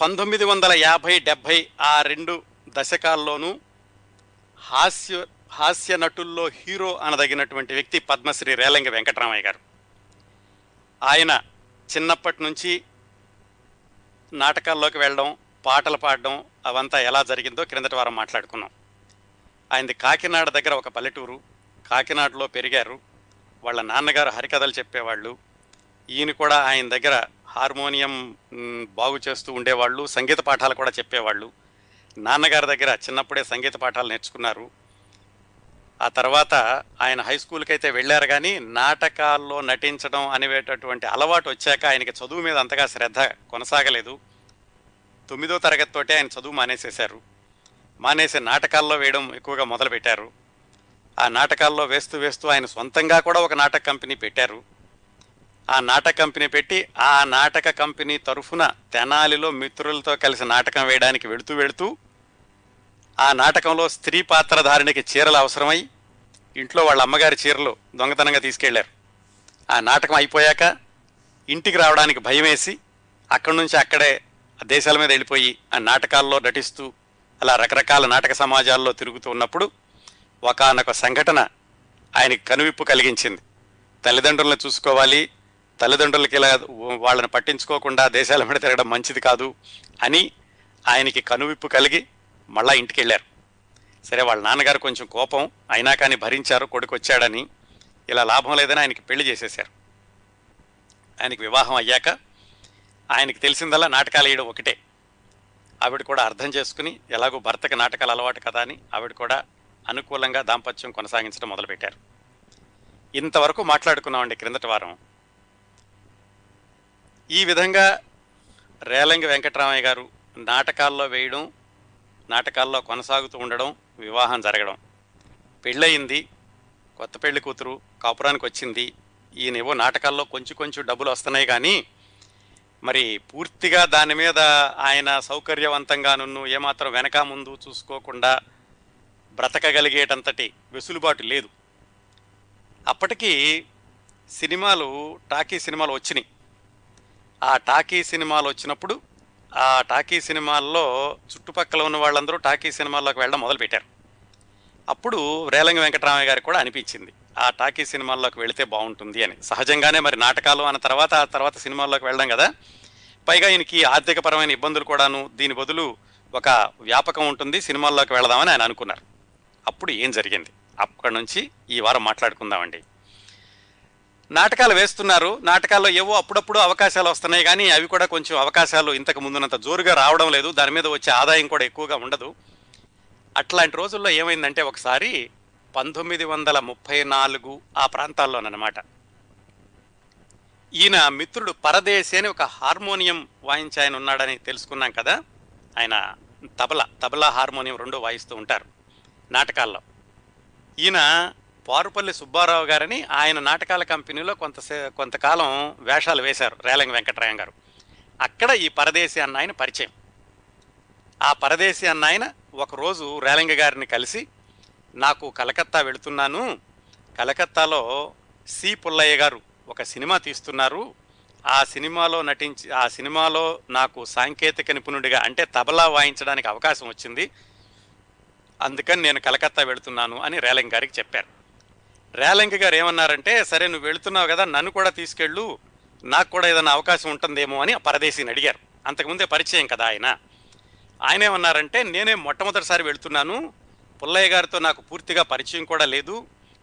పంతొమ్మిది వందల యాభై డెబ్భై ఆ రెండు దశకాల్లోనూ హాస్య హాస్య నటుల్లో హీరో అనదగినటువంటి వ్యక్తి పద్మశ్రీ రేలంగి వెంకటరామయ్య గారు. ఆయన చిన్నప్పటి నుంచి నాటకాల్లోకి వెళ్ళడం పాటలు పాడడం అవంతా ఎలా జరిగిందో క్రిందటి వారం మాట్లాడుకున్నాం. ఆయనది కాకినాడ దగ్గర ఒక పల్లెటూరు. కాకినాడలో పెరిగారు. వాళ్ళ నాన్నగారు హరికథలు చెప్పేవాళ్ళు. ఈయన కూడా ఆయన దగ్గర హార్మోనియం బాగు చేస్తూ ఉండేవాళ్ళు సంగీత పాఠాలు కూడా చెప్పేవాళ్ళు. నాన్నగారి దగ్గర చిన్నప్పుడే సంగీత పాఠాలు నేర్చుకున్నారు. ఆ తర్వాత ఆయన హై స్కూల్కి అయితే వెళ్ళారు కానీ నాటకాల్లో నటించడం అనేటటువంటి అలవాటు వచ్చాక ఆయనకి చదువు మీద అంతగా శ్రద్ధ కొనసాగలేదు. తొమ్మిదో తరగతితోటే ఆయన చదువు మానేసేశారు. మానేసి నాటకాల్లో వేయడం ఎక్కువగా మొదలుపెట్టారు. ఆ నాటకాల్లో వేస్తూ వేస్తూ ఆయన సొంతంగా కూడా ఒక నాటక కంపెనీ పెట్టారు. ఆ నాటక కంపెనీ పెట్టి ఆ నాటక కంపెనీ తరఫున తెనాలిలో మిత్రులతో కలిసి నాటకం వేయడానికి వెళుతూ వెళుతూ ఆ నాటకంలో స్త్రీ పాత్రధారిణికి చీరలు అవసరమై ఇంట్లో వాళ్ళ అమ్మగారి చీరలు దొంగతనంగా తీసుకెళ్ళారు. ఆ నాటకం అయిపోయాక ఇంటికి రావడానికి భయం వేసి అక్కడి నుంచి అక్కడే దేశాల మీద వెళ్ళిపోయి ఆ నాటకాల్లో నటిస్తూ అలా రకరకాల నాటక సమాజాల్లో తిరుగుతూ ఉన్నప్పుడు ఒకానొక సంఘటన ఆయనకి కనువిప్పు కలిగించింది. తల్లిదండ్రులను చూసుకోవాలి తల్లిదండ్రులకి ఇలా వాళ్ళని పట్టించుకోకుండా దేశాల మీద తిరగడం మంచిది కాదు అని ఆయనకి కనువిప్పు కలిగి మళ్ళా ఇంటికి వెళ్ళారు సరే వాళ్ళ నాన్నగారు కొంచెం కోపం అయినా కానీ భరించారు కొడుకు వచ్చాడని ఇలా లాభం లేదని ఆయనకి పెళ్ళి చేసేశారు. ఆయనకి వివాహం అయ్యాక ఆయనకి తెలిసిందల్లా నాటకాలు వేయడం ఒకటే. ఆవిడ కూడా అర్థం చేసుకుని ఎలాగో భర్తకి నాటకాలు అలవాటు కదా అని ఆవిడ కూడా అనుకూలంగా దాంపత్యం కొనసాగించడం మొదలుపెట్టారు. ఇంతవరకు మాట్లాడుకున్నామండి క్రిందటి వారం. ఈ విధంగా రేలంగి వెంకటరామయ్య గారు నాటకాల్లో వేయడం నాటకాల్లో కొనసాగుతూ ఉండడం వివాహం జరగడం. పెళ్ళయింది కొత్త పెళ్ళి కూతురు కాపురానికి వచ్చింది. ఈయనేవో నాటకాల్లో కొంచెం కొంచెం డబ్బులు వస్తున్నాయి కానీ మరి పూర్తిగా దాని మీద ఆయన సౌకర్యవంతంగాను ఏమాత్రం వెనక ముందు చూసుకోకుండా బ్రతకగలిగేటంతటి వెసులుబాటు లేదు. అప్పటికీ సినిమాలు టాకీ సినిమాలు వచ్చినాయి. ఆ టాకీ సినిమాలు వచ్చినప్పుడు ఆ టాకీ సినిమాల్లో చుట్టుపక్కల ఉన్న వాళ్ళందరూ టాకీ సినిమాల్లోకి వెళ్ళడం మొదలుపెట్టారు. అప్పుడు రేలంగి వెంకటరామయ్య గారికి కూడా అనిపించింది ఆ టాకీ సినిమాల్లోకి వెళితే బాగుంటుంది అని. సహజంగానే మరి నాటకాలు అన్న తర్వాత ఆ తర్వాత సినిమాల్లోకి వెళ్ళడం కదా. పైగా ఈయనకి ఆర్థికపరమైన ఇబ్బందులు కూడాను దీని బదులు ఒక వ్యాపకం ఉంటుంది సినిమాల్లోకి వెళదామని ఆయన అనుకున్నారు. అప్పుడు ఏం జరిగింది? అక్కడి నుంచి ఈ వారం మాట్లాడుకుందామండి. నాటకాలు వేస్తున్నారు. నాటకాల్లో ఏవో అప్పుడప్పుడు అవకాశాలు వస్తున్నాయి. కానీ అవి కూడా కొంచెం అవకాశాలు ఇంతకు ముందునంత జోరుగా రావడం లేదు. దాని మీద వచ్చే ఆదాయం కూడా ఎక్కువగా ఉండదు. అట్లాంటి రోజుల్లో ఏమైందంటే ఒకసారి పంతొమ్మిది వందల ముప్పై నాలుగు ఆ ప్రాంతాల్లోనమాట ఈయన మిత్రుడు పరదేశి అని ఒక హార్మోనియం వాయించి ఆయన ఉన్నాడని తెలుసుకున్నాం కదా. ఆయన తబలా తబలా హార్మోనియం రెండు వాయిస్తూ ఉంటారు నాటకాల్లో. ఈయన పారుపల్లి సుబ్బారావు గారని ఆయన నాటకాల కంపెనీలో కొంత కొంతకాలం వేషాలు వేశారు రేలంగి వెంకటరాయం గారు. అక్కడ ఈ పరదేశి అన్న ఆయన పరిచయం. ఆ పరదేశి అన్న ఆయన ఒకరోజు రేలంగి గారిని కలిసి నాకు కలకత్తా వెళుతున్నాను. కలకత్తాలో సి. పుల్లయ్య గారు ఒక సినిమా తీస్తున్నారు. ఆ సినిమాలో నటించి ఆ సినిమాలో నాకు సాంకేతిక నిపుణుడిగా అంటే తబలా వాయించడానికి అవకాశం వచ్చింది. అందుకని నేను కలకత్తా వెళుతున్నాను అని రేలంగి గారికి చెప్పారు. రేలంగి గారు ఏమన్నారంటే సరే నువ్వు వెళుతున్నావు కదా నన్ను కూడా తీసుకెళ్ళు నాకు కూడా ఏదైనా అవకాశం ఉంటుందేమో అని పరదేశీని అడిగారు. అంతకుముందే పరిచయం కదా ఆయన. ఆయన ఏమన్నారంటే నేనే మొట్టమొదటిసారి వెళుతున్నాను పుల్లయ్య గారితో నాకు పూర్తిగా పరిచయం కూడా లేదు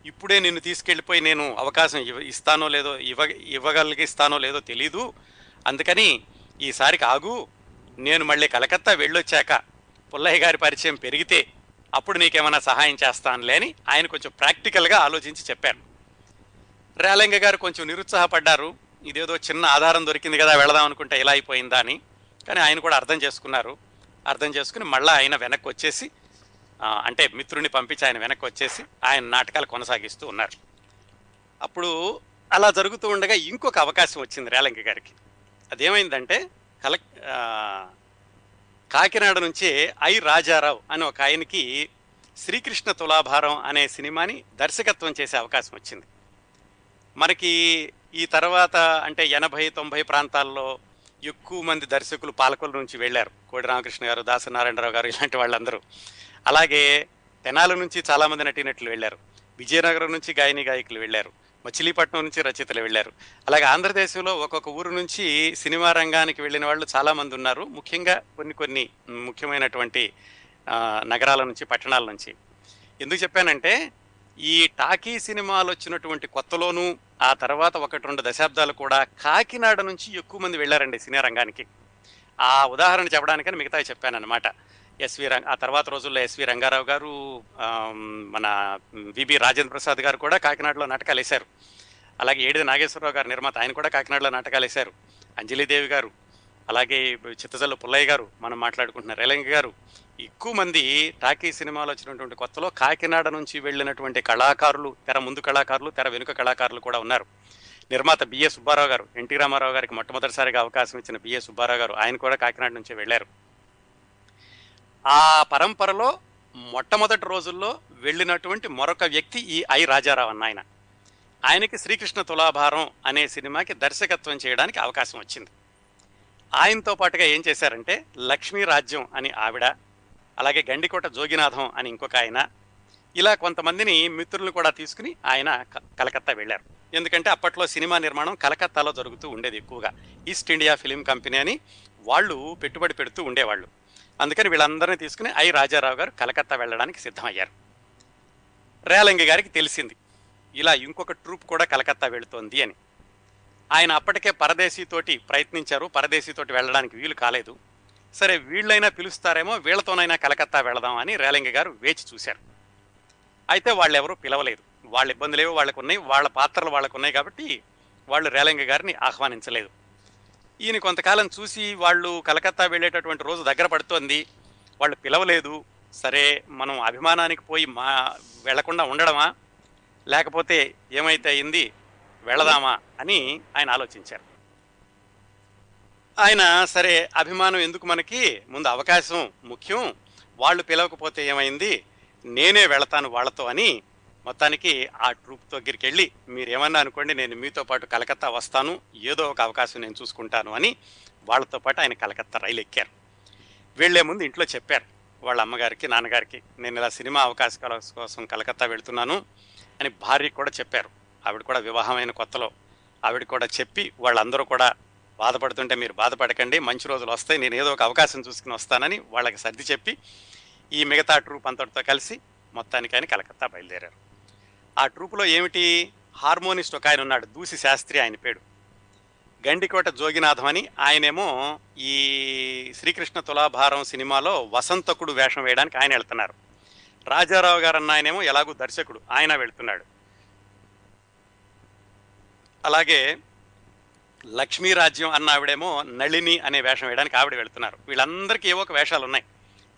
ఇప్పుడే నిన్ను తీసుకెళ్ళిపోయి నేను అవకాశం ఇవ్వ ఇస్తానో లేదో ఇవ్వ ఇవ్వగలిగిస్తానో లేదో తెలీదు అందుకని ఈసారికి ఆగు నేను మళ్ళీ కలకత్తా వెళ్ళొచ్చాక పుల్లయ్య గారి పరిచయం పెరిగితే అప్పుడు నీకేమైనా సహాయం చేస్తానులే అని ఆయన కొంచెం ప్రాక్టికల్గా ఆలోచించి చెప్పారు. రేలంగ గారు కొంచెం నిరుత్సాహపడ్డారు. ఇదేదో చిన్న ఆధారం దొరికింది కదా వెళదాం అనుకుంటే ఇలా అయిపోయిందా అని. కానీ ఆయన కూడా అర్థం చేసుకున్నారు. అర్థం చేసుకుని మళ్ళీ ఆయన వెనక్కి వచ్చేసి అంటే మిత్రుడిని పంపించి ఆయన వెనక్కి వచ్చేసి ఆయన నాటకాలు కొనసాగిస్తూ ఉన్నారు. అప్పుడు అలా జరుగుతూ ఉండగా ఇంకొక అవకాశం వచ్చింది రేలంగి గారికి. అదేమైందంటే కలెక్ కాకినాడ నుంచి ఐ రాజారావు అని ఒక ఆయనకి శ్రీకృష్ణ తులాభారం అనే సినిమాని దర్శకత్వం చేసే అవకాశం వచ్చింది. మనకి ఈ తర్వాత అంటే ఎనభై తొంభై ప్రాంతాల్లో ఎక్కువ మంది దర్శకులు పాలకుల నుంచి వెళ్ళారు. కోడి రామకృష్ణ గారు దాసనారాయణరావు గారు ఇలాంటి వాళ్ళందరూ. అలాగే తెనాలి నుంచి చాలామంది నటీనటులు వెళ్ళారు. విజయనగరం నుంచి గాయని గాయకులు వెళ్ళారు. మచిలీపట్నం నుంచి రచయితలు వెళ్ళారు. అలాగే ఆంధ్రదేశంలో ఒక్కొక్క ఊరు నుంచి సినిమా రంగానికి వెళ్ళిన వాళ్ళు చాలామంది ఉన్నారు. ముఖ్యంగా కొన్ని కొన్ని ముఖ్యమైనటువంటి నగరాల నుంచి పట్టణాల నుంచి. ఎందుకు చెప్పానంటే ఈ టాకీ సినిమాలు వచ్చినటువంటి కొత్తలోనూ ఆ తర్వాత ఒకటి రెండు దశాబ్దాలు కూడా కాకినాడ నుంచి ఎక్కువ మంది వెళ్ళారండి సినీ రంగానికి. ఆ ఉదాహరణ చెప్పడానికని మిగతా చెప్పానన్నమాట. ఎస్వి రంగ ఆ తర్వాత రోజుల్లో ఎస్వి రంగారావు గారు మన విబి రాజేంద్ర ప్రసాద్ గారు కూడా కాకినాడలో నాటకాలు వేశారు అలాగే ఏడిది నాగేశ్వరరావు గారు నిర్మాత ఆయన కూడా కాకినాడలో నాటకాలు వేశారు అంజలిదేవి గారు అలాగే చిత్తజల్లు పుల్లయ్య గారు మనం మాట్లాడుకుంటున్న రేలంగి గారు ఎక్కువ మంది టాకీ సినిమాలో వచ్చినటువంటి కొత్తలో కాకినాడ నుంచి వెళ్ళినటువంటి కళాకారులు తెర ముందు కళాకారులు తెర వెనుక కళాకారులు కూడా ఉన్నారు. నిర్మాత బిఏ సుబ్బారావు గారు ఎన్టీ రామారావు గారికి మొట్టమొదటిసారిగా అవకాశం ఇచ్చిన బిఏ సుబ్బారావు గారు ఆయన కూడా కాకినాడ నుంచి వెళ్ళారు. ఆ పరంపరలో మొట్టమొదటి రోజుల్లో వెళ్ళినటువంటి మరొక వ్యక్తి ఈ ఐ రాజారావు అన్న ఆయన. ఆయనకి శ్రీకృష్ణ తులాభారం అనే సినిమాకి దర్శకత్వం చేయడానికి అవకాశం వచ్చింది. ఆయనతో పాటుగా ఏం చేశారంటే లక్ష్మీ రాజ్యం అని ఆవిడ అలాగే గండికోట జోగినాథం అని ఇంకొక ఆయన ఇలా కొంతమందిని మిత్రులను కూడా తీసుకుని ఆయన కలకత్తా వెళ్ళారు. ఎందుకంటే అప్పట్లో సినిమా నిర్మాణం కలకత్తాలో జరుగుతూ ఉండేది ఎక్కువగా. ఈస్ట్ ఇండియా ఫిలిం కంపెనీ అని వాళ్ళు పెట్టుబడి పెడుతూ ఉండేవాళ్ళు. అందుకని వీళ్ళందరినీ తీసుకుని ఐ రాజారావు గారు కలకత్తా వెళ్ళడానికి సిద్ధమయ్యారు. రేలంగి గారికి తెలిసింది ఇలా ఇంకొక ట్రూప్ కూడా కలకత్తా వెళుతోంది అని. ఆయన అప్పటికే పరదేశీతోటి ప్రయత్నించారు పరదేశీతోటి వెళ్ళడానికి వీలు కాలేదు. సరే వీళ్ళైనా పిలుస్తారేమో వీళ్ళతోనైనా కలకత్తా వెళదాం అని రేలంగి గారు వేచి చూశారు. అయితే వాళ్ళు ఎవరూ పిలవలేదు. వాళ్ళ ఇబ్బందులు ఏవో వాళ్ళకు ఉన్నాయి వాళ్ళ పాత్రలు వాళ్ళకు ఉన్నాయి కాబట్టి వాళ్ళు రేలంగి గారిని ఆహ్వానించలేదు. ఈయన కొంతకాలం చూసి వాళ్ళు కలకత్తా వెళ్ళేటటువంటి రోజు దగ్గర పడుతోంది. వాళ్ళు పిలవలేదు. సరే మనం అభిమానానికి పోయి మా వెళ్ళకుండా ఉండడమా? లేకపోతే ఏమైతే అయింది? వెళదామా? అని ఆయన ఆలోచించారు. ఆయన సరే అభిమానం ఎందుకు మనకి? ముందు అవకాశం ముఖ్యం. వాళ్ళు పిలవకపోతే ఏమైంది? నేనే వెళతాను వాళ్ళతో అని మొత్తానికి ఆ ట్రూప్ దగ్గరికి వెళ్ళి మీరు ఏమన్నా అనుకోండి నేను మీతో పాటు కలకత్తా వస్తాను ఏదో ఒక అవకాశం నేను చూసుకుంటాను అని వాళ్ళతో పాటు ఆయన కలకత్తా రైలు ఎక్కారు. వెళ్ళే ముందు ఇంట్లో చెప్పారు వాళ్ళ అమ్మగారికి నాన్నగారికి నేను ఇలా సినిమా అవకాశాల కోసం కలకత్తా వెళ్తున్నాను అని భార్యకి కూడా చెప్పారు. ఆవిడ కూడా వివాహమైన కొత్తలో. ఆవిడ కూడా చెప్పి వాళ్ళందరూ కూడా బాధపడుతుంటే మీరు బాధపడకండి మంచి రోజులు వస్తాయి నేను ఏదో ఒక అవకాశం చూసుకుని వస్తానని వాళ్ళకి సర్ది చెప్పి ఈ మిగతా ట్రూప్ అంతటితో కలిసి మొత్తానికి ఆయన కలకత్తా బయలుదేరారు. ఆ ట్రూపులో ఏమిటి? హార్మోనిస్ట్ ఒక ఆయన ఉన్నాడు దూసి శాస్త్రి ఆయన పేరు. గండికోట జోగినాథం అని ఆయనేమో ఈ శ్రీకృష్ణ తులాభారం సినిమాలో వసంతకుడు వేషం వేయడానికి ఆయన వెళ్తున్నారు. రాజారావు గారు అన్న ఆయనేమో ఎలాగూ దర్శకుడు ఆయన వెళ్తున్నాడు. అలాగే లక్ష్మీరాజ్యం అన్న ఆవిడేమో నళిని అనే వేషం వేయడానికి ఆవిడ వెళ్తున్నారు. వీళ్ళందరికీ ఏవో ఒక వేషాలు ఉన్నాయి.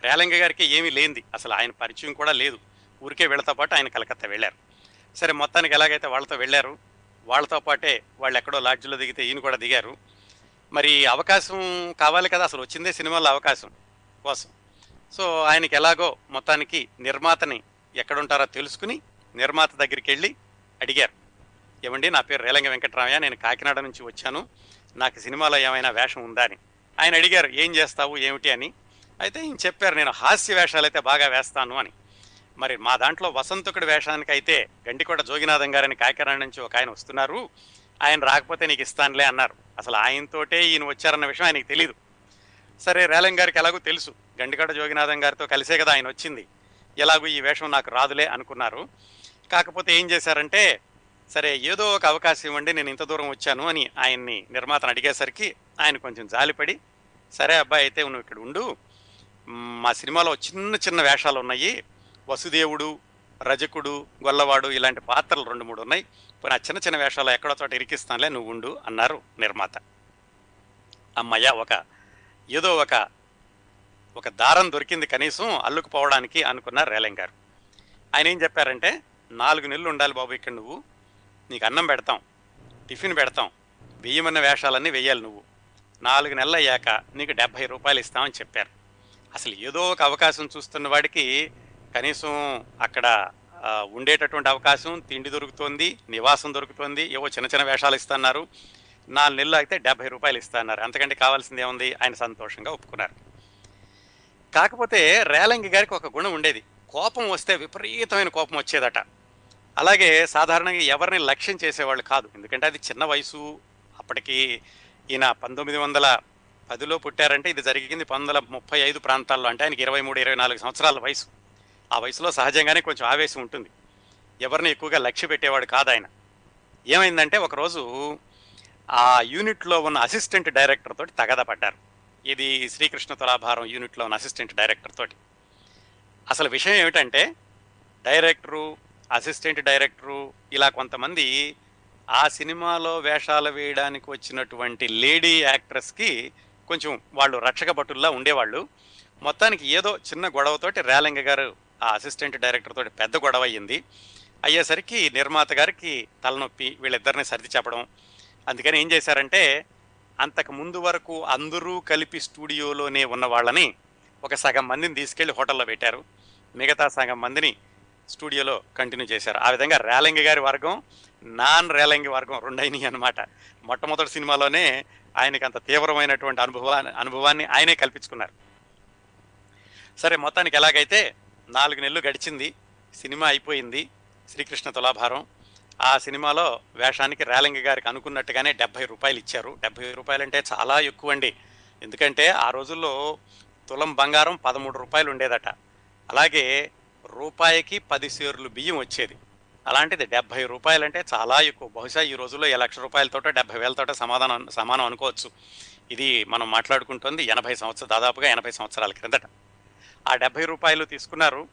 రేలంగ గారికి ఏమీ లేనిది అసలు ఆయన పరిచయం కూడా లేదు. ఊరికే వీళ్ళతో పాటు ఆయన కలకత్తా వెళ్ళారు. సరే మొత్తానికి ఎలాగైతే వాళ్ళతో వెళ్ళారు వాళ్ళతో పాటే వాళ్ళు ఎక్కడో లాడ్జ్లో దిగితే ఈయన కూడా దిగారు. మరి అవకాశం కావాలి కదా అసలు వచ్చిందే సినిమాలో అవకాశం కోసం. సో ఆయనకి ఎలాగో మొత్తానికి నిర్మాతని ఎక్కడుంటారో తెలుసుకుని నిర్మాత దగ్గరికి వెళ్ళి అడిగారు. ఏమండి నా పేరు రేలంగ వెంకటరామయ్య నేను కాకినాడ నుంచి వచ్చాను. నాకు సినిమాలో ఏమైనా వేషం ఉందా అని. ఆయన అడిగారు ఏం చేస్తావు? ఏమిటి? అని. అయితే ఈయన చెప్పారు నేను హాస్య వేషాలు అయితే బాగా వేస్తాను అని. మరి మా దాంట్లో వసంతకుడి వేషానికి అయితే గండికోట జోగినాథం గారని కాకినాడ నుంచి ఒక ఆయన వస్తున్నారు. ఆయన రాకపోతే నీకు ఇస్తానులే అన్నారు. అసలు ఆయనతోటే ఈయన వచ్చారన్న విషయం ఆయనకి తెలియదు సరే రేలం గారికి ఎలాగో తెలుసు. గండికోట జోగినాథం గారితో కలిసే కదా ఆయన వచ్చింది. ఎలాగో ఈ వేషం నాకు రాదులే అనుకున్నారు. కాకపోతే ఏం చేశారంటే సరే ఏదో ఒక అవకాశం ఇవ్వండి నేను ఇంత దూరం వచ్చాను అని ఆయన్ని నిర్మాతను అడిగేసరికి ఆయన కొంచెం జాలిపడి సరే అబ్బాయి అయితే నువ్వు ఇక్కడ ఉండు. మా సినిమాలో చిన్న చిన్న వేషాలు ఉన్నాయి. వసుదేవుడు రజకుడు గొల్లవాడు ఇలాంటి పాత్రలు రెండు మూడు ఉన్నాయి. పోనీ ఆ చిన్న చిన్న వేషాలు ఎక్కడో చోట ఇరికిస్తానులే నువ్వు ఉండు అన్నారు నిర్మాత. అమ్మయ్య ఒక ఏదో ఒక ఒక దారం దొరికింది కనీసం అల్లుకుపోవడానికి అనుకున్నారు రేలంగ్ గారు. ఆయన ఏం చెప్పారంటే నాలుగు నెలలు ఉండాలి బాబు ఇక్కడ నువ్వు. నీకు అన్నం పెడతాం టిఫిన్ పెడతాం వెయ్యమన్న వేషాలన్నీ వెయ్యాలి నువ్వు. నాలుగు నెలలు అయ్యాక నీకు డెబ్భై రూపాయలు ఇస్తామని చెప్పారు. అసలు ఏదో ఒక అవకాశం చూస్తున్న వాడికి కనీసం అక్కడ ఉండేటటువంటి అవకాశం తిండి దొరుకుతోంది నివాసం దొరుకుతోంది ఏవో చిన్న చిన్న వేషాలు ఇస్తున్నారు. నాలుగు నెలలు అయితే డెబ్బై రూపాయలు ఇస్తున్నారు. అంతకంటే కావాల్సింది ఏముంది? ఆయన సంతోషంగా ఒప్పుకున్నారు. కాకపోతే రేలంగి గారికి ఒక గుణం ఉండేది. కోపం వస్తే విపరీతమైన కోపం వచ్చేదట. అలాగే సాధారణంగా ఎవరిని లక్ష్యం చేసేవాళ్ళు కాదు. ఎందుకంటే అది చిన్న వయసు. అప్పటికి ఈయన పంతొమ్మిది వందల పదిలో పుట్టారంటే ఇది జరిగింది పంతొమ్మిది వందల ముప్పై ఐదు ప్రాంతాల్లో. అంటే ఆయనకి ఇరవై మూడు ఇరవై నాలుగు సంవత్సరాల వయసు. ఆ వయసులో సహజంగానే కొంచెం ఆవేశం ఉంటుంది. ఎవరిని ఎక్కువగా లక్ష్య పెట్టేవాడు కాదు ఆయన. ఏమైందంటే ఒకరోజు ఆ యూనిట్లో ఉన్న అసిస్టెంట్ డైరెక్టర్ తోటి తగద పడ్డారు. ఇది శ్రీకృష్ణ తులాభారం యూనిట్లో ఉన్న అసిస్టెంట్ డైరెక్టర్ తోటి. అసలు విషయం ఏమిటంటే డైరెక్టరు అసిస్టెంట్ డైరెక్టరు ఇలా కొంతమంది ఆ సినిమాలో వేషాలు వేయడానికి వచ్చినటువంటి లేడీ యాక్ట్రెస్కి కొంచెం వాళ్ళు రక్షక భటుల్లా ఉండేవాళ్ళు. మొత్తానికి ఏదో చిన్న గొడవతోటి రేలంగ గారు ఆ అసిస్టెంట్ డైరెక్టర్ తోటి పెద్ద గొడవ అయ్యింది. అయ్యేసరికి నిర్మాత గారికి తలనొప్పి వీళ్ళిద్దరిని సర్ది చెప్పడం. అందుకని ఏం చేశారంటే అంతకు ముందు వరకు అందరూ కలిపి స్టూడియోలోనే ఉన్న వాళ్ళని ఒక సగం మందిని తీసుకెళ్ళి హోటల్లో పెట్టారు. మిగతా సగం మందిని స్టూడియోలో కంటిన్యూ చేశారు. ఆ విధంగా రేలంగి గారి వర్గం నాన్ రేలంగి వర్గం రెండైనవి అనమాట మొట్టమొదటి సినిమాలోనే ఆయనకి అంత తీవ్రమైనటువంటి అనుభవాన్ని అనుభవాన్ని ఆయనే కల్పించుకున్నారు. సరే మొత్తానికి ఎలాగైతే నాలుగు నెలలు గడిచింది సినిమా అయిపోయింది శ్రీకృష్ణ తులాభారం. ఆ సినిమాలో వేషానికి రేలంగి గారికి అనుకున్నట్టుగానే డెబ్బై రూపాయలు ఇచ్చారు. డెబ్బై రూపాయలు అంటే చాలా ఎక్కువ అండి ఎందుకంటే ఆ రోజుల్లో తులం బంగారం పదమూడు రూపాయలు ఉండేదట. అలాగే రూపాయికి పది సేర్లు బియ్యం వచ్చేది. అలాంటిది డెబ్బై రూపాయలంటే చాలా ఎక్కువ. బహుశా ఈ రోజుల్లో ఈ లక్ష రూపాయలతోటో డెబ్బై వేలతోటో సమాధానం సమానం అనుకోవచ్చు. ఇది మనం మాట్లాడుకుంటుంది ఎనభై సంవత్సరం దాదాపుగా ఎనభై సంవత్సరాల క్రిందట. ఆ డెబ్బై రూపాయలు తీసుకున్నారు.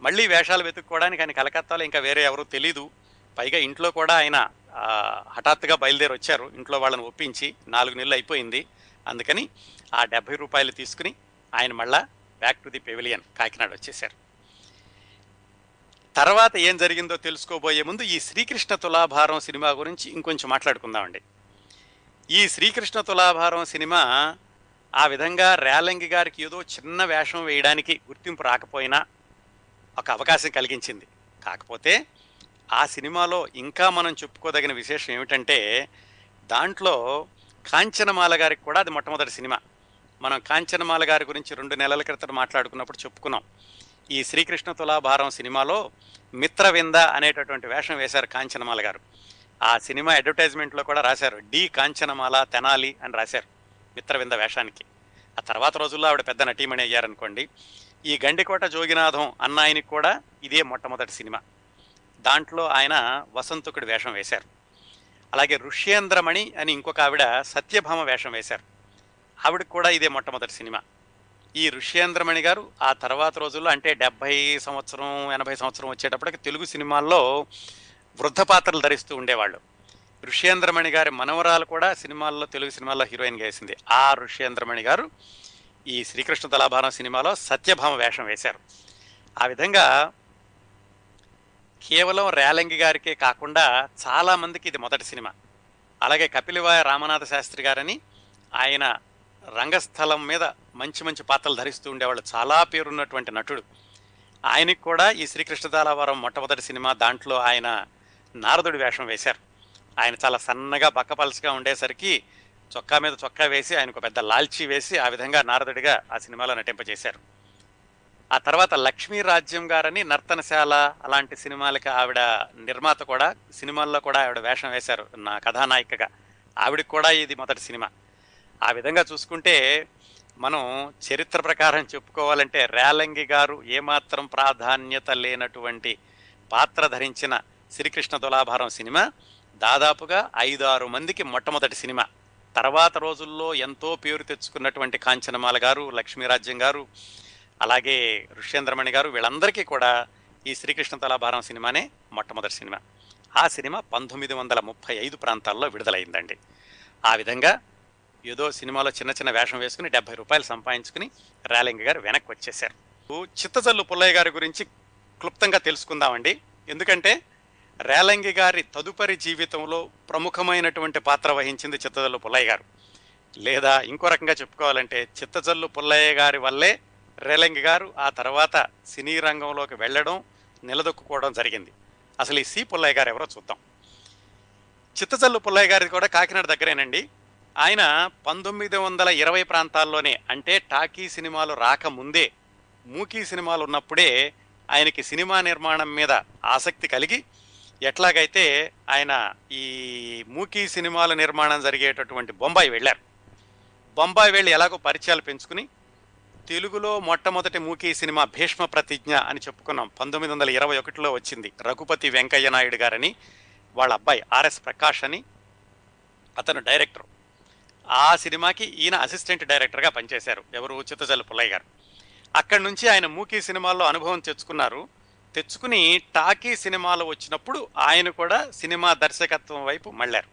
మళ్ళీ వేషాలు వెతుక్కోవడానికి ఆయన కలకత్తాలో ఇంకా వేరే ఎవరు తెలీదు. పైగా ఇంట్లో కూడా ఆయన హఠాత్తుగా బయలుదేరి వచ్చారు. ఇంట్లో వాళ్ళని ఒప్పించి నాలుగు నెలలు అయిపోయింది. అందుకని ఆ డెబ్బై రూపాయలు తీసుకుని ఆయన మళ్ళా back to the pavilion Kakinada వచ్చేశారు. తర్వాత ఏం జరిగిందో తెలుసుకోబోయే ముందు ఈ శ్రీకృష్ణ తులాభారం సినిమా గురించి ఇంకొంచెం మాట్లాడుకుందామండి. ఈ శ్రీకృష్ణ తులాభారం సినిమా ఆ విధంగా రేలంగి గారికి ఏదో చిన్న వేషం వేయడానికి గుర్తింపు రాకపోయినా ఒక అవకాశం కలిగించింది. కాకపోతే ఆ సినిమాలో ఇంకా మనం చెప్పుకోదగిన విశేషం ఏమిటంటే దాంట్లో కాంచనమాల గారికి కూడా అది మొట్టమొదటి సినిమా. మనం కాంచనమాల గారి గురించి రెండు నెలల క్రితం మాట్లాడుకున్నప్పుడు చెప్పుకున్నాం. ఈ శ్రీకృష్ణ తులాభారం సినిమాలో మిత్రవింద అనేటటువంటి వేషం వేశారు కాంచనమాల గారు. ఆ సినిమా అడ్వర్టైజ్మెంట్లో కూడా రాశారు. డి కాంచనమాల తెనాలి అని రాశారు. మిత్రవింద వేషానికి. ఆ తర్వాత రోజుల్లో ఆవిడ పెద్ద నటీమణి అయ్యారనుకోండి. ఈ గండికోట జోగినాథం అన్న ఆయనకి కూడా ఇదే మొట్టమొదటి సినిమా. దాంట్లో ఆయన వసంతుకుడి వేషం వేశారు. అలాగే ఋష్యేంద్రమణి అని ఇంకొక ఆవిడ సత్యభామ వేషం వేశారు. ఆవిడకి కూడా ఇదే మొట్టమొదటి సినిమా. ఈ ఋష్యేంద్రమణి గారు ఆ తర్వాత రోజుల్లో అంటే డెబ్భై సంవత్సరం ఎనభై సంవత్సరం వచ్చేటప్పటికి తెలుగు సినిమాల్లో వృద్ధ పాత్రలు ధరిస్తూ ఉండేవాళ్ళు. ఋష్యేంద్రమణి గారి మనవరాలు కూడా సినిమాల్లో తెలుగు సినిమాల్లో హీరోయిన్గా వేసింది. ఆ ఋష్యేంద్రమణి గారు ఈ శ్రీకృష్ణ తలాభారం సినిమాలో సత్యభామ వేషం వేశారు. ఆ విధంగా కేవలం రేలంగి గారికే కాకుండా చాలా మందికి ఇది మొదటి సినిమా. అలాగే కపిలివాయ రామనాథ శాస్త్రి గారని ఆయన రంగస్థలం మీద మంచి మంచి పాత్రలు ధరిస్తూ ఉండేవాళ్ళు. చాలా పేరున్నటువంటి నటుడు. ఆయనకి కూడా ఈ శ్రీకృష్ణ తాళావరం మొట్టమొదటి సినిమా దాంట్లో ఆయన నారదుడి వేషం వేశారు. ఆయన చాలా సన్నగా బక్కపలసగా ఉండేసరికి చొక్కా మీద చొక్కా వేసి ఆయనకు పెద్ద లాల్చీ వేసి ఆ విధంగా నారదుడిగా ఆ సినిమాలో నటింపజేశారు ఆ తర్వాత లక్ష్మీ రాజ్యం గారని నర్తనశాల అలాంటి సినిమాలకి ఆవిడ నిర్మాత కూడా సినిమాల్లో కూడా ఆవిడ వేషం వేశారు నా కథానాయికగా. ఆవిడకి కూడా ఇది మొదటి సినిమా. ఆ విధంగా చూసుకుంటే మనం చరిత్ర ప్రకారం చెప్పుకోవాలంటే రేలంగి గారు ఏమాత్రం ప్రాధాన్యత లేనటువంటి పాత్ర ధరించిన శ్రీకృష్ణ తులాభారం సినిమా. దాదాపుగా ఐదారు మందికి మొట్టమొదటి సినిమా. తర్వాత రోజుల్లో ఎంతో పేరు తెచ్చుకున్నటువంటి కాంచనమాల గారు లక్ష్మీరాజ్యం గారు అలాగే ఋష్యేంద్రమణి గారు వీళ్ళందరికీ కూడా ఈ శ్రీకృష్ణ తలాభారం సినిమానే మొట్టమొదటి సినిమా. ఆ సినిమా పంతొమ్మిది వందల ముప్పై ఐదు ప్రాంతాల్లో విడుదలైందండి. ఆ విధంగా ఏదో సినిమాలో చిన్న చిన్న వేషం వేసుకుని డెబ్బై రూపాయలు సంపాదించుకుని రాలింగ గారు వెనక్కి వచ్చేశారు. చిత్తజల్లు పుల్లయ్య గారి గురించి క్లుప్తంగా తెలుసుకుందామండి. ఎందుకంటే రేలంగి గారి తదుపరి జీవితంలో ప్రముఖమైనటువంటి పాత్ర వహించింది చిత్తజల్లు పుల్లయ్య గారు. లేదా ఇంకో రకంగా చెప్పుకోవాలంటే చిత్తజల్లు పుల్లయ్య గారి వల్లే రేలంగి గారు ఆ తర్వాత సినీ రంగంలోకి వెళ్ళడం నిలదొక్కుకోవడం జరిగింది. అసలు ఈ సి పుల్లయ్య గారు ఎవరో చూద్దాం. చిత్తజల్లు పుల్లయ్య గారిది కూడా కాకినాడ దగ్గరేనండి. ఆయన పంతొమ్మిది వందల ఇరవై ప్రాంతాల్లోనే అంటే టాకీ సినిమాలు రాకముందే మూకీ సినిమాలు ఉన్నప్పుడే ఆయనకి సినిమా నిర్మాణం మీద ఆసక్తి కలిగి ఎట్లాగైతే ఆయన ఈ మూకీ సినిమాల నిర్మాణం జరిగేటటువంటి బొంబాయి వెళ్ళారు. బొంబాయి వెళ్ళి ఎలాగో పరిచయాలు పెంచుకుని తెలుగులో మొట్టమొదటి మూకీ సినిమా భీష్మ ప్రతిజ్ఞ అని చెప్పుకున్నాం. పంతొమ్మిది వందల ఇరవై ఒకటిలో వచ్చింది. రఘుపతి వెంకయ్య నాయుడు గారని వాళ్ళ అబ్బాయి ఆర్ఎస్ ప్రకాష్ అని అతను డైరెక్టర్. ఆ సినిమాకి ఈయన అసిస్టెంట్ డైరెక్టర్గా పనిచేశారు. ఎవరు? చిత్తజల్లు పుల్లయ్య గారు. అక్కడి నుంచి ఆయన మూకీ సినిమాల్లో అనుభవం తెచ్చుకున్నారు. తెచ్చుకుని టాకీ సినిమాలు వచ్చినప్పుడు ఆయన కూడా సినిమా దర్శకత్వం వైపు మళ్ళారు.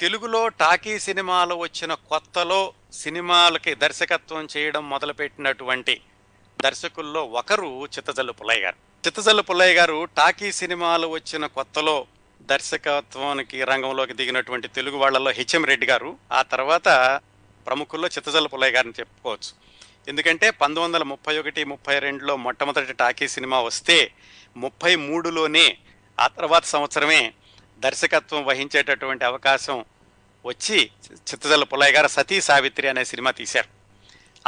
తెలుగులో టాకీ సినిమాలు వచ్చిన కొత్తలో సినిమాలకి దర్శకత్వం చేయడం మొదలుపెట్టినటువంటి దర్శకుల్లో ఒకరు చిత్తజల్లు పుల్లయ్య గారు. చిత్తజల్లు పుల్లయ్య గారు టాకీ సినిమాలు వచ్చిన కొత్తలో దర్శకత్వానికి రంగంలోకి దిగినటువంటి తెలుగు వాళ్ళలో హెచ్ఎం రెడ్డి గారు ఆ తర్వాత ప్రముఖుల్లో చిత్తజల్లు పుల్లయ్య గారిని చెప్పుకోవచ్చు. ఎందుకంటే పంతొమ్మిది వందల ముప్పై ఒకటి ముప్పై రెండులో మొట్టమొదటి టాకీ సినిమా వస్తే ముప్పై మూడులోనే ఆ తర్వాత సంవత్సరమే దర్శకత్వం వహించేటటువంటి అవకాశం వచ్చి చిత్తజల్ల పుల్లయ్య గారు సతీ సావిత్రి అనే సినిమా తీశారు.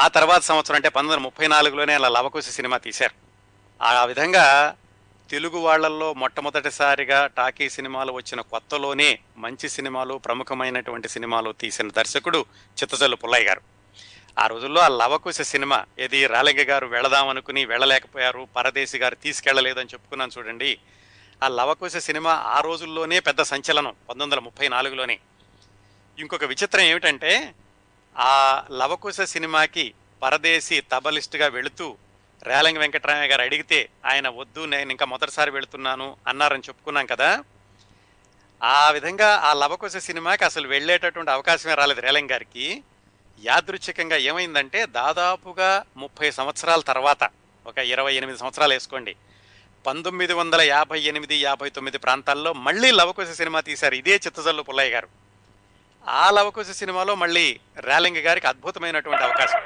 ఆ తర్వాత సంవత్సరం అంటే పంతొమ్మిది వందల ముప్పై నాలుగులోనే అలా లవకుశ సినిమా తీశారు. ఆ విధంగా తెలుగు వాళ్ళల్లో మొట్టమొదటిసారిగా టాకీ సినిమాలు వచ్చిన కొత్తలోనే మంచి సినిమాలు ప్రముఖమైనటువంటి సినిమాలు తీసిన దర్శకుడు చిత్తజల్లు పుల్లయ్య గారు. ఆ రోజుల్లో ఆ లవకుశ సినిమా ఏది రాలింగ గారు వెళదాం అనుకుని వెళ్ళలేకపోయారు పరదేశి గారు తీసుకెళ్ళలేదని చెప్పుకున్నాను చూడండి. ఆ లవకుశ సినిమా ఆ రోజుల్లోనే పెద్ద సంచలనం పంతొమ్మిది వందల ముప్పై నాలుగులోనే. ఇంకొక విచిత్రం ఏమిటంటే ఆ లవకుశ సినిమాకి పరదేశి తబలిస్ట్గా వెళుతూ రేలంగి వెంకటరామయ్య గారు అడిగితే ఆయన వద్దు నేను ఇంకా మొదటిసారి వెళుతున్నాను అన్నారని చెప్పుకున్నాం కదా. ఆ విధంగా ఆ లవకుశ సినిమాకి అసలు వెళ్ళేటటువంటి అవకాశమే రాలేదు రేలంగి గారికి. యాదృచ్ఛికంగా ఏమైందంటే దాదాపుగా ముప్పై సంవత్సరాల తర్వాత ఒక ఇరవై ఎనిమిది సంవత్సరాలు వేసుకోండి. పంతొమ్మిది వందల యాభై ఎనిమిది యాభై తొమ్మిది ప్రాంతాల్లో మళ్ళీ లవకుశ సినిమా తీశారు ఇదే చిత్తజల్లు పుల్లయ్య గారు. ఆ లవకుశ సినిమాలో మళ్ళీ రేలింగ గారికి అద్భుతమైనటువంటి అవకాశం.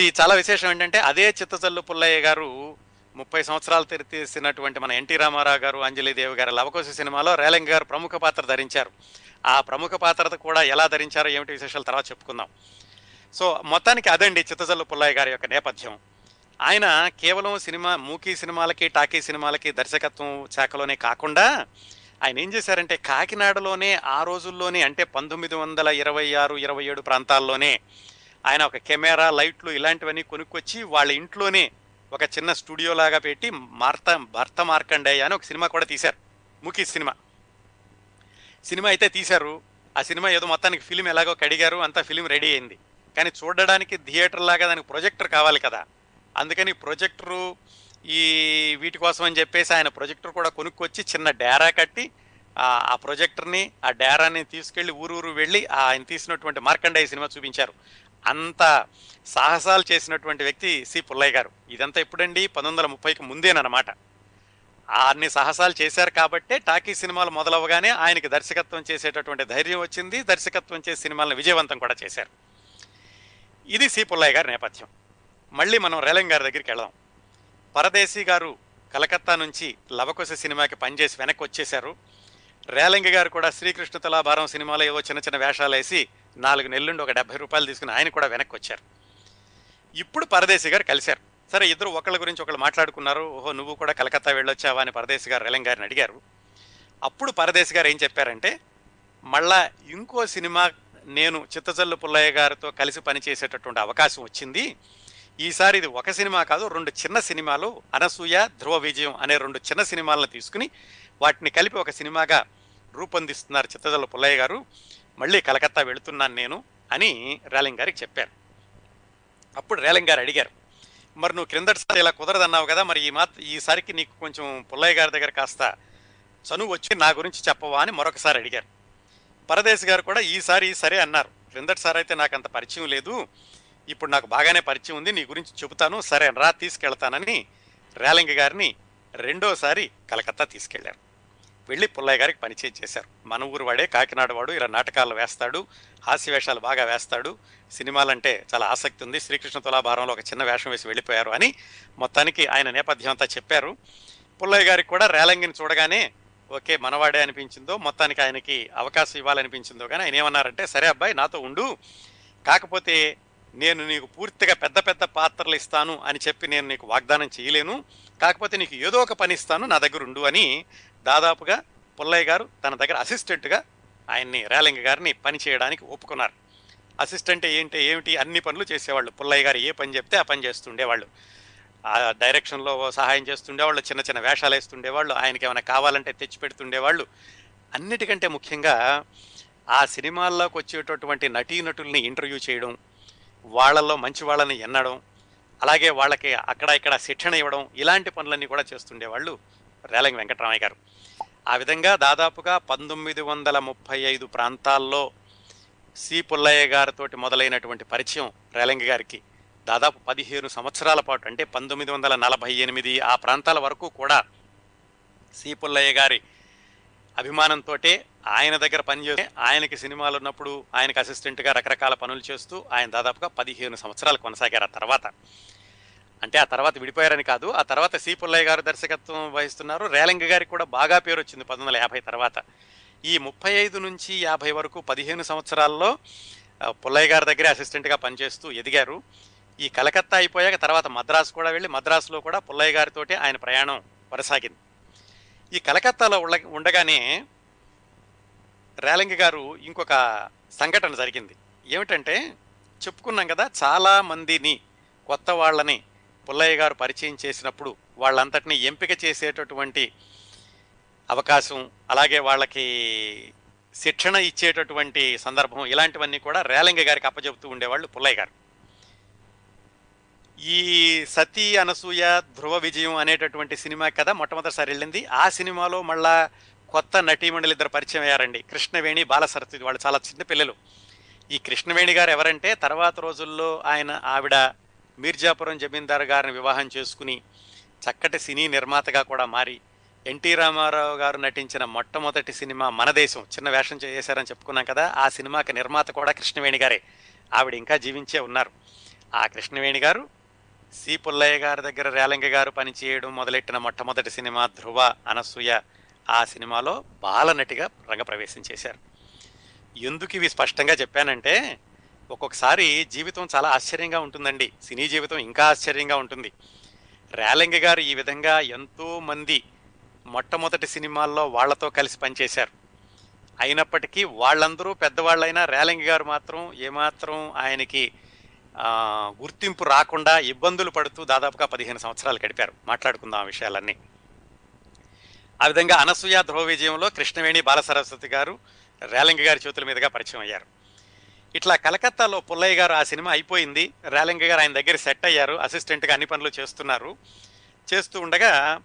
ఇది చాలా విశేషం ఏంటంటే అదే చిత్తజల్లు పుల్లయ్య గారు ముప్పై సంవత్సరాలు తెరి తీసినటువంటి మన ఎన్టీ రామారావు గారు అంజలిదేవి గారు లవకుశ సినిమాలో రేలింగ గారు ప్రముఖ పాత్ర ధరించారు. ఆ ప్రముఖ పాత్ర కూడా ఎలా ధరించారో ఏమిటి విశేషాలు తర్వాత చెప్పుకుందాం. సో మొత్తానికి అదండి చిత్తజల్లు పుల్లయ్య గారి యొక్క నేపథ్యం. ఆయన కేవలం సినిమా మూకీ సినిమాలకి టాకీ సినిమాలకి దర్శకత్వం శాఖలోనే కాకుండా ఆయన ఏం చేశారంటే కాకినాడలోనే ఆ రోజుల్లోనే అంటే పంతొమ్మిది వందల ఇరవై ఆరు ఇరవై ఏడు ప్రాంతాల్లోనే ఆయన ఒక కెమెరా లైట్లు ఇలాంటివన్నీ కొనుక్కొచ్చి వాళ్ళ ఇంట్లోనే ఒక చిన్న స్టూడియో లాగా పెట్టి మార్త భర్త మార్కండేయ అని ఒక సినిమా కూడా తీశారు. ముఖీ సినిమా. సినిమా అయితే తీశారు. ఆ సినిమా ఏదో మొత్తానికి ఫిలిం ఎలాగో కడిగారు అంతా ఫిలిం రెడీ అయింది. కానీ చూడడానికి థియేటర్ లాగా దానికి ప్రొజెక్టర్ కావాలి కదా. అందుకని ప్రొజెక్టరు ఈ వీటి కోసం అని చెప్పేసి ఆయన ప్రొజెక్టర్ కూడా కొనుక్కొచ్చి చిన్న డేరా కట్టి ఆ ప్రొజెక్టర్ని ఆ డేరాని తీసుకెళ్ళి ఊరు ఊరు వెళ్ళి ఆయన తీసినటువంటి మార్కండయ్య సినిమా చూపించారు. అంత సాహసాలు చేసినటువంటి వ్యక్తి సి పుల్లయ్య గారు. ఇదంతా ఎప్పుడండి? పంతొమ్మిది వందల ముప్పైకి ముందేనమాట అన్ని సాహసాలు చేశారు కాబట్టే టాకీ సినిమాలు మొదలవగానే ఆయనకి దర్శకత్వం చేసేటటువంటి ధైర్యం వచ్చింది. దర్శకత్వం చేసే సినిమాలను విజయవంతం కూడా చేశారు. ఇది సి పుల్లయ్య గారి నేపథ్యం. మళ్ళీ మనం రేలం గారి దగ్గరికి వెళదాం. పరదేశీ గారు కలకత్తా నుంచి లవకుశ సినిమాకి పనిచేసి వెనక్కి వచ్చేశారు. రేలంగి గారు కూడా శ్రీకృష్ణ తులాభారం సినిమాలో ఏవో చిన్న చిన్న వేషాలు వేసి నాలుగు నెలలుండి ఒక డెబ్బై రూపాయలు తీసుకుని ఆయన కూడా వెనక్కి వచ్చారు. ఇప్పుడు పరదేశీ గారు కలిశారు. సరే ఇద్దరు ఒకళ్ళ గురించి ఒకళ్ళు మాట్లాడుకున్నారు. ఓహో నువ్వు కూడా కలకత్తా వెళ్ళొచ్చావా అని పరదేశీ గారు రేలంగి గారిని అడిగారు. అప్పుడు పరదేశీ గారు ఏం చెప్పారంటే మళ్ళా ఇంకో సినిమా నేను చిత్తజల్లు పుల్లయ్య గారితో కలిసి పనిచేసేటటువంటి అవకాశం వచ్చింది. ఈసారి ఇది ఒక సినిమా కాదు రెండు చిన్న సినిమాలు అనసూయ ధ్రువ విజయం అనే రెండు చిన్న సినిమాలను తీసుకుని వాటిని కలిపి ఒక సినిమాగా రూపొందిస్తున్నారు చిత్తజల్ల పుల్లయ్య గారు. మళ్ళీ కలకత్తా వెళుతున్నాను నేను అని రేలింగ్ గారికి చెప్పారు. అప్పుడు రేలింగ్ గారు అడిగారు మరి నువ్వు క్రిందటిసారి ఇలా కుదరదన్నావు కదా మరి ఈ మాత్ ఈసారికి నీకు కొంచెం పుల్లయ్య గారి దగ్గర కాస్త చనువు వచ్చి నా గురించి చెప్పవా అని మరొకసారి అడిగారు. పరదేశ్ గారు కూడా ఈసారి సరే అన్నారు. క్రిందటిసారి అయితే నాకు అంత పరిచయం లేదు. ఇప్పుడు నాకు బాగానే పరిచయం ఉంది. నీ గురించి చెబుతాను. సరే రా తీసుకెళ్తానని రేలింగ గారిని రెండోసారి కలకత్తా తీసుకెళ్ళారు వెళ్ళి పుల్లయ్య గారికి పరిచయం చేశారు. మన ఊరు వాడే కాకినాడ వాడు ఇలా నాటకాలు వేస్తాడు హాస్య వేషాలు బాగా వేస్తాడు. సినిమాలంటే చాలా ఆసక్తి ఉంది. శ్రీకృష్ణ తులాభారంలో ఒక చిన్న వేషం వేసి వెళ్ళిపోయారు అని మొత్తానికి ఆయన నేపథ్యం అంతా చెప్పారు. పుల్లయ్య గారికి కూడా రేలంగిని చూడగానే ఓకే మనవాడే అనిపించిందో మొత్తానికి ఆయనకి అవకాశం ఇవ్వాలనిపించిందో కానీ ఆయన ఏమన్నారంటే సరే అబ్బాయి నాతో ఉండు. కాకపోతే నేను నీకు పూర్తిగా పెద్ద పెద్ద పాత్రలు ఇస్తాను అని చెప్పి నేను నీకు వాగ్దానం చేయలేను. కాకపోతే నీకు ఏదో ఒక పని ఇస్తాను నా దగ్గర ఉండు అని దాదాపుగా పుల్లయ్య గారు తన దగ్గర అసిస్టెంట్గా ఆయన్ని రేలింగ గారిని పని చేయడానికి ఒప్పుకున్నారు. అసిస్టెంట్ ఏంటి ఏమిటి అన్ని పనులు చేసేవాళ్ళు. పుల్లయ్య గారు ఏ పని చెప్తే ఆ పని చేస్తుండేవాళ్ళు ఆ డైరెక్షన్లో సహాయం చేస్తుండేవాళ్ళు చిన్న చిన్న వేషాలు వేస్తుండేవాళ్ళు ఆయనకి ఏమైనా కావాలంటే తెచ్చి పెడుతుండేవాళ్ళు. అన్నిటికంటే ముఖ్యంగా ఆ సినిమాల్లోకి వచ్చేటటువంటి నటీనటుల్ని ఇంటర్వ్యూ చేయడం వాళ్ళల్లో మంచి వాళ్ళని ఎన్నడం అలాగే వాళ్ళకి అక్కడ ఇక్కడ శిక్షణ ఇవ్వడం ఇలాంటి పనులన్నీ కూడా చేస్తుండేవాళ్ళు రేలంగి వెంకటరామయ్య గారు. ఆ విధంగా దాదాపుగా పంతొమ్మిది వందల ముప్పై ఐదు ప్రాంతాల్లో సి పుల్లయ్య గారితో మొదలైనటువంటి పరిచయం రేలంగి గారికి దాదాపు పదిహేను సంవత్సరాల పాటు అంటే పంతొమ్మిది వందల నలభై ఎనిమిది ఆ ప్రాంతాల వరకు కూడా సి. పుల్లయ్య గారి అభిమానంతో ఆయన దగ్గర పనిచేస్తే ఆయనకి సినిమాలు ఉన్నప్పుడు ఆయనకి అసిస్టెంట్గా రకరకాల పనులు చేస్తూ ఆయన దాదాపుగా పదిహేను సంవత్సరాలు కొనసాగారు ఆ తర్వాత. అంటే ఆ తర్వాత విడిపోయారని కాదు ఆ తర్వాత సి. పుల్లయ్య గారు దర్శకత్వం వహిస్తున్నారు. రేలంగి గారికి కూడా బాగా పేరు వచ్చింది పంతొమ్మిది వందల యాభై తర్వాత. ఈ ముప్పై ఐదు నుంచి యాభై వరకు పదిహేను సంవత్సరాల్లో పుల్లయ్య గారి దగ్గరే అసిస్టెంట్గా పనిచేస్తూ ఎదిగారు. ఈ కలకత్తా అయిపోయాక తర్వాత మద్రాసు కూడా వెళ్ళి మద్రాసులో కూడా పుల్లయ్య గారితోటి ఆయన ప్రయాణం కొనసాగింది. ఈ కలకత్తాలో ఉండ ఉండగానే రేలంగి గారు ఇంకొక సంఘటన జరిగింది. ఏమిటంటే చెప్పుకున్నాం కదా చాలా మందిని కొత్త వాళ్ళని పుల్లయ్య గారు పరిచయం చేసినప్పుడు వాళ్ళంతటిని ఎంపిక చేసేటటువంటి అవకాశం అలాగే వాళ్ళకి శిక్షణ ఇచ్చేటటువంటి సందర్భం ఇలాంటివన్నీ కూడా రేలంగి గారికి అప్పచెబుతూ ఉండేవాళ్ళు పుల్లయ్య గారు. ఈ సతీ అనసూయ ధ్రువ విజయం అనేటటువంటి సినిమా కథ మొట్టమొదటిసారి వెళ్ళింది. ఆ సినిమాలో మళ్ళా కొత్త నటీమణులు ఇద్దరు పరిచయం అయ్యారండి. కృష్ణవేణి బాలసరస్వతి వాళ్ళు చాలా చిన్న పిల్లలు. ఈ కృష్ణవేణి గారు ఎవరంటే తర్వాత రోజుల్లో ఆయన ఆవిడ మీర్జాపురం జమీందార్ గారిని వివాహం చేసుకుని చక్కటి సినీ నిర్మాతగా కూడా మారి ఎన్టీ రామారావు గారు నటించిన మొట్టమొదటి సినిమా మన దేశం చిన్న వేషం చేశారని చెప్పుకున్నాం కదా ఆ సినిమాకి నిర్మాత కూడా కృష్ణవేణి గారే. ఆవిడ ఇంకా జీవించే ఉన్నారు. ఆ కృష్ణవేణి గారు సి పుల్లయ్య గారి దగ్గర రేలంగి గారు పనిచేయడం మొదలెట్టిన మొట్టమొదటి సినిమా ధ్రువ అనసూయ. ఆ సినిమాలో బాలనటిగా రంగప్రవేశం చేశారు. ఎందుకు ఇవి స్పష్టంగా చెప్పానంటే ఒక్కొక్కసారి జీవితం చాలా ఆశ్చర్యంగా ఉంటుందండి. సినీ జీవితం ఇంకా ఆశ్చర్యంగా ఉంటుంది. రేలంగి గారు ఈ విధంగా ఎంతో మంది మొట్టమొదటి సినిమాల్లో వాళ్ళతో కలిసి పనిచేశారు. అయినప్పటికీ వాళ్ళందరూ పెద్దవాళ్ళైనా రేలంగి గారు మాత్రం ఏమాత్రం ఆయనకి గుర్తింపు రాకుండా ఇబ్బందులు పడుతూ దాదాపుగా పదిహేను సంవత్సరాలు గడిపారు. మాట్లాడుకుందాం ఆ విషయాలన్నీ. ఆ విధంగా అనసూయ ధ్రువ విజయంలో కృష్ణవేణి బాలసరస్వతి గారు రేలంగి గారి చేతుల మీదుగా పరిచయం అయ్యారు. ఇట్లా కలకత్తాలో పుల్లయ్య గారు ఆ సినిమా అయిపోయింది. రేలంగి గారు ఆయన దగ్గర సెట్ అయ్యారు. అసిస్టెంట్గా అన్ని పనులు చేస్తున్నారు. చేస్తూ ఉండగా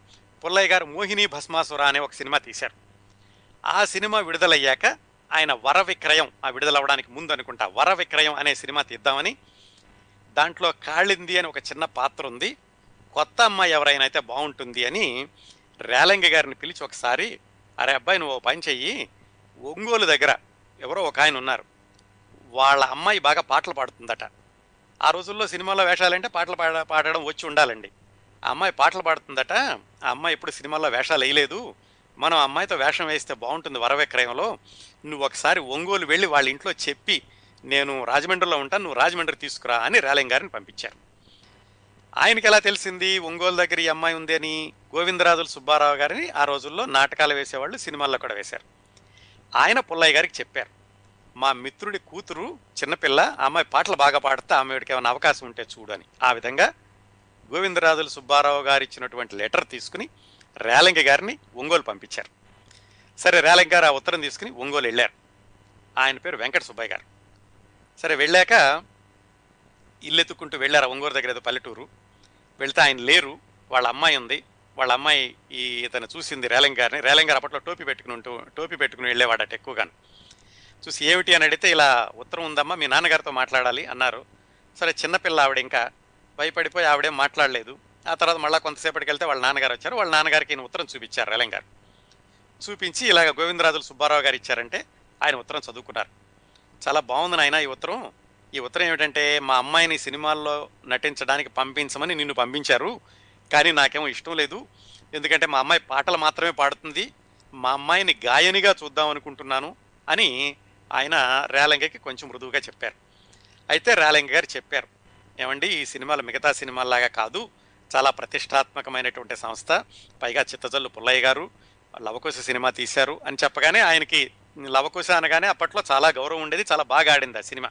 పుల్లయ్య గారు మోహిని భస్మాసుర అనే ఒక సినిమా తీశారు. ఆ సినిమా విడుదలయ్యాక ఆయన వర విక్రయం ఆ విడుదలవ్వడానికి ముందు అనుకుంటా వర విక్రయం అనే సినిమా తీద్దామని దాంట్లో కాళింది అని ఒక చిన్న పాత్ర ఉంది. కొత్త అమ్మాయి ఎవరైనా అయితే బాగుంటుంది అని రేలంగి గారిని పిలిచి ఒకసారి అరే అబ్బాయి నువ్వు ఓ పని చెయ్యి. ఒంగోలు దగ్గర ఎవరో ఒక ఆయన ఉన్నారు. వాళ్ళ అమ్మాయి బాగా పాటలు పాడుతుందట. ఆ రోజుల్లో సినిమాలో వేషాలంటే పాటలు పాడ పాడడం వచ్చి ఉండాలండి. ఆ అమ్మాయి పాటలు పాడుతుందట. ఆ అమ్మాయి ఇప్పుడు సినిమాల్లో వేషాలు వేయలేదు. మనం అమ్మాయితో వేషం వేస్తే బాగుంటుంది వరవిక్రయంలో నువ్వు ఒకసారి ఒంగోలు వెళ్ళి వాళ్ళ ఇంట్లో చెప్పి నేను రాజమండ్రిలో ఉంటాను నువ్వు రాజమండ్రి తీసుకురా అని రేలంగి గారిని పంపించారు. ఆయనకి ఎలా తెలిసింది? ఒంగోలు దగ్గర ఈ అమ్మాయి ఉంది అని గోవిందరాజుల సుబ్బారావు గారిని ఆ రోజుల్లో నాటకాలు వేసేవాళ్ళు సినిమాల్లో కూడా వేశారు. ఆయన పుల్లయ్య గారికి చెప్పారు మా మిత్రుడి కూతురు చిన్నపిల్ల అమ్మాయి పాటలు బాగా పాడితే ఆమెడికి ఏమైనా అవకాశం ఉంటే చూడు అని. ఆ విధంగా గోవిందరాజుల సుబ్బారావు గారు ఇచ్చినటువంటి లెటర్ తీసుకుని రేలంగి గారిని ఒంగోలు పంపించారు. సరే రేలంగి గారు ఆ ఉత్తరం తీసుకుని ఒంగోలు వెళ్ళారు. ఆయన పేరు వెంకట సుబ్బయ్య గారు. సరే వెళ్ళాక ఇల్లు ఎత్తుకుంటూ వెళ్ళారు ఒంగూరు దగ్గర ఏదో పల్లెటూరు. వెళ్తే ఆయన లేరు వాళ్ళ అమ్మాయి ఉంది. వాళ్ళ అమ్మాయి ఈ ఇతను చూసింది రేలంగారిని రేలంగారు అప్పట్లో టోపీ పెట్టుకుని ఉంటూ టోపీ పెట్టుకుని వెళ్ళేవాడట ఎక్కువగాను. చూసి ఏమిటి అని అడిగితే ఇలా ఉత్తరం ఉందమ్మా మీ నాన్నగారితో మాట్లాడాలి అన్నారు. సరే చిన్నపిల్ల ఆవిడ ఇంకా భయపడిపోయి ఆవిడేం మాట్లాడలేదు. ఆ తర్వాత మళ్ళీ కొంతసేపటికి వెళ్తే వాళ్ళ నాన్నగారు వచ్చారు. వాళ్ళ నాన్నగారికి ఈయన ఉత్తరం చూపించారు రేలంగారు చూపించి ఇలాగ గోవిందరాజులు సుబ్బారావు గారు ఇచ్చారంటే ఆయన ఉత్తరం చదువుకున్నారు. చాలా బాగుంది నాయన ఈ ఉత్తరం. ఈ ఉత్తరం ఏమిటంటే మా అమ్మాయిని సినిమాల్లో నటించడానికి పంపించమని నిన్ను పంపించారు. కానీ నాకేమో ఇష్టం లేదు. ఎందుకంటే మా అమ్మాయి పాటలు మాత్రమే పాడుతుంది. మా అమ్మాయిని గాయనిగా చూద్దాం అనుకుంటున్నాను అని ఆయన రేలంగకి కొంచెం మృదువుగా చెప్పారు. అయితే రేలంగ గారు చెప్పారు ఏమండి ఈ సినిమాలు మిగతా సినిమాల్లాగా కాదు. చాలా ప్రతిష్టాత్మకమైనటువంటి సంస్థ. పైగా చిత్తజల్లు పుల్లయ్య గారు లవకుశ సినిమా తీశారు అని చెప్పగానే ఆయనకి లవకుశ అనగానే అప్పట్లో చాలా గౌరవం ఉండేది చాలా బాగా ఆడింది ఆ సినిమా.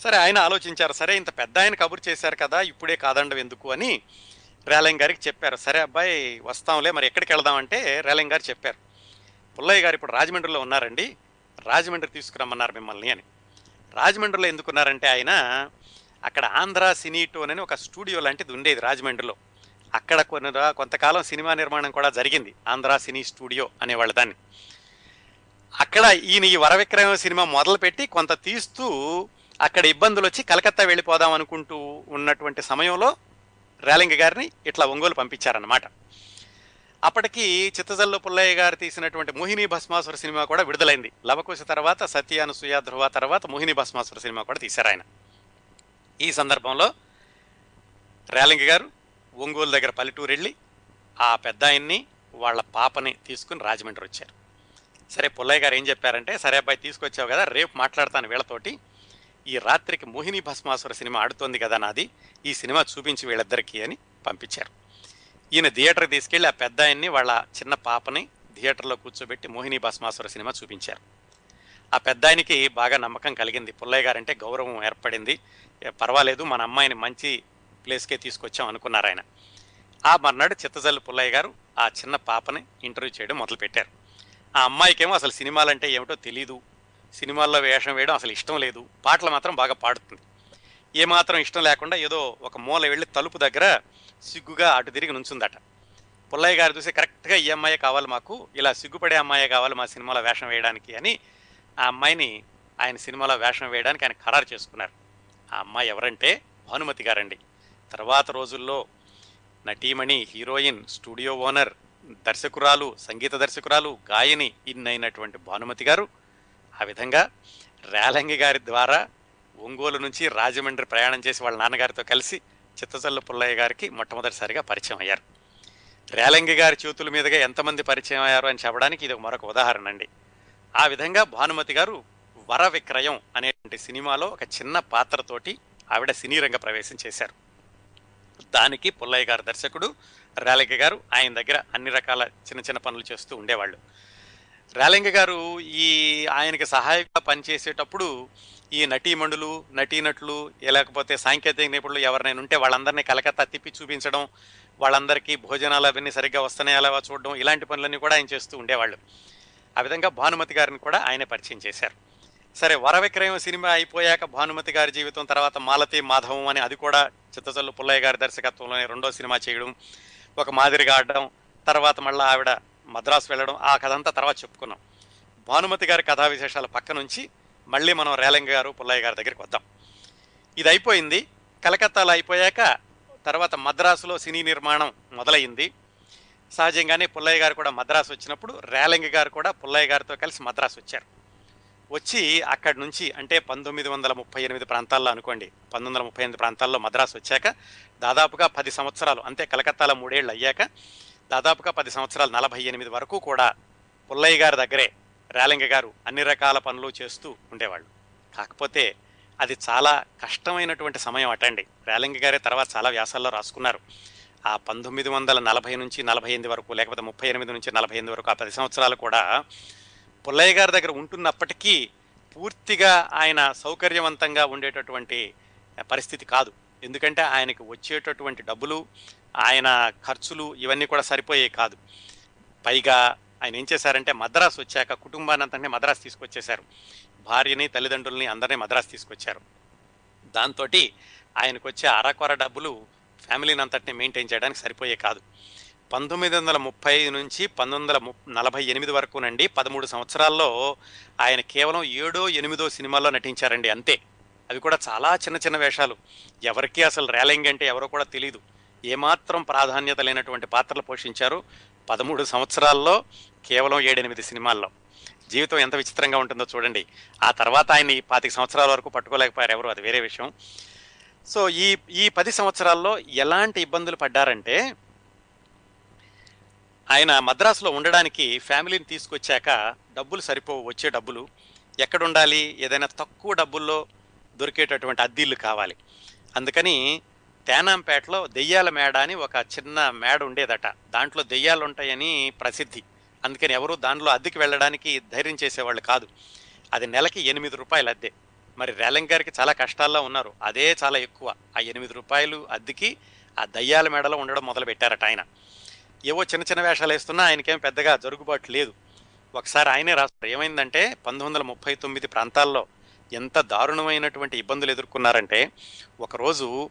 సరే ఆయన ఆలోచించారు సరే ఇంత పెద్ద ఆయన కబురు చేశారు కదా ఇప్పుడే కాదండం ఎందుకు అని రేలంగ్ గారికి చెప్పారు. సరే అబ్బాయి వస్తాంలే మరి ఎక్కడికి వెళదామంటే రేలంగ్ గారు చెప్పారు. పుల్లయ్య గారు ఇప్పుడు రాజమండ్రిలో ఉన్నారండి రాజమండ్రి తీసుకురమ్మన్నారు మిమ్మల్ని అని. రాజమండ్రిలో ఎందుకున్నారంటే ఆయన అక్కడ ఆంధ్ర సినీ అని ఒక స్టూడియో లాంటిది ఉండేది రాజమండ్రిలో. అక్కడ కొన్ని కొంతకాలం సినిమా నిర్మాణం కూడా జరిగింది ఆంధ్ర సినీ స్టూడియో అనేవాళ్ళ దాన్ని. అక్కడ ఈయన ఈ వరవిక్రయం సినిమా మొదలుపెట్టి కొంత తీస్తూ అక్కడ ఇబ్బందులు వచ్చి కలకత్తా వెళ్ళిపోదాం అనుకుంటూ ఉన్నటువంటి సమయంలో రేలింగ గారిని ఇట్లా ఒంగోలు పంపించారన్నమాట. అప్పటికి చిత్తజల్లు పుల్లయ్య గారు తీసినటువంటి మోహిని భస్మాసుర సినిమా కూడా విడుదలైంది. లవకుశ తర్వాత సత్యానుసూయ ధ్రువ తర్వాత మోహిని భస్మాసుర సినిమా కూడా తీశారు ఆయన. ఈ సందర్భంలో రేలింగ గారు ఒంగోలు దగ్గర పల్లెటూరు వెళ్ళి ఆ పెద్ద ఆయన్ని వాళ్ళ పాపని తీసుకుని రాజమండ్రి వచ్చారు. సరే పుల్లయ్య గారు ఏం చెప్పారంటే సరే అబ్బాయి తీసుకొచ్చావు కదా రేపు మాట్లాడతాను వీళ్ళతోటి. ఈ రాత్రికి మోహిని భస్మాసుర సినిమా ఆడుతోంది కదా నాది ఈ సినిమా చూపించి వీళ్ళిద్దరికీ అని పంపించారు. ఈయన థియేటర్కి తీసుకెళ్ళి ఆ పెద్ద ఆయన్ని వాళ్ళ చిన్న పాపని థియేటర్లో కూర్చోబెట్టి మోహిని భస్మాసుర సినిమా చూపించారు. ఆ పెద్ద ఆయనకి బాగా నమ్మకం కలిగింది. పుల్లయ్య గారంటే గౌరవం ఏర్పడింది. పర్వాలేదు మన అమ్మాయిని మంచి ప్లేస్కే తీసుకొచ్చాం అనుకున్నారు ఆయన. ఆ మర్నాడు చిత్తజల్లు పుల్లయ్య గారు ఆ చిన్న పాపని ఇంటర్వ్యూ చేయడం మొదలుపెట్టారు. ఆ అమ్మాయికేమో అసలు సినిమాలంటే ఏమిటో తెలీదు. సినిమాల్లో వేషం వేయడం అసలు ఇష్టం లేదు. పాటలు మాత్రం బాగా పాడుతుంది. ఏమాత్రం ఇష్టం లేకుండా ఏదో ఒక మూల వెళ్ళి తలుపు దగ్గర సిగ్గుగా అటు తిరిగి నుంచుందట. పుల్లయ్య గారు చూసి కరెక్ట్గా ఈ అమ్మాయి కావాలి మాకు ఇలా సిగ్గుపడే అమ్మాయి కావాలి మా సినిమాలో వేషం వేయడానికి అని ఆ అమ్మాయిని ఆయన సినిమాలో వేషం వేయడానికి ఆయన ఖరారు చేసుకున్నారు. ఆ అమ్మాయి ఎవరంటే భానుమతి గారండి. తర్వాత రోజుల్లో నటీమణి హీరోయిన్ స్టూడియో ఓనర్ దర్శకురాలు సంగీత దర్శకురాలు గాయని ఇన్నైనటువంటి భానుమతి గారు. ఆ విధంగా రేలంగి గారి ద్వారా ఒంగోలు నుంచి రాజమండ్రి ప్రయాణం చేసి వాళ్ళ నాన్నగారితో కలిసి చిత్తచల్లు పుల్లయ్య గారికి మొట్టమొదటిసారిగా పరిచయం అయ్యారు. రేలంగి గారి చేతుల మీదుగా ఎంతమంది పరిచయం అయ్యారు అని చెప్పడానికి ఇది ఒక మరొక ఉదాహరణ అండి. ఆ విధంగా భానుమతి గారు వర విక్రయం అనేటువంటి సినిమాలో ఒక చిన్న పాత్రతోటి ఆవిడ సినీ రంగ ప్రవేశం చేశారు. దానికి పుల్లయ్య గారు దర్శకుడు రాలింగ గారు ఆయన దగ్గర అన్ని రకాల చిన్న చిన్న పనులు చేస్తూ ఉండేవాళ్ళు. రాలింగ గారు ఈ ఆయనకి సహాయంగా పనిచేసేటప్పుడు ఈ నటీమణులు నటీనటులు లేకపోతే సాంకేతిక నిపుణులు ఎవరినైనా ఉంటే వాళ్ళందరినీ కలకత్తా తిప్పి చూపించడం వాళ్ళందరికీ భోజనాలు అవన్నీ సరిగ్గా వస్తున్నాయా అలా చూడడం ఇలాంటి పనులన్నీ కూడా ఆయన చేస్తూ ఉండేవాళ్ళు. ఆ విధంగా భానుమతి గారిని కూడా ఆయనే పరిచయం చేశారు. సరే వరవిక్రయం సినిమా అయిపోయాక భానుమతి గారి జీవితం తర్వాత మాలతి మాధవం అని అది కూడా చిత్తచల్లు పుల్లయ్య గారి దర్శకత్వంలోనే రెండో సినిమా చేయడం ఒక మాదిరిగా ఆడడం తర్వాత మళ్ళీ ఆవిడ మద్రాసు వెళ్ళడం ఆ కథ అంతా తర్వాత చెప్పుకున్నాం. భానుమతి గారి కథా విశేషాల పక్క నుంచి మళ్ళీ మనం రేలంగి గారు పుల్లయ్య గారి దగ్గరికి వద్దాం. ఇది అయిపోయింది కలకత్తాలో అయిపోయాక తర్వాత మద్రాసులో సినీ నిర్మాణం మొదలైంది. సహజంగానే పుల్లయ్య గారు కూడా మద్రాసు వచ్చినప్పుడు రేలంగి గారు కూడా పుల్లయ్య గారితో కలిసి మద్రాసు వచ్చారు. వచ్చి అక్కడి నుంచి అంటే పంతొమ్మిది వందల ముప్పై ఎనిమిది ప్రాంతాల్లో అనుకోండి పంతొమ్మిది వందల ముప్పై ఎనిమిది ప్రాంతాల్లో మద్రాసు వచ్చాక దాదాపుగా పది సంవత్సరాలు అంతే కలకత్తాలో మూడేళ్ళు అయ్యాక దాదాపుగా పది సంవత్సరాలు నలభై ఎనిమిది వరకు కూడా పుల్లయ్య గారి దగ్గరే రేలంగ గారు అన్ని రకాల పనులు చేస్తూ ఉండేవాళ్ళు. కాకపోతే అది చాలా కష్టమైనటువంటి సమయం అటండి రేలంగి గారే తర్వాత చాలా వ్యాసాల్లో రాసుకున్నారు. ఆ పంతొమ్మిది వందల నలభై నుంచి నలభై ఎనిమిది వరకు లేకపోతే ముప్పై ఎనిమిది నుంచి నలభై ఎనిమిది వరకు ఆ పది సంవత్సరాలు కూడా పుల్లయ్య గారి దగ్గర ఉంటున్నప్పటికీ పూర్తిగా ఆయన సౌకర్యవంతంగా ఉండేటటువంటి పరిస్థితి కాదు. ఎందుకంటే ఆయనకి వచ్చేటటువంటి డబ్బులు ఆయన ఖర్చులు ఇవన్నీ కూడా సరిపోయే కాదు. పైగా ఆయన ఏం చేశారంటే మద్రాసు వచ్చాక కుటుంబాన్ని అంతనే మద్రాసు తీసుకొచ్చేశారు. భార్యని తల్లిదండ్రుల్ని అందరినీ మద్రాసు తీసుకొచ్చారు. దాంతో ఆయనకు వచ్చే అరకొర డబ్బులు ఫ్యామిలీని అంతటిని మెయింటైన్ చేయడానికి సరిపోయే కాదు. పంతొమ్మిది వందల ముప్పై నుంచి పంతొమ్మిది వందల నలభై ఎనిమిది వరకునండి పదమూడు సంవత్సరాల్లో ఆయన కేవలం ఏడో ఎనిమిదో సినిమాల్లో నటించారండి అంతే. అవి కూడా చాలా చిన్న చిన్న వేషాలు. ఎవరికీ అసలు ర్యాలింగ్ అంటే ఎవరో కూడా తెలియదు ఏమాత్రం ప్రాధాన్యత లేనటువంటి పాత్రలు పోషించారు పదమూడు సంవత్సరాల్లో కేవలం ఏడెనిమిది సినిమాల్లో. జీవితం ఎంత విచిత్రంగా ఉంటుందో చూడండి. ఆ తర్వాత ఆయన ఈ పాతిక సంవత్సరాల వరకు పట్టుకోలేకపోయారు ఎవరు అది వేరే విషయం. సో ఈ ఈ పది సంవత్సరాల్లో ఎలాంటి ఇబ్బందులు పడ్డారంటే ఆయన మద్రాసులో ఉండడానికి ఫ్యామిలీని తీసుకొచ్చాక డబ్బులు సరిపోవు వచ్చే డబ్బులు. ఎక్కడుండాలి? ఏదైనా తక్కువ డబ్బుల్లో దొరికేటటువంటి అద్దీళ్ళు కావాలి. అందుకని తేనాంపేటలో దెయ్యాల మేడ అని ఒక చిన్న మేడ ఉండేదట. దాంట్లో దెయ్యాలు ఉంటాయని ప్రసిద్ధి. అందుకని ఎవరు దానిలో అద్దెకి వెళ్ళడానికి ధైర్యం చేసేవాళ్ళు కాదు. అది నెలకి ఎనిమిది రూపాయలు అద్దె. మరి రేలంగ్ గారికి చాలా కష్టాల్లో ఉన్నారు. అదే చాలా ఎక్కువ. ఆ ఎనిమిది రూపాయలు అద్దెకి ఆ దయ్యాల మేడలో ఉండడం మొదలు పెట్టారట ఆయన. ఏవో చిన్న చిన్న వేషాలు వేస్తున్నా ఆయనకేం పెద్దగా జరుగుబాటు లేదు. ఒకసారి ఆయనే రాస్తారు ఏమైందంటే పంతొమ్మిది వందల ముప్పై తొమ్మిది ప్రాంతాల్లో ఎంత దారుణమైనటువంటి ఇబ్బందులు ఎదుర్కొన్నారంటే ఒకరోజు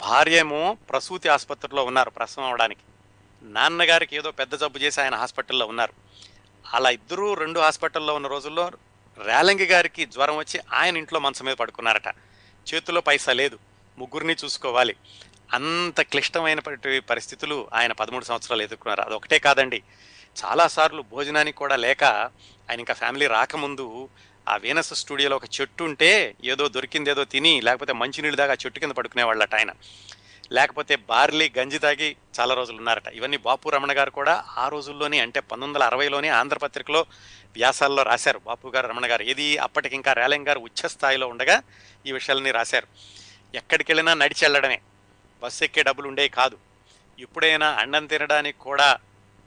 భార్య ఏమో ప్రసూతి ఆసుపత్రిలో ఉన్నారు ప్రసవం అవడానికి. నాన్నగారికి ఏదో పెద్ద జబ్బు చేసి ఆయన హాస్పిటల్లో ఉన్నారు. అలా ఇద్దరూ రెండు హాస్పిటల్లో ఉన్న రోజుల్లో రేలంగి గారికి జ్వరం వచ్చి ఆయన ఇంట్లో మంచం మీద పడుకున్నారట. చేతిలో పైసా లేదు. ముగ్గురిని చూసుకోవాలి. అంత క్లిష్టమైన పరిస్థితులు ఆయన పదమూడు సంవత్సరాలు ఎదుర్కొన్నారు. అది ఒకటే కాదండి. చాలాసార్లు భోజనానికి కూడా లేక ఆయన ఇంకా ఫ్యామిలీ రాకముందు ఆ వీనస్ స్టూడియోలో ఒక చెట్టు ఉంటే ఏదో దొరికింది ఏదో తిని లేకపోతే మంచినీళ్ళు దాకా చెట్టు కింద పడుకునేవాళ్ళట ఆయన. లేకపోతే బార్లీ గంజి తాగి చాలా రోజులు ఉన్నారట ఇవన్నీ బాపు రమణ గారు కూడా ఆ రోజుల్లోనే అంటే పంతొమ్మిది వందల అరవైలోనే ఆంధ్రపత్రికలో వ్యాసాల్లో రాశారు. బాపు గారు రమణ గారు ఇది అప్పటికి ఇంకా రేలంగ్ గారు ఉచ్చ స్థాయిలో ఉండగా ఈ విషయాలని రాశారు. ఎక్కడికి వెళ్ళినా నడిచి వెళ్ళడమే బస్సు ఎక్కే డబ్బులు ఉండేవి కాదు. ఇప్పుడైనా అన్నం తినడానికి కూడా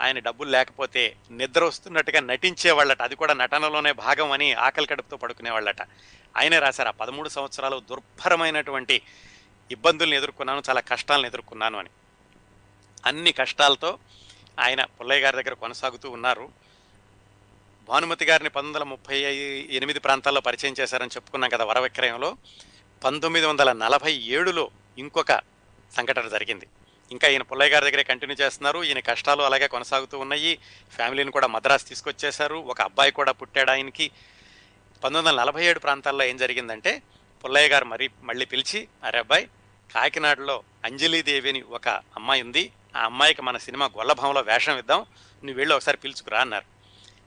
ఆయన డబ్బులు లేకపోతే నిద్ర వస్తున్నట్టుగా నటించేవాళ్ళట అది కూడా నటనలోనే భాగం అని ఆకలి కడుపుతో పడుకునేవాళ్ళట ఆయనే రాశారు ఆ పదమూడు సంవత్సరాలు దుర్భరమైనటువంటి ఇబ్బందుల్ని ఎదుర్కొన్నాను చాలా కష్టాలను ఎదుర్కొన్నాను అని. అన్ని కష్టాలతో ఆయన పుల్లయ్య గారి దగ్గర కొనసాగుతూ ఉన్నారు. భానుమతి గారిని పంతొమ్మిది వందల ముప్పై ఎనిమిది ప్రాంతాల్లో పరిచయం చేశారని చెప్పుకున్నాం కదా వర విక్రయంలో పంతొమ్మిది వందల నలభై ఏడులో ఇంకొక సంఘటన జరిగింది. ఇంకా ఈయన పుల్లయ్య గారి దగ్గరే కంటిన్యూ చేస్తున్నారు. ఈయన కష్టాలు అలాగే కొనసాగుతూ ఉన్నాయి. ఫ్యామిలీని కూడా మద్రాసు తీసుకొచ్చేశారు. ఒక అబ్బాయి కూడా పుట్టాడు ఆయనకి. పంతొమ్మిది వందల నలభై ఏడు ప్రాంతాల్లో ఏం జరిగిందంటే పుల్లయ్య గారు మరి మళ్ళీ పిలిచి అరే అబ్బాయి కాకినాడలో అంజలీదేవి అని ఒక అమ్మాయి ఉంది. ఆ అమ్మాయికి మన సినిమా గొల్లభంలో వేషం ఇద్దాం. నువ్వు వెళ్ళి ఒకసారి పిలుచుకురా అన్నారు.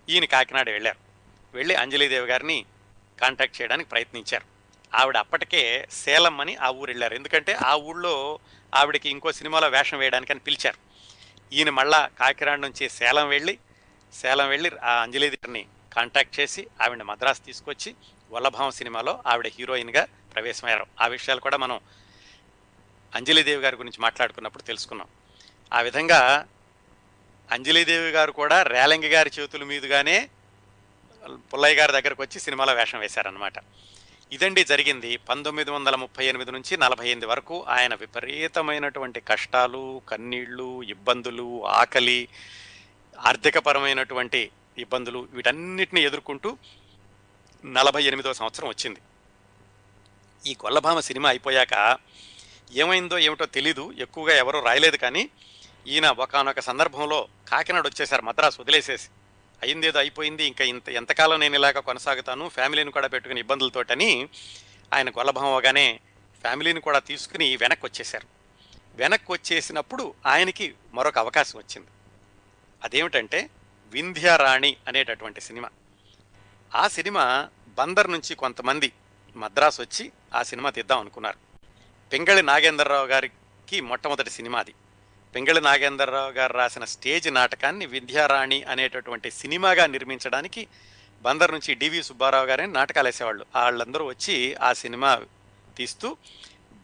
ఈయన కాకినాడ వెళ్ళారు. వెళ్ళి అంజలీదేవి గారిని కాంటాక్ట్ చేయడానికి ప్రయత్నించారు. ఆవిడ అప్పటికే సేలం అని ఆ ఊరు వెళ్ళారు. ఎందుకంటే ఆ ఊళ్ళో ఆవిడకి ఇంకో సినిమాలో వేషం వేయడానికి అని పిలిచారు. ఈయన మళ్ళా కాకినాడ నుంచి సేలం వెళ్ళి సేలం వెళ్ళి ఆ అంజలిదిని కాంటాక్ట్ చేసి ఆవిడ మద్రాసు తీసుకొచ్చి వల్లభావం సినిమాలో ఆవిడ హీరోయిన్గా ప్రవేశమయ్యారు. ఆ విషయాలు కూడా మనం అంజలిదేవి గారి గురించి మాట్లాడుకున్నప్పుడు తెలుసుకున్నాం. ఆ విధంగా అంజలిదేవి గారు కూడా రేలంగి గారి చేతుల మీదుగానే పుల్లయ్య గారి దగ్గరకు వచ్చి సినిమాలో వేషం వేశారనమాట ఇదండి జరిగింది పంతొమ్మిది వందల ముప్పై ఎనిమిది నుంచి నలభై ఎనిమిది వరకు ఆయన విపరీతమైనటువంటి కష్టాలు కన్నీళ్ళు ఇబ్బందులు ఆకలి ఆర్థికపరమైనటువంటి ఇబ్బందులు వీటన్నిటిని ఎదుర్కొంటూ నలభై ఎనిమిదో సంవత్సరం వచ్చింది. ఈ గొల్లభామ సినిమా అయిపోయాక ఏమైందో ఏమిటో తెలీదు ఎక్కువగా ఎవరూ రాయలేదు కానీ ఈయన ఒకనొక సందర్భంలో కాకినాడ వచ్చేసారు మద్రాసు వదిలేసేసి. అయిందేదో అయిపోయింది ఇంకా ఇంత ఎంతకాలం నేను ఇలాగ కొనసాగుతాను ఫ్యామిలీని కూడా పెట్టుకుని ఇబ్బందులతోటని ఆయన గొల్లభామగానే ఫ్యామిలీని కూడా తీసుకుని వెనక్కి వచ్చేశారు వెనక్కి వచ్చేసినప్పుడు ఆయనకి మరొక అవకాశం వచ్చింది. అదేమిటంటే వింధ్యారాణి అనేటటువంటి సినిమా. ఆ సినిమా బందర్ నుంచి కొంతమంది మద్రాసు వచ్చి ఆ సినిమా తీద్దాం అనుకున్నారు. పింగళి నాగేంద్రరావు గారికి మొట్టమొదటి సినిమా అది. పింగళి నాగేంద్రరావు గారు రాసిన స్టేజ్ నాటకాన్ని విద్యారాణి అనేటటువంటి సినిమాగా నిర్మించడానికి బందర్ నుంచి డివి సుబ్బారావు గారిని నాటకాలు వేసేవాళ్ళు. వాళ్ళందరూ వచ్చి ఆ సినిమా తీస్తూ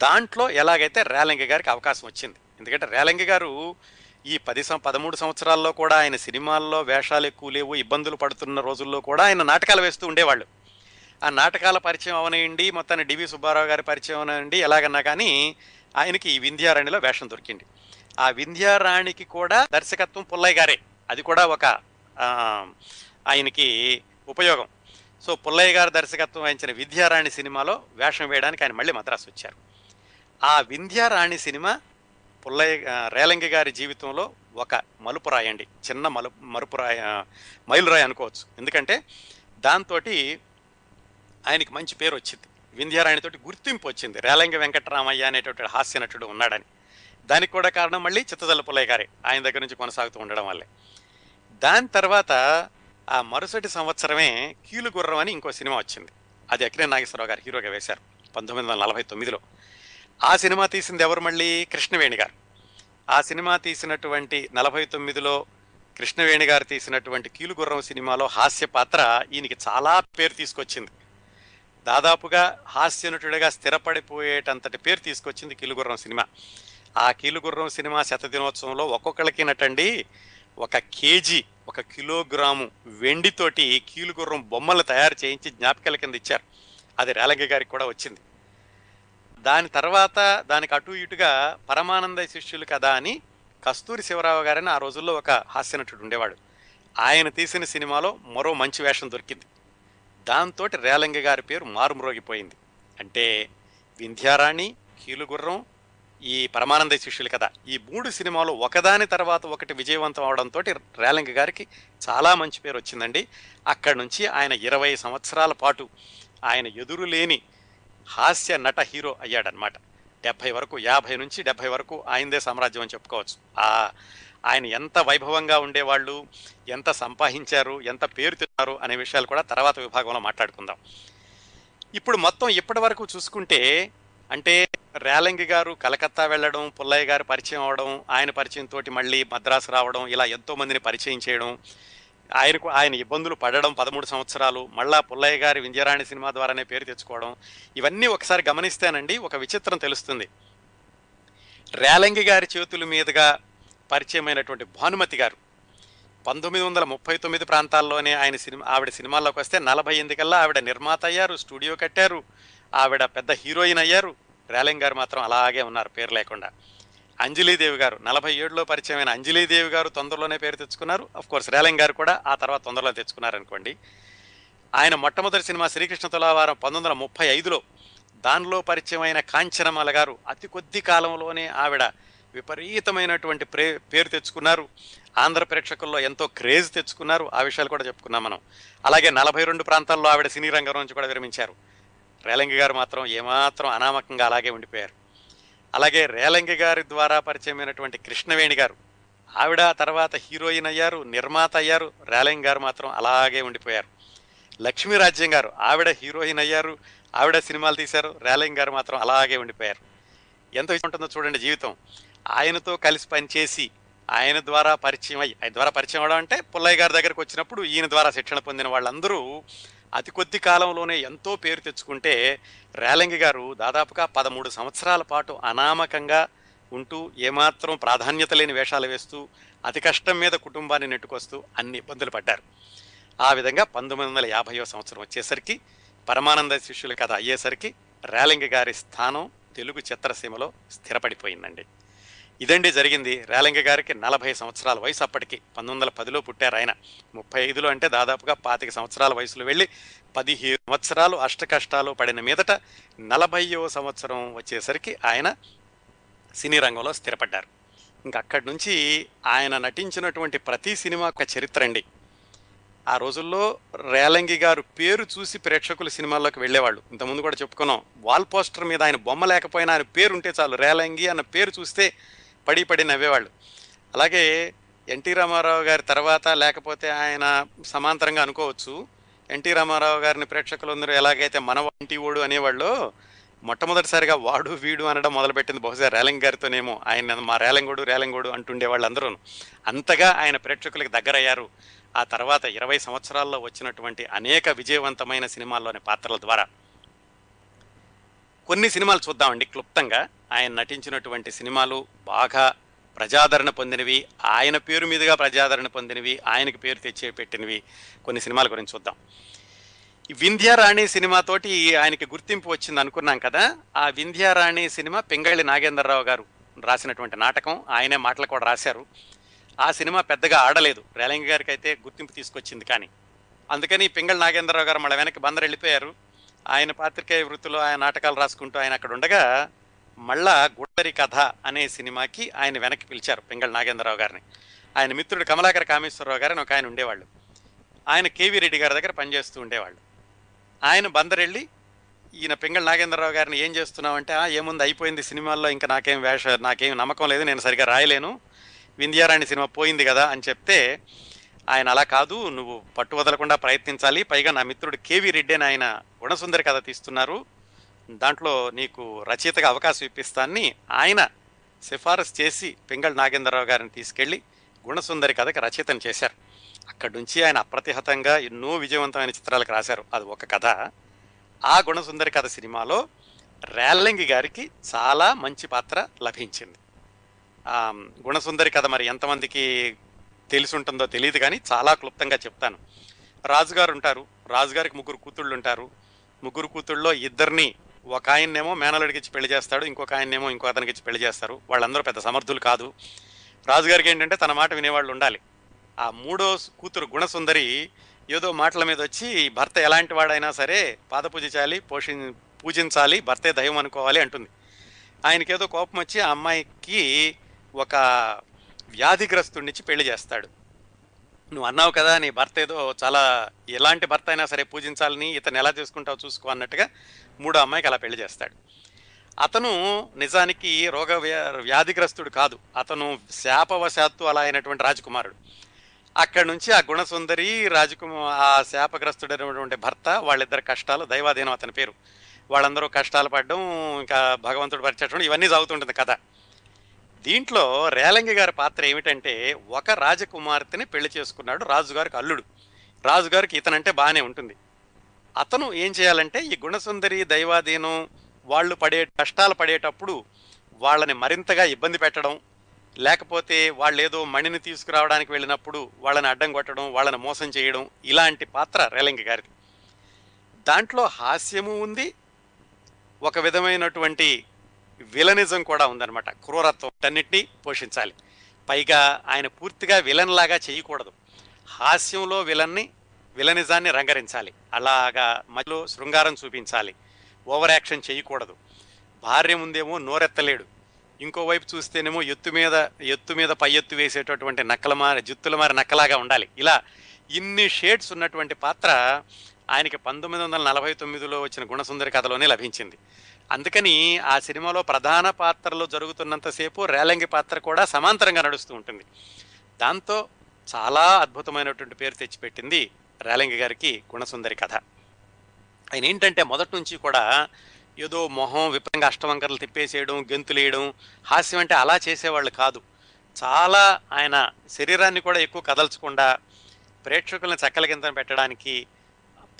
దాంట్లో ఎలాగైతే రేలంగి గారికి అవకాశం వచ్చింది. ఎందుకంటే రేలంగి గారు ఈ పది సం పదమూడు సంవత్సరాల్లో కూడా ఆయన సినిమాల్లో వేషాలు ఎక్కువ లేవు ఇబ్బందులు పడుతున్న రోజుల్లో కూడా ఆయన నాటకాలు వేస్తూ ఉండేవాళ్ళు. ఆ నాటకాల పరిచయం అవనండి మొత్తాన్ని డివి సుబ్బారావు గారి పరిచయం అవనండి ఎలాగన్నా కానీ ఆయనకి ఈ వింధ్యారాణిలో వేషం దొరికింది. ఆ వింధ్యారాణికి కూడా దర్శకత్వం పుల్లయ్య గారే. అది కూడా ఒక ఆయనకి ఉపయోగం. సో పుల్లయ్య గారి దర్శకత్వం వహించిన విద్యారాణి సినిమాలో వేషం వేయడానికి ఆయన మళ్ళీ మద్రాసు వచ్చారు. ఆ వింధ్యారాణి సినిమా పుల్లయ్య రేలంగి గారి జీవితంలో ఒక మలుపురాయి అండి చిన్న మలు మరుపురాయ మైలురాయి అనుకోవచ్చు. ఎందుకంటే దాంతో ఆయనకి మంచి పేరు వచ్చింది. వింధ్యారాణితోటి గుర్తింపు వచ్చింది. రేలంగి వెంకటరామయ్య అనేటువంటి హాస్య నటుడు ఉన్నాడని. దానికి కూడా కారణం మళ్ళీ చిత్తజల్ల పుల్లయ్య గారే. ఆయన దగ్గర నుంచి కొనసాగుతూ ఉండడం వల్లే. దాని తర్వాత ఆ మరుసటి సంవత్సరమే కీలుగుర్రం అని ఇంకో సినిమా వచ్చింది. అది అఖిలే నాగేశ్వరరావు గారు హీరోగా వేశారు పంతొమ్మిది వందల నలభై తొమ్మిదిలో. ఆ సినిమా తీసింది ఎవరు మళ్ళీ? కృష్ణవేణి గారు. ఆ సినిమా తీసినటువంటి నలభై తొమ్మిదిలో కృష్ణవేణి గారు తీసినటువంటి కీలుగుర్రం సినిమాలో హాస్య పాత్ర ఈయనకి చాలా పేరు తీసుకొచ్చింది. దాదాపుగా హాస్యనటుడిగా స్థిరపడిపోయేటంతటి పేరు తీసుకొచ్చింది కీలుగుర్రం సినిమా. ఆ కీలుగుర్రం సినిమా శతదినోత్సవంలో ఒక్కొక్కళ్ళకి నటండి ఒక కేజీ ఒక కిలోగ్రాము వెండితోటి కీలుగుర్రం బొమ్మలు తయారు చేయించి జ్ఞాపికల కింద ఇచ్చారు. అది రేలంగి గారికి కూడా వచ్చింది. దాని తర్వాత దానికి అటు ఇటుగా పరమానంద శిష్యులు కదా అని కస్తూరి శివరావు గారని ఆ రోజుల్లో ఒక హాస్యనటుడు ఉండేవాడు. ఆయన తీసిన సినిమాలో మరో మంచి వేషం దొరికింది. దాంతో రేలంగి గారి పేరు మారుమ్రోగిపోయింది. అంటే వింధ్యారాణి కీలుగుర్రం ఈ పరమానంద శిష్యులు కదా ఈ మూడు సినిమాలు ఒకదాని తర్వాత ఒకటి విజయవంతం అవడంతో రేలంగ్ గారికి చాలా మంచి పేరు వచ్చిందండి. అక్కడి నుంచి ఆయన ఇరవై సంవత్సరాల పాటు ఆయన ఎదురు లేని హాస్య నట హీరో అయ్యాడనమాట డెబ్భై వరకు యాభై నుంచి డెబ్భై వరకు ఆయనదే సామ్రాజ్యం అని చెప్పుకోవచ్చు. ఆ ఆయన ఎంత వైభవంగా ఉండేవాళ్ళు ఎంత సంపాదించారు ఎంత పేరు తిన్నారు అనే విషయాలు కూడా తర్వాత విభాగంలో మాట్లాడుకుందాం. ఇప్పుడు మొత్తం ఇప్పటి వరకు చూసుకుంటే అంటే రేలంగి గారు కలకత్తా వెళ్ళడం పుల్లయ్య గారు పరిచయం అవడం ఆయన పరిచయం తోటి మళ్ళీ మద్రాసు రావడం ఇలా ఎంతో మందిని పరిచయం చేయడం ఆయనకు ఆయన ఇబ్బందులు పడడం పదమూడు సంవత్సరాలు మళ్ళా పుల్లయ్య గారి వింజరాణి సినిమా ద్వారానే పేరు తెచ్చుకోవడం ఇవన్నీ ఒకసారి గమనిస్తేనండి ఒక విచిత్రం తెలుస్తుంది. రేలంగి గారి చేతుల మీదుగా పరిచయమైనటువంటి భానుమతి గారు పంతొమ్మిది వందల ముప్పై తొమ్మిది ప్రాంతాల్లోనే ఆయన సినిమా ఆవిడ సినిమాల్లోకి వస్తే నలభై ఎనిమిది కల్లా ఆవిడ నిర్మాత అయ్యారు స్టూడియో కట్టారు ఆవిడ పెద్ద హీరోయిన్ అయ్యారు రేలంగ్ గారు మాత్రం అలాగే ఉన్నారు పేరు లేకుండా. అంజలీదేవి గారు నలభై ఏడులో పరిచయమైన అంజలీదేవి గారు తొందరలోనే పేరు తెచ్చుకున్నారు. అఫ్ కోర్స్ రేలంగ్ గారు కూడా ఆ తర్వాత తొందరలో తెచ్చుకున్నారు అనుకోండి ఆయన మొట్టమొదటి సినిమా శ్రీకృష్ణ తులావారం పంతొమ్మిది వందల ముప్పై ఐదులో దానిలో పరిచయమైన కాంచనమాల గారు అతి కొద్ది కాలంలోనే ఆవిడ విపరీతమైనటువంటి ప్రే పేరు తెచ్చుకున్నారు. ఆంధ్ర ప్రేక్షకుల్లో ఎంతో క్రేజ్ తెచ్చుకున్నారు. ఆ విషయాలు కూడా చెప్పుకున్నాం మనం. అలాగే నలభై రెండు ప్రాంతాల్లో ఆవిడ సినీ రంగం నుంచి కూడా విరమించారు. రేలంగి గారు మాత్రం ఏమాత్రం అనామకంగా అలాగే ఉండిపోయారు. అలాగే రేలంగి గారి ద్వారా పరిచయమైనటువంటి కృష్ణవేణి గారు ఆవిడ తర్వాత హీరోయిన్ అయ్యారు నిర్మాత అయ్యారు రేలంగి గారు మాత్రం అలాగే ఉండిపోయారు. లక్ష్మీరాజ్యం గారు ఆవిడ హీరోయిన్ అయ్యారు ఆవిడ సినిమాలు తీశారు రేలంగి గారు మాత్రం అలాగే ఉండిపోయారు. ఎంత ఉంటుందో చూడండి జీవితం. ఆయనతో కలిసి పనిచేసి ఆయన ద్వారా పరిచయం అయ్యి ఆయన ద్వారా పరిచయం అవడం అంటే పుల్లయ్య గారి దగ్గరకు వచ్చినప్పుడు ఈయన ద్వారా శిక్షణ పొందిన వాళ్ళందరూ అతి కొద్ది కాలంలోనే ఎంతో పేరు తెచ్చుకుంటే రేలంగి గారు దాదాపుగా పదమూడు సంవత్సరాల పాటు అనామకంగా ఉంటూ ఏమాత్రం ప్రాధాన్యత లేని వేషాలు వేస్తూ అతి కష్టం మీద కుటుంబాన్ని నెట్టుకొస్తూ అన్ని ఇబ్బందులు పడ్డారు. ఆ విధంగా పంతొమ్మిది వందల యాభైవ సంవత్సరం వచ్చేసరికి పరమానంద శిష్యుల కథ అయ్యేసరికి రేలంగి గారి స్థానం తెలుగు చిత్రసీమలో స్థిరపడిపోయిందండి. ఇదండి జరిగింది. రేలంగి గారికి నలభై సంవత్సరాల వయసు అప్పటికి. పంతొమ్మిది వందల పదిలో పుట్టారు ఆయన. ముప్పై ఐదులో అంటే దాదాపుగా పాతిక సంవత్సరాల వయసులో వెళ్ళి పదిహేను సంవత్సరాలు అష్ట కష్టాలు పడిన మీదట నలభైవ సంవత్సరం వచ్చేసరికి ఆయన సినీ రంగంలో స్థిరపడ్డారు. ఇంక అక్కడి నుంచి ఆయన నటించినటువంటి ప్రతి సినిమా ఒక చరిత్ర అండి. ఆ రోజుల్లో రేలంగి గారు పేరు చూసి ప్రేక్షకులు సినిమాల్లోకి వెళ్ళేవాళ్ళు. ఇంతకుముందు కూడా చెప్పుకున్నాం వాల్ పోస్టర్ మీద ఆయన బొమ్మ లేకపోయినా ఆయన పేరు ఉంటే చాలు. రేలంగి అన్న పేరు చూస్తే పడి పడి నవ్వేవాళ్ళు. అలాగే ఎన్టీ రామారావు గారి తర్వాత లేకపోతే ఆయన సమాంతరంగా అనుకోవచ్చు. ఎన్టీ రామారావు గారిని ప్రేక్షకులందరూ ఎలాగైతే మన వంటి ఓడు అనేవాళ్ళు మొట్టమొదటిసారిగా వాడు వీడు అనడం మొదలుపెట్టింది బహుశా రేలంగ్ గారితోనేమో. ఆయన మా రేలంగోడు రేలంగోడు అంటుండే వాళ్ళందరూ అంతగా ఆయన ప్రేక్షకులకు దగ్గరయ్యారు. ఆ తర్వాత ఇరవై సంవత్సరాల్లో వచ్చినటువంటి అనేక విజయవంతమైన సినిమాల్లోని పాత్రల ద్వారా. కొన్ని సినిమాలు చూద్దామండి. క్లుప్తంగా ఆయన నటించినటువంటి సినిమాలు బాగా ప్రజాదరణ పొందినవి ఆయన పేరు మీదుగా ప్రజాదరణ పొందినవి ఆయనకి పేరు తెచ్చే పెట్టినవి కొన్ని సినిమాల గురించి చూద్దాం. వింధ్యారాణి సినిమాతోటి ఆయనకి గుర్తింపు వచ్చింది అనుకున్నాం కదా. ఆ వింధ్యారాణి సినిమా పింగళి నాగేంద్రరావు గారు రాసినటువంటి నాటకం. ఆయనే మాటలు కూడా రాశారు. ఆ సినిమా పెద్దగా ఆడలేదు. రేలంగి గారికి అయితే గుర్తింపు తీసుకొచ్చింది కానీ. అందుకని పింగళ నాగేంద్రరావు గారు మళ్ళీ వెనక్కి బందరు వెళ్ళిపోయారు ఆయన పాత్రికేయ వృత్తిలో ఆయన నాటకాలు రాసుకుంటూ ఆయన అక్కడ ఉండగా మళ్ళా గుడ్డరి కథ అనే సినిమాకి ఆయన వెనక్కి పిలిచారు పింగళ నాగేంద్రరావు గారిని. ఆయన మిత్రుడు కమలాకర కామేశ్వరరావు గారిని ఒక ఆయన ఉండేవాళ్ళు. ఆయన కేవీ రెడ్డి గారి దగ్గర పనిచేస్తూ ఉండేవాళ్ళు. ఆయన బందరెళ్ళి ఈయన పింగళ నాగేంద్రరావు గారిని ఏం చేస్తున్నావంటే "ఆ, ఏముంది అయిపోయింది సినిమాల్లో ఇంకా నాకేం వేష నాకేం నమ్మకం లేదు నేను సరిగా రాయలేను. వింధ్యారాణి సినిమా పోయింది కదా అని చెప్తే ఆయన అలా కాదు నువ్వు పట్టు వదలకుండా ప్రయత్నించాలి. పైగా నా మిత్రుడు కేవీ రెడ్డి అని ఆయన గుణసుందరి కథ తీస్తున్నారు. దాంట్లో నీకు రచయితగా అవకాశం ఇప్పిస్తానని ఆయన సిఫారసు చేసి పింగళ నాగేంద్రరావు గారిని తీసుకెళ్ళి గుణసుందరి కథకి రచయితను చేశారు. అక్కడి నుంచి ఆయన అప్రతిహతంగా ఎన్నో విజయవంతమైన చిత్రాలకు రాశారు. అది ఒక కథ. ఆ గుణసుందరి కథ సినిమాలో రేలంగి గారికి చాలా మంచి పాత్ర లభించింది. గుణసుందరి కథ మరి ఎంతమందికి తెలిసి ఉంటుందో తెలియదు కానీ చాలా క్లుప్తంగా చెప్తాను. రాజుగారు ఉంటారు. రాజుగారికి ముగ్గురు కూతుళ్ళు ఉంటారు. ముగ్గురు కూతుళ్ళలో ఇద్దరిని ఒక ఆయన్నేమో మేనలుడికి ఇచ్చి పెళ్ళి చేస్తాడు. ఇంకొక ఆయన్నేమో ఇంకో అతనికి ఇచ్చి పెళ్ళి చేస్తారు. వాళ్ళందరూ పెద్ద సమర్థులు కాదు. రాజుగారికి ఏంటంటే తన మాట వినేవాళ్ళు ఉండాలి. ఆ మూడో కూతురు గుణసుందరి ఏదో మాటల మీద వచ్చి భర్త ఎలాంటి వాడైనా సరే పాదపూజ చేయాలి పోషి పూజించాలి భర్తే దైవం అనుకోవాలి అంటుంది. ఆయనకేదో కోపం వచ్చి ఆ అమ్మాయికి ఒక వ్యాధిగ్రస్తుడినిచ్చి పెళ్ళి చేస్తాడు. నువ్వు అన్నావు కదా నీ భర్త ఏదో చాలా ఎలాంటి భర్త అయినా సరే పూజించాలని ఇతను ఎలా చేసుకుంటావు చూసుకో అన్నట్టుగా మూడో అమ్మాయికి అలా పెళ్ళి చేస్తాడు. అతను నిజానికి రోగ వ్యాధిగ్రస్తుడు కాదు. అతను శాపవశాత్తు అలా అయినటువంటి రాజకుమారుడు. అక్కడి నుంచి ఆ గుణసుందరి రాజకుమార్ ఆ శాపగ్రస్తుడైనటువంటి భర్త వాళ్ళిద్దరి కష్టాలు దైవాధీనం అతని పేరు. వాళ్ళందరూ కష్టాలు పడడం ఇంకా భగవంతుడు పరిచయం ఇవన్నీ సాగుతుంటుంది కథ. దీంట్లో రేలంగి గారి పాత్ర ఏమిటంటే ఒక రాజకుమార్తెని పెళ్ళి చేసుకున్నాడు రాజుగారికి అల్లుడు. రాజుగారికి ఇతనంటే బాగానే ఉంటుంది. అతను ఏం చేయాలంటే ఈ గుణసుందరి దైవాధీనం వాళ్ళు పడే కష్టాలు పడేటప్పుడు వాళ్ళని మరింతగా ఇబ్బంది పెట్టడం లేకపోతే వాళ్ళు ఏదో మణిని తీసుకురావడానికి వెళ్ళినప్పుడు వాళ్ళని అడ్డం కొట్టడం వాళ్ళని మోసం చేయడం ఇలాంటి పాత్ర రేలంగి గారిది. దాంట్లో హాస్యము ఉంది. ఒక విధమైనటువంటి విలనిజం కూడా ఉందన్నమాట. క్రూరత్వం అన్నింటినీ పోషించాలి. పైగా ఆయన పూర్తిగా విలన్ లాగా చేయకూడదు. హాస్యంలో విలన్ని విలనిజాన్ని రంగరించాలి. అలాగా మధ్యలో శృంగారం చూపించాలి. ఓవర్ యాక్షన్ చేయకూడదు. భార్య ముందేమో నోరెత్తలేడు. ఇంకోవైపు చూస్తేనేమో ఎత్తు మీద ఎత్తు మీద పై ఎత్తు వేసేటటువంటి నక్కల మారి జుత్తుల మారి నక్కలాగా ఉండాలి. ఇలా ఇన్ని షేడ్స్ ఉన్నటువంటి పాత్ర ఆయనకి పంతొమ్మిది వందల నలభై తొమ్మిదిలో వచ్చిన గుణసుందరి కథలోనే లభించింది. అందుకని ఆ సినిమాలో ప్రధాన పాత్రలు జరుగుతున్నంతసేపు రేలంగి పాత్ర కూడా సమాంతరంగా నడుస్తూ ఉంటుంది. దాంతో చాలా అద్భుతమైనటువంటి పేరు తెచ్చిపెట్టింది రేలంగి గారికి గుణసుందరి కథ. ఆయన ఏంటంటే మొదటి నుంచి కూడా ఏదో మొహం విపరంగా అష్టవంకరలు తిప్పేసేయడం గెంతులేయడం హాస్యం అంటే అలా చేసేవాళ్ళు కాదు. చాలా ఆయన శరీరాన్ని కూడా ఎక్కువ కదల్చకుండా ప్రేక్షకులను చక్కల కింద పెట్టడానికి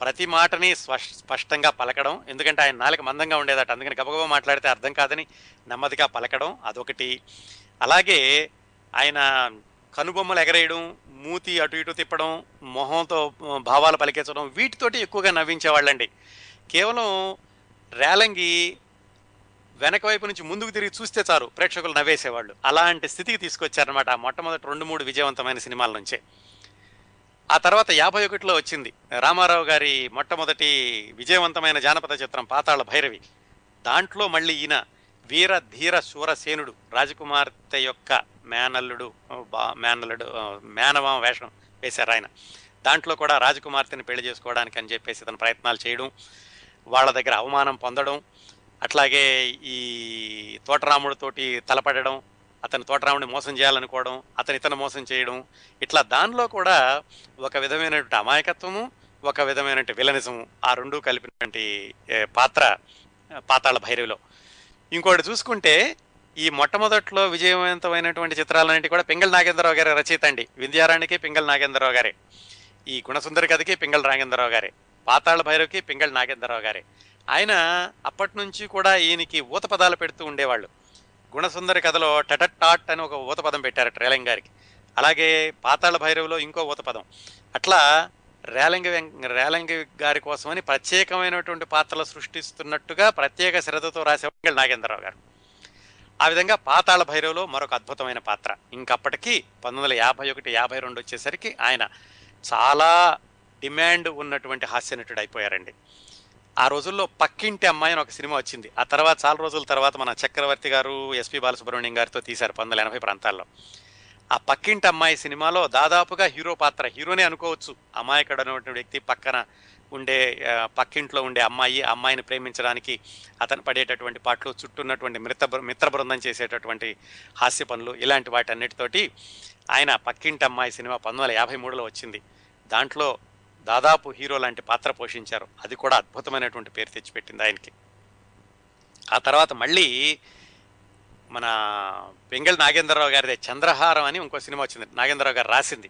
ప్రతి మాటని స్పష్టంగా పలకడం ఎందుకంటే ఆయన నాలుక మందంగా ఉండేదట. అందుకని గబగబా మాట్లాడితే అర్థం కాదని నెమ్మదిగా పలకడం అదొకటి. అలాగే ఆయన కనుబొమ్మలు ఎగరేయడం మూతి అటు ఇటు తిప్పడం మొహంతో భావాలు పలికించడం వీటితోటి ఎక్కువగా నవ్వించేవాళ్ళండి. కేవలం రేలంగి వెనక వైపు నుంచి ముందుకు తిరిగి చూస్తే చాలు ప్రేక్షకులు నవ్వేసేవాళ్ళు. అలాంటి స్థితికి తీసుకొచ్చారనమాట మొట్టమొదటి రెండు మూడు విజయవంతమైన సినిమాల నుంచే. ఆ తర్వాత యాభై ఒకటిలో వచ్చింది. రామారావు గారి మొట్టమొదటి విజయవంతమైన జానపద చిత్రం పాతాళ భైరవి. దాంట్లో మళ్ళీ ఈయన వీర ధీర శూరసేనుడు రాజకుమార్తె యొక్క మేనల్లుడు బా- మేనల్లుడు ఆ, వేషం వేశారు ఆయన. దాంట్లో కూడా రాజకుమార్తెని పెళ్ళి చేసుకోవడానికి అని చెప్పేసి తన ప్రయత్నాలు చేయడం వాళ్ళ దగ్గర అవమానం పొందడం అట్లాగే ఈ తోటరాముడితోటి తలపడడం అతని తోటరాముడిని మోసం చేయాలనుకోవడం అతని ఇతను మోసం చేయడం ఇట్లా దానిలో కూడా ఒక విధమైనటువంటి అమాయకత్వము ఒక విధమైనటువంటి విలనిజము ఆ రెండు కలిపినటువంటి పాత్ర పాతాళ భైరవిలో. ఇంకోటి చూసుకుంటే ఈ మొట్టమొదట్లో విజయవంతమైనటువంటి చిత్రాలన్నింటి కూడా పింగళ నాగేంద్రరావు గారి రచయిత అండి. వింధ్యారానికి పింగళ నాగేంద్రరావు గారే. ఈ గుణసుందరి కథకి పింగళ నాగేంద్రరావు గారే. పాతాళ భైరవ్కి పింగళ నాగేంద్రరావు గారే. ఆయన అప్పటి నుంచి కూడా ఈయనకి ఊత పదాలు పెడుతూ ఉండేవాళ్ళు. గుణసుందరి కథలో టటటాట్ అని ఒక ఊత పదం పెట్టారు రేలంగ్ గారికి. అలాగే పాతాళ భైరవులో ఇంకో ఊత పదం అట్లా రేలంగి రేలంగి గారి కోసమని ప్రత్యేకమైనటువంటి పాత్రలు సృష్టిస్తున్నట్టుగా ప్రత్యేక శ్రద్ధతో రాసేవాళ్ళు నాగేంద్రరావు గారు. ఆ విధంగా పాతాళ భైరవులో మరొక అద్భుతమైన పాత్ర. ఇంకప్పటికీ పంతొమ్మిది వందల యాభై ఒకటి యాభై రెండు వచ్చేసరికి ఆయన చాలా డిమాండ్ ఉన్నటువంటి హాస్యనటుడు అయిపోయారండి. ఆ రోజుల్లో పక్కింటి అమ్మాయి అని ఒక సినిమా వచ్చింది. ఆ తర్వాత చాలా రోజుల తర్వాత మన చక్రవర్తి గారు ఎస్పి బాలసుబ్రహ్మణ్యం గారితో తీశారు పంతొమ్మిది ఎనభై ప్రాంతాల్లో. ఆ పక్కింటి అమ్మాయి సినిమాలో దాదాపుగా హీరో పాత్ర హీరోనే అనుకోవచ్చు. అమాయకుడు అనేటువంటి వ్యక్తి పక్కన ఉండే పక్కింట్లో ఉండే అమ్మాయి అమ్మాయిని ప్రేమించడానికి అతను పడేటటువంటి పాటలు చుట్టూన్నటువంటి మిత్ర మిత్ర బృందం చేసేటటువంటి హాస్య పనులు ఇలాంటి వాటన్నిటితోటి ఆయన పక్కింటి అమ్మాయి సినిమా పంతొమ్మిది వందల యాభై మూడులో వచ్చింది. దాంట్లో దాదాపు హీరో లాంటి పాత్ర పోషించారు. అది కూడా అద్భుతమైనటువంటి పేరు తెచ్చిపెట్టింది ఆయనకి. ఆ తర్వాత మళ్ళీ మన పెంగళ నాగేంద్రరావు గారిదే చంద్రహారం అని ఇంకో సినిమా వచ్చింది. నాగేంద్రరావు గారు రాసింది.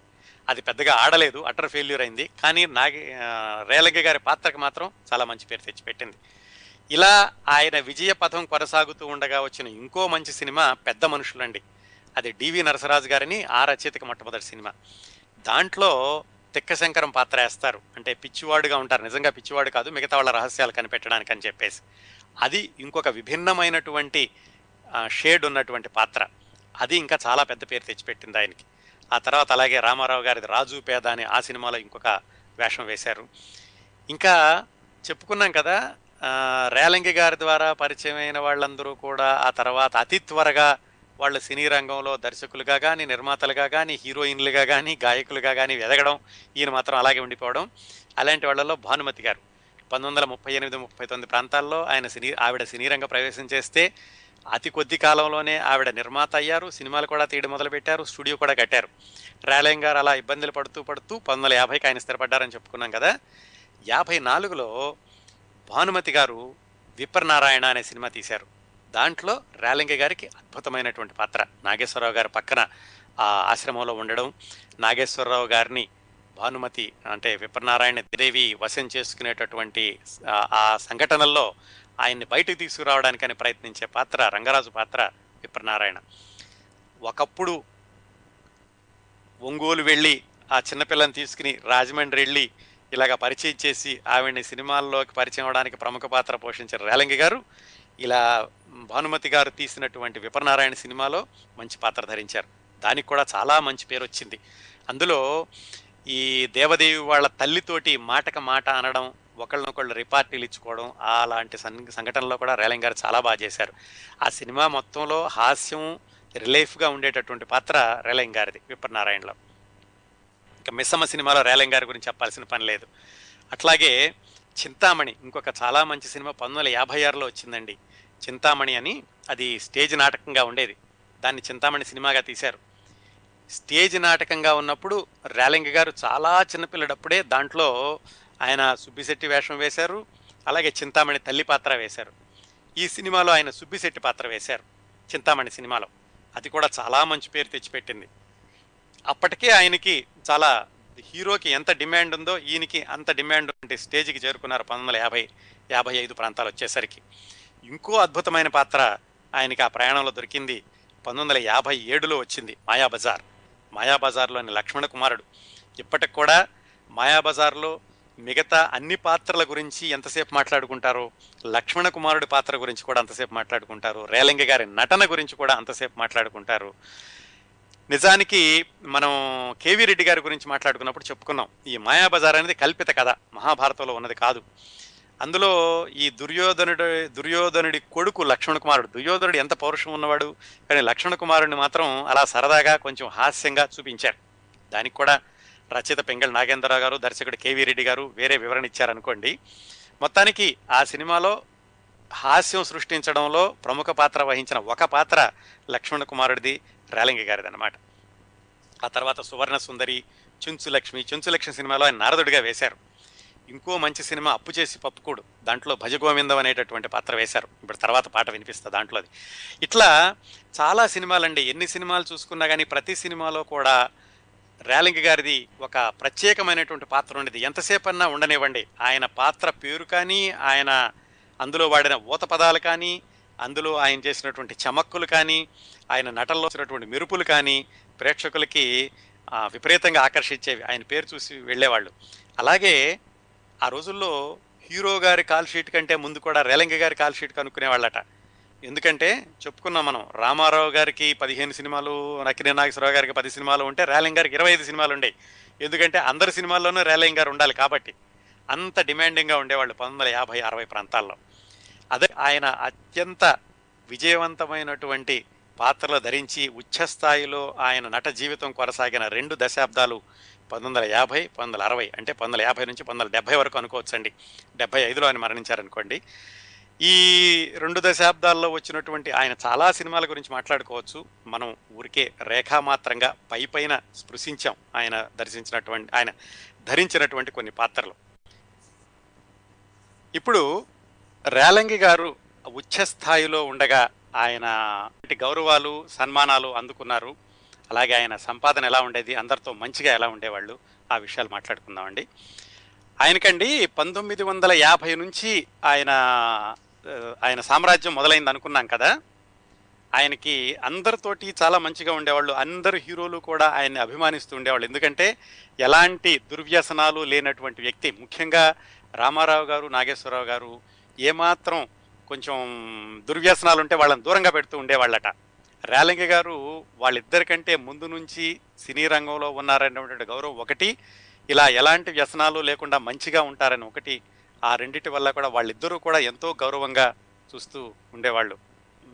అది పెద్దగా ఆడలేదు అటర్ ఫెయిల్యూర్ అయింది. కానీ నాగే ఆ, రేలంగి గారి పాత్రకు మాత్రం చాలా మంచి పేరు తెచ్చిపెట్టింది. ఇలా ఆయన విజయ పథం కొనసాగుతూ ఉండగా వచ్చిన ఇంకో మంచి సినిమా పెద్ద మనుషులండి. అది డివి నరసరాజు గారిని ఆ రచయితకి మొట్టమొదటి సినిమా. దాంట్లో తిక్కశంకరం పాత్ర వేస్తారు. అంటే పిచ్చివాడుగా ఉంటారు. నిజంగా పిచ్చివాడు కాదు మిగతా వాళ్ళ రహస్యాలు కనిపెట్టడానికి అని చెప్పేసి. అది ఇంకొక విభిన్నమైనటువంటి షేడ్ ఉన్నటువంటి పాత్ర. అది ఇంకా చాలా పెద్ద పేరు తెచ్చిపెట్టింది ఆయనకి. ఆ తర్వాత అలాగే రామారావు గారిది రాజు పేద అని ఆ సినిమాలో ఇంకొక వేషం వేశారు. ఇంకా చెప్పుకున్నాం కదా రేలంగి గారి ద్వారా పరిచయమైన వాళ్ళందరూ కూడా ఆ తర్వాత అతి త్వరగా వాళ్ళు సినీ రంగంలో దర్శకులుగా కానీ నిర్మాతలుగా కానీ హీరోయిన్లుగా కానీ గాయకులుగా కానీ ఎదగడం ఈయన మాత్రం అలాగే ఉండిపోవడం. అలాంటి వాళ్ళలో భానుమతి గారు. పంతొమ్మిది వందల ముప్పై ఎనిమిది ముప్పై తొమ్మిది ప్రాంతాల్లో ఆయన సినీ ఆవిడ సినీ రంగ ప్రవేశం చేస్తే అతి కొద్ది కాలంలోనే ఆవిడ నిర్మాత అయ్యారు. సినిమాలు కూడా తీయడం మొదలుపెట్టారు. స్టూడియో కూడా కట్టారు. రాలయం గారు అలా ఇబ్బందులు పడుతూ పడుతూ పంతొమ్మిది వందల యాభైకి ఆయన స్థిరపడ్డారని చెప్పుకున్నాం కదా. యాభై నాలుగులో భానుమతి గారు విప్రనారాయణ అనే సినిమా తీశారు. దాంట్లో రేలంగి గారికి అద్భుతమైనటువంటి పాత్ర. నాగేశ్వరరావు గారి పక్కన ఆ ఆశ్రమంలో ఉండడం నాగేశ్వరరావు గారిని భానుమతి అంటే విప్రనారాయణ దేవి వశం చేసుకునేటటువంటి ఆ- సంఘటనల్లో ఆయన్ని బయటకు తీసుకురావడానికని ప్రయత్నించే పాత్ర రంగరాజు పాత్ర విప్రనారాయణ. ఒకప్పుడు ఒంగోలు వెళ్ళి ఆ చిన్నపిల్లని తీసుకుని రాజమండ్రి వెళ్ళి ఇలాగ పరిచయం చేసి ఆవిడ్ని సినిమాల్లోకి పరిచయం అవడానికి ప్రముఖ పాత్ర పోషించిన రేలంగి గారు ఇలా భానుమతి గారు తీసినటువంటి విపరనారాయణ సినిమాలో మంచి పాత్ర ధరించారు. దానికి కూడా చాలా మంచి పేరు వచ్చింది. అందులో ఈ దేవదేవి వాళ్ళ తల్లితోటి మాటక మాట అనడం ఒకళ్ళనొకళ్ళు రిపార్టీలు ఇచ్చుకోవడం అలాంటి సం సంఘటనలో కూడా రేలంగ్ గారు చాలా బాగా చేశారు. ఆ సినిమా మొత్తంలో హాస్యం రిలీఫ్గా ఉండేటటువంటి పాత్ర రేలంగ్ గారిది విప్రనారాయణలో ఇంకా మిస్సమ్మ సినిమాలో రేలంగ్ గారి గురించి చెప్పాల్సిన పని లేదు. అట్లాగే చింతామణి ఇంకొక చాలా మంచి సినిమా పంతొమ్మిది వందల యాభై ఆరులో వచ్చిందండి. చింతామణి అని అది స్టేజ్ నాటకంగా ఉండేది. దాన్ని చింతామణి సినిమాగా తీశారు. స్టేజ్ నాటకంగా ఉన్నప్పుడు రేలంగి గారు చాలా చిన్నపిల్లడప్పుడే దాంట్లో ఆయన సుబ్బిశెట్టి వేషం వేశారు అలాగే చింతామణి తల్లి పాత్ర వేశారు. ఈ సినిమాలో ఆయన సుబ్బిశెట్టి పాత్ర వేశారు చింతామణి సినిమాలో. అది కూడా చాలా మంచి పేరు తెచ్చిపెట్టింది. అప్పటికే ఆయనకి చాలా హీరోకి ఎంత డిమాండ్ ఉందో ఈయనకి అంత డిమాండ్ ఉంటే స్టేజ్కి చేరుకున్నారు పంతొమ్మిది వందల యాభై యాభై ఐదు ప్రాంతాలు వచ్చేసరికి. ఇంకో అద్భుతమైన పాత్ర ఆయనకి ఆ ప్రయాణంలో దొరికింది. పంతొమ్మిది వందల యాభై ఏడులో వచ్చింది మాయాబజార్ మాయాబజార్లోని లక్ష్మణ కుమారుడు. ఇప్పటికి కూడా మాయాబజార్లో మిగతా అన్ని పాత్రల గురించి ఎంతసేపు మాట్లాడుకుంటారో లక్ష్మణ కుమారుడి పాత్ర గురించి కూడా అంతసేపు మాట్లాడుకుంటారు రేలంగి గారి నటన గురించి కూడా అంతసేపు మాట్లాడుకుంటారు. నిజానికి మనం కేవీ రెడ్డి గారి గురించి మాట్లాడుకున్నప్పుడు చెప్పుకున్నాం ఈ మాయాబజార్ అనేది కల్పిత కథ మహాభారతంలో ఉన్నది కాదు. అందులో ఈ దుర్యోధనుడు దుర్యోధనుడి కొడుకు లక్ష్మణ కుమారుడు దుర్యోధనుడు ఎంత పౌరుషం ఉన్నవాడు? కానీ లక్ష్మణ కుమారుడిని మాత్రం అలా సరదాగా కొంచెం హాస్యంగా చూపించారు దానికి కూడా రచయిత పెంగళ నాగేంద్రరావు గారు దర్శకుడు కేవీ రెడ్డి గారు వేరే వివరణ ఇచ్చారనుకోండి. మొత్తానికి ఆ సినిమాలో హాస్యం సృష్టించడంలో ప్రముఖ పాత్ర వహించిన ఒక పాత్ర లక్ష్మణ కుమారుడిది రేలంగి గారిది అనమాట ఆ తర్వాత సువర్ణ సుందరి చుంచు లక్ష్మి చుంచు లక్ష్మి సినిమాలో ఆయన నారదుడిగా వేశారు. ఇంకో మంచి సినిమా అప్పు చేసి పప్పుకూడు. దాంట్లో భజగోవిందం అనేటటువంటి పాత్ర వేశారు. ఇప్పుడు తర్వాత పాట వినిపిస్తా దాంట్లోది ఇట్లా చాలా సినిమాలండి. ఎన్ని సినిమాలు చూసుకున్నా కానీ ప్రతి సినిమాలో కూడా ర్యాలింగ్ గారిది ఒక ప్రత్యేకమైనటువంటి పాత్ర ఉండేది. ఎంతసేపు అన్నా ఉండనివ్వండి. ఆయన పాత్ర పేరు కానీ ఆయన అందులో వాడిన ఊత పదాలు కానీ అందులో ఆయన చేసినటువంటి చమక్కులు కానీ ఆయన నటనలో వచ్చినటువంటి మెరుపులు కానీ ప్రేక్షకులకి విపరీతంగా ఆకర్షించేవి. ఆయన పేరు చూసి వెళ్ళేవాళ్ళు. అలాగే ఆ రోజుల్లో హీరో గారి కాల్ షీట్ కంటే ముందు కూడా రేలంగి గారి కాల్ షీట్ కనుక్కునేవాళ్ళట ఎందుకంటే చెప్పుకున్నాం మనం రామారావు గారికి పదిహేను సినిమాలు నక్కినే నాగేశ్వరరావు గారికి పది సినిమాలు ఉంటే రేలంగి గారికి ఇరవై ఐదు సినిమాలు ఉండేవి. ఎందుకంటే అందరి సినిమాల్లోనూ రేలంగి గారు ఉండాలి కాబట్టి అంత డిమాండింగ్గా ఉండేవాళ్ళు పంతొమ్మిది వందల యాభై అరవై ప్రాంతాల్లో. అదే ఆయన అత్యంత విజయవంతమైనటువంటి పాత్రలు ధరించి ఉచ్చస్థాయిలో ఆయన నట జీవితం కొనసాగిన రెండు దశాబ్దాలు పంతొమ్మిది వందల యాభై పంతొమ్మిది వందల అరవై అంటే పంతొమ్మిది వందల యాభై నుంచి పంతొమ్మిది వందల డెబ్బై వరకు అనుకోవచ్చండి. డెబ్బై ఐదులో ఆయన మరణించారనుకోండి. ఈ రెండు దశాబ్దాల్లో వచ్చినటువంటి ఆయన చాలా సినిమాల గురించి మాట్లాడుకోవచ్చు. మనం ఊరికే రేఖామాత్రంగా పై పైన స్పృశించాం. ఆయన దర్శించినటువంటి ఆయన ధరించినటువంటి కొన్ని పాత్రలు. ఇప్పుడు రేలంగి గారు ఉచ్చ స్థాయిలో ఉండగా ఆయన గౌరవాలు సన్మానాలు అందుకున్నారు. అలాగే ఆయన సంపాదన ఎలా ఉండేది అందరితో మంచిగా ఎలా ఉండేవాళ్ళు ఆ విషయాలు మాట్లాడుకుందామండి. ఆయనకండి పంతొమ్మిది వందల యాభై నుంచి ఆయన ఆయన సామ్రాజ్యం మొదలైంది అనుకున్నాం కదా. ఆయనకి అందరితోటి చాలా మంచిగా ఉండేవాళ్ళు అందరు హీరోలు కూడా ఆయన్ని అభిమానిస్తూ ఉండేవాళ్ళు. ఎందుకంటే ఎలాంటి దుర్వ్యసనాలు లేనటువంటి వ్యక్తి. ముఖ్యంగా రామారావు గారు నాగేశ్వరరావు గారు ఏమాత్రం కొంచెం దుర్వ్యసనాలు ఉంటే వాళ్ళని దూరంగా పెడుతూ ఉండేవాళ్ళట. రేలంగి గారు వాళ్ళిద్దరికంటే ముందు నుంచి సినీ రంగంలో ఉన్నారనేటువంటి గౌరవం ఒకటి. ఇలా ఎలాంటి వ్యసనాలు లేకుండా మంచిగా ఉంటారని ఒకటి. ఆ రెండిటి వల్ల కూడా వాళ్ళిద్దరూ కూడా ఎంతో గౌరవంగా చూస్తూ ఉండేవాళ్ళు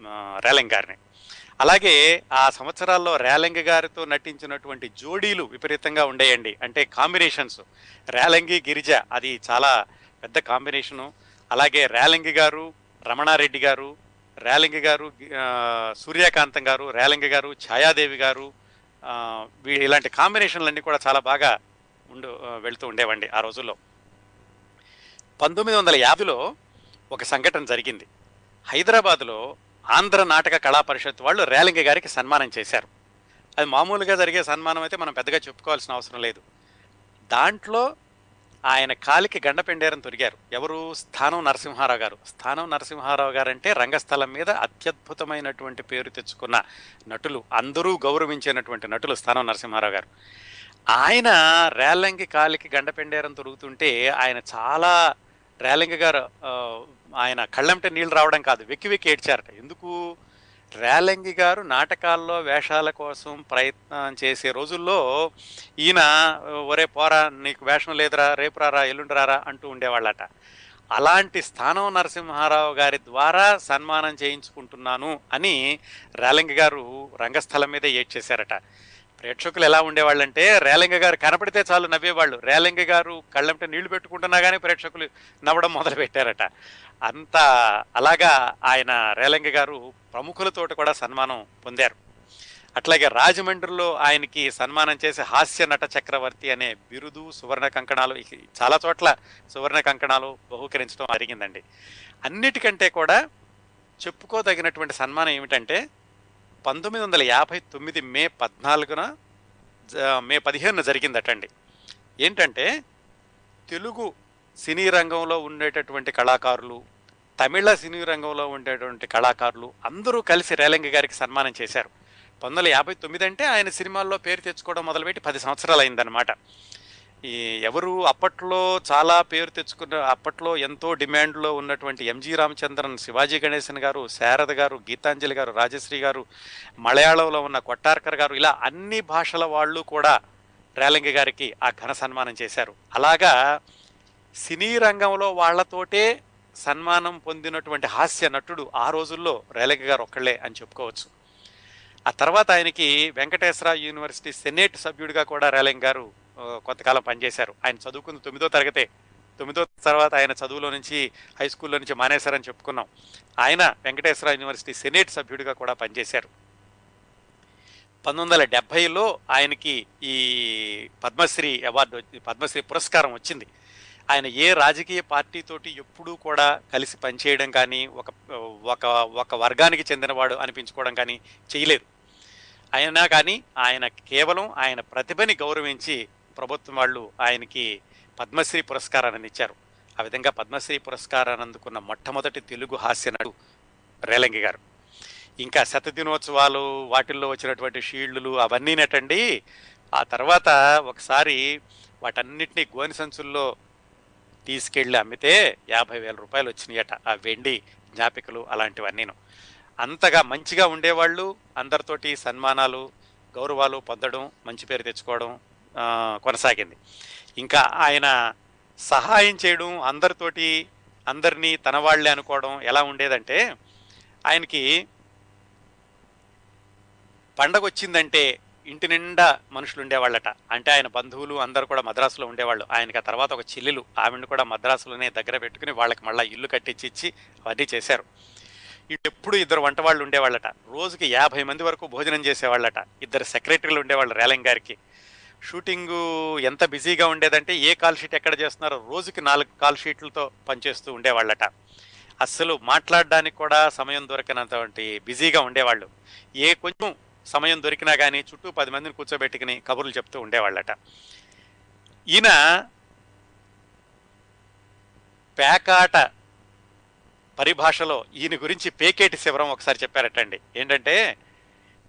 ఆ, రేలంగి గారిని. అలాగే ఆ సంవత్సరాల్లో రేలంగి గారితో నటించినటువంటి జోడీలు విపరీతంగా ఉండేయండి. అంటే కాంబినేషన్స్. రేలంగి గిరిజ అది చాలా పెద్ద కాంబినేషను. అలాగే రేలంగి గారు రమణారెడ్డి గారు రేలింగి గారు సూర్యకాంతం గారు రేలింగి గారు ఛాయాదేవి గారు ఆ, వీ- ఇలాంటి కాంబినేషన్లన్నీ కూడా చాలా బాగా ఉండు వెళుతూ ఉండేవండి ఆ రోజుల్లో. పంతొమ్మిది వందల యాభైలో ఒక సంఘటన జరిగింది. హైదరాబాద్లో ఆంధ్ర నాటక కళా పరిషత్ వాళ్ళు రేలింగి గారికి సన్మానం చేశారు. అది మామూలుగా జరిగే సన్మానం అయితే మనం పెద్దగా చెప్పుకోవాల్సిన అవసరం లేదు. దాంట్లో ఆయన కాలికి గండపెండేరం తొరిగారు. ఎవరు? స్థానం నరసింహారావు గారు. స్థానం నరసింహారావు గారు అంటే రంగస్థలం మీద అత్యద్భుతమైనటువంటి పేరు తెచ్చుకున్న నటులు అందరూ గౌరవించినటువంటి నటులు స్థానం నరసింహారావు గారు. ఆయన రేలంగి కాలికి గండపెండేరం తొరుగుతుంటే ఆయన చాలా రేలంగి గారు ఆయన కళ్ళంటే నీళ్ళు రావడం కాదు వెక్కి వెక్కి ఏడ్చారట. ఎందుకు? రేలంగి గారు నాటకాల్లో వేషాల కోసం ప్రయత్నం చేసే రోజుల్లో ఈయన ఒరే పోరా నీకు వేషం లేదురా రేపు రారా ఎల్లుండి రారా అంటూ ఉండేవాళ్ళట. అలాంటి స్థానం నరసింహారావు గారి ద్వారా సన్మానం చేయించుకుంటున్నాను అని రేలంగి గారు రంగస్థలం మీద ఏడ్చేశారట. ప్రేక్షకులు ఎలా ఉండేవాళ్ళంటే రేలంగ గారు కనపడితే చాలు నవ్వేవాళ్ళు. రేలంగ గారు కళ్ళంటే నీళ్ళు పెట్టుకుంటున్నా కానీ ప్రేక్షకులు నవ్వడం మొదలు పెట్టారట అంత అలాగా ఆయన రేలంగ గారు ప్రముఖులతోటి కూడా సన్మానం పొందారు. అట్లాగే రాజమండ్రిలో ఆయనకి సన్మానం చేసి హాస్య నట చక్రవర్తి అనే బిరుదు సువర్ణ కంకణాలు చాలా చోట్ల సువర్ణ కంకణాలు బహుకరించడం జరిగిందండి. అన్నిటికంటే కూడా చెప్పుకోదగినటువంటి సన్మానం ఏమిటంటే పంతొమ్మిది వందల యాభై తొమ్మిది మే పద్నాలుగున జ- మే పదిహేనున జరిగిందటండి. ఏంటంటే తెలుగు సినీ రంగంలో ఉండేటటువంటి కళాకారులు తమిళ సినీ రంగంలో ఉండేటువంటి కళాకారులు అందరూ కలిసి రేలంగి గారికి సన్మానం చేశారు. పంతొమ్మిది వందల యాభై తొమ్మిది అంటే ఆయన సినిమాల్లో పేరు తెచ్చుకోవడం మొదలుపెట్టి పది సంవత్సరాలు అయిందనమాట ఈ ఎవరు అప్పట్లో చాలా పేరు తెచ్చుకున్న అప్పట్లో ఎంతో డిమాండ్లో ఉన్నటువంటి ఎంజి రామచంద్రన్ శివాజీ గణేశన్ గారు శారద గారు గీతాంజలి గారు రాజశ్రీ గారు మలయాళంలో ఉన్న కొట్టార్కర్ గారు ఇలా అన్ని భాషల వాళ్ళు కూడా రేలంగి గారికి ఆ ఘన సన్మానం చేశారు. అలాగా సినీ రంగంలో వాళ్ళతోటే సన్మానం పొందినటువంటి హాస్య నటుడు ఆ రోజుల్లో రేలక గారు ఒక్కళ్ళే అని చెప్పుకోవచ్చు. ఆ తర్వాత ఆయనకి వెంకటేశ్వర యూనివర్సిటీ సెనేట్ సభ్యుడిగా కూడా రేలంగ్ గారు కొంతకాలం పనిచేశారు. ఆయన చదువుకుంది తొమ్మిదో తరగతే. తొమ్మిదో తర్వాత ఆయన చదువులో నుంచి హై స్కూల్లో నుంచి మానేశారని చెప్పుకున్నాం. ఆయన వెంకటేశ్వర యూనివర్సిటీ సెనేట్ సభ్యుడిగా కూడా పనిచేశారు. పంతొమ్మిది వందల డెబ్భైలో ఆయనకి ఈ పద్మశ్రీ అవార్డు పద్మశ్రీ పురస్కారం వచ్చింది. ఆయన ఏ రాజకీయ పార్టీతోటి ఎప్పుడూ కూడా కలిసి పనిచేయడం కానీ ఒక ఒక ఒక వర్గానికి చెందినవాడు అనిపించుకోవడం కానీ చేయలేదు. అయినా కానీ ఆయన కేవలం ఆయన ప్రతిభని గౌరవించి ప్రభుత్వం వాళ్ళు ఆయనకి పద్మశ్రీ పురస్కారాన్ని ఇచ్చారు. ఆ విధంగా పద్మశ్రీ పురస్కారాన్ని అందుకున్న మొట్టమొదటి తెలుగు హాస్య నటుడు రేలంగి గారు. ఇంకా శతదినోత్సవాలు వాటిల్లో వచ్చినటువంటి షీల్డ్లు అవన్నీ నటండి ఆ తర్వాత ఒకసారి వాటన్నిటినీ గోని సంచుల్లో తీసుకెళ్ళి అమ్మితే యాభై వేల రూపాయలు వచ్చినాయట ఆ వెండి జ్ఞాపికలు అలాంటివన్నీను. అంతగా మంచిగా ఉండేవాళ్ళు అందరితోటి సన్మానాలు గౌరవాలు పొందడం మంచి పేరు తెచ్చుకోవడం కొనసాగింది. ఇంకా ఆయన సహాయం చేయడం అందరితోటి అందరినీ తన వాళ్ళే అనుకోవడం ఎలా ఉండేదంటే ఆయనకి పండగ వచ్చిందంటే ఇంటి నిండా మనుషులు ఉండేవాళ్ళట. అంటే ఆయన బంధువులు అందరూ కూడా మద్రాసులో ఉండేవాళ్ళు. ఆయనకి ఆ తర్వాత ఒక చెల్లెలు. ఆవిడని కూడా మద్రాసులోనే దగ్గర పెట్టుకుని వాళ్ళకి మళ్ళీ ఇల్లు కట్టించి ఇచ్చి అవన్నీ చేశారు. ఎప్పుడు ఇద్దరు వంట వాళ్ళు ఉండేవాళ్ళట. రోజుకి యాభై మంది వరకు భోజనం చేసేవాళ్ళట. ఇద్దరు సెక్రటరీలు ఉండేవాళ్ళు రేలంగ్ గారికి. షూటింగు ఎంత బిజీగా ఉండేదంటే ఏ కాల్ షీట్ ఎక్కడ చేస్తున్నారో రోజుకి నాలుగు కాల్ షీట్లతో పనిచేస్తూ ఉండేవాళ్ళట. అస్సలు మాట్లాడడానికి కూడా సమయం దొరకనంతవంటి బిజీగా ఉండేవాళ్ళు. ఏ కొంచెం సమయం దొరికినా కానీ చుట్టూ పది మందిని కూర్చోబెట్టుకుని కబుర్లు చెప్తూ ఉండేవాళ్ళట. ఈయన పేకాట పరిభాషలో ఈయన గురించి పేకేటి శివరం ఒకసారి చెప్పారటండి. ఏంటంటే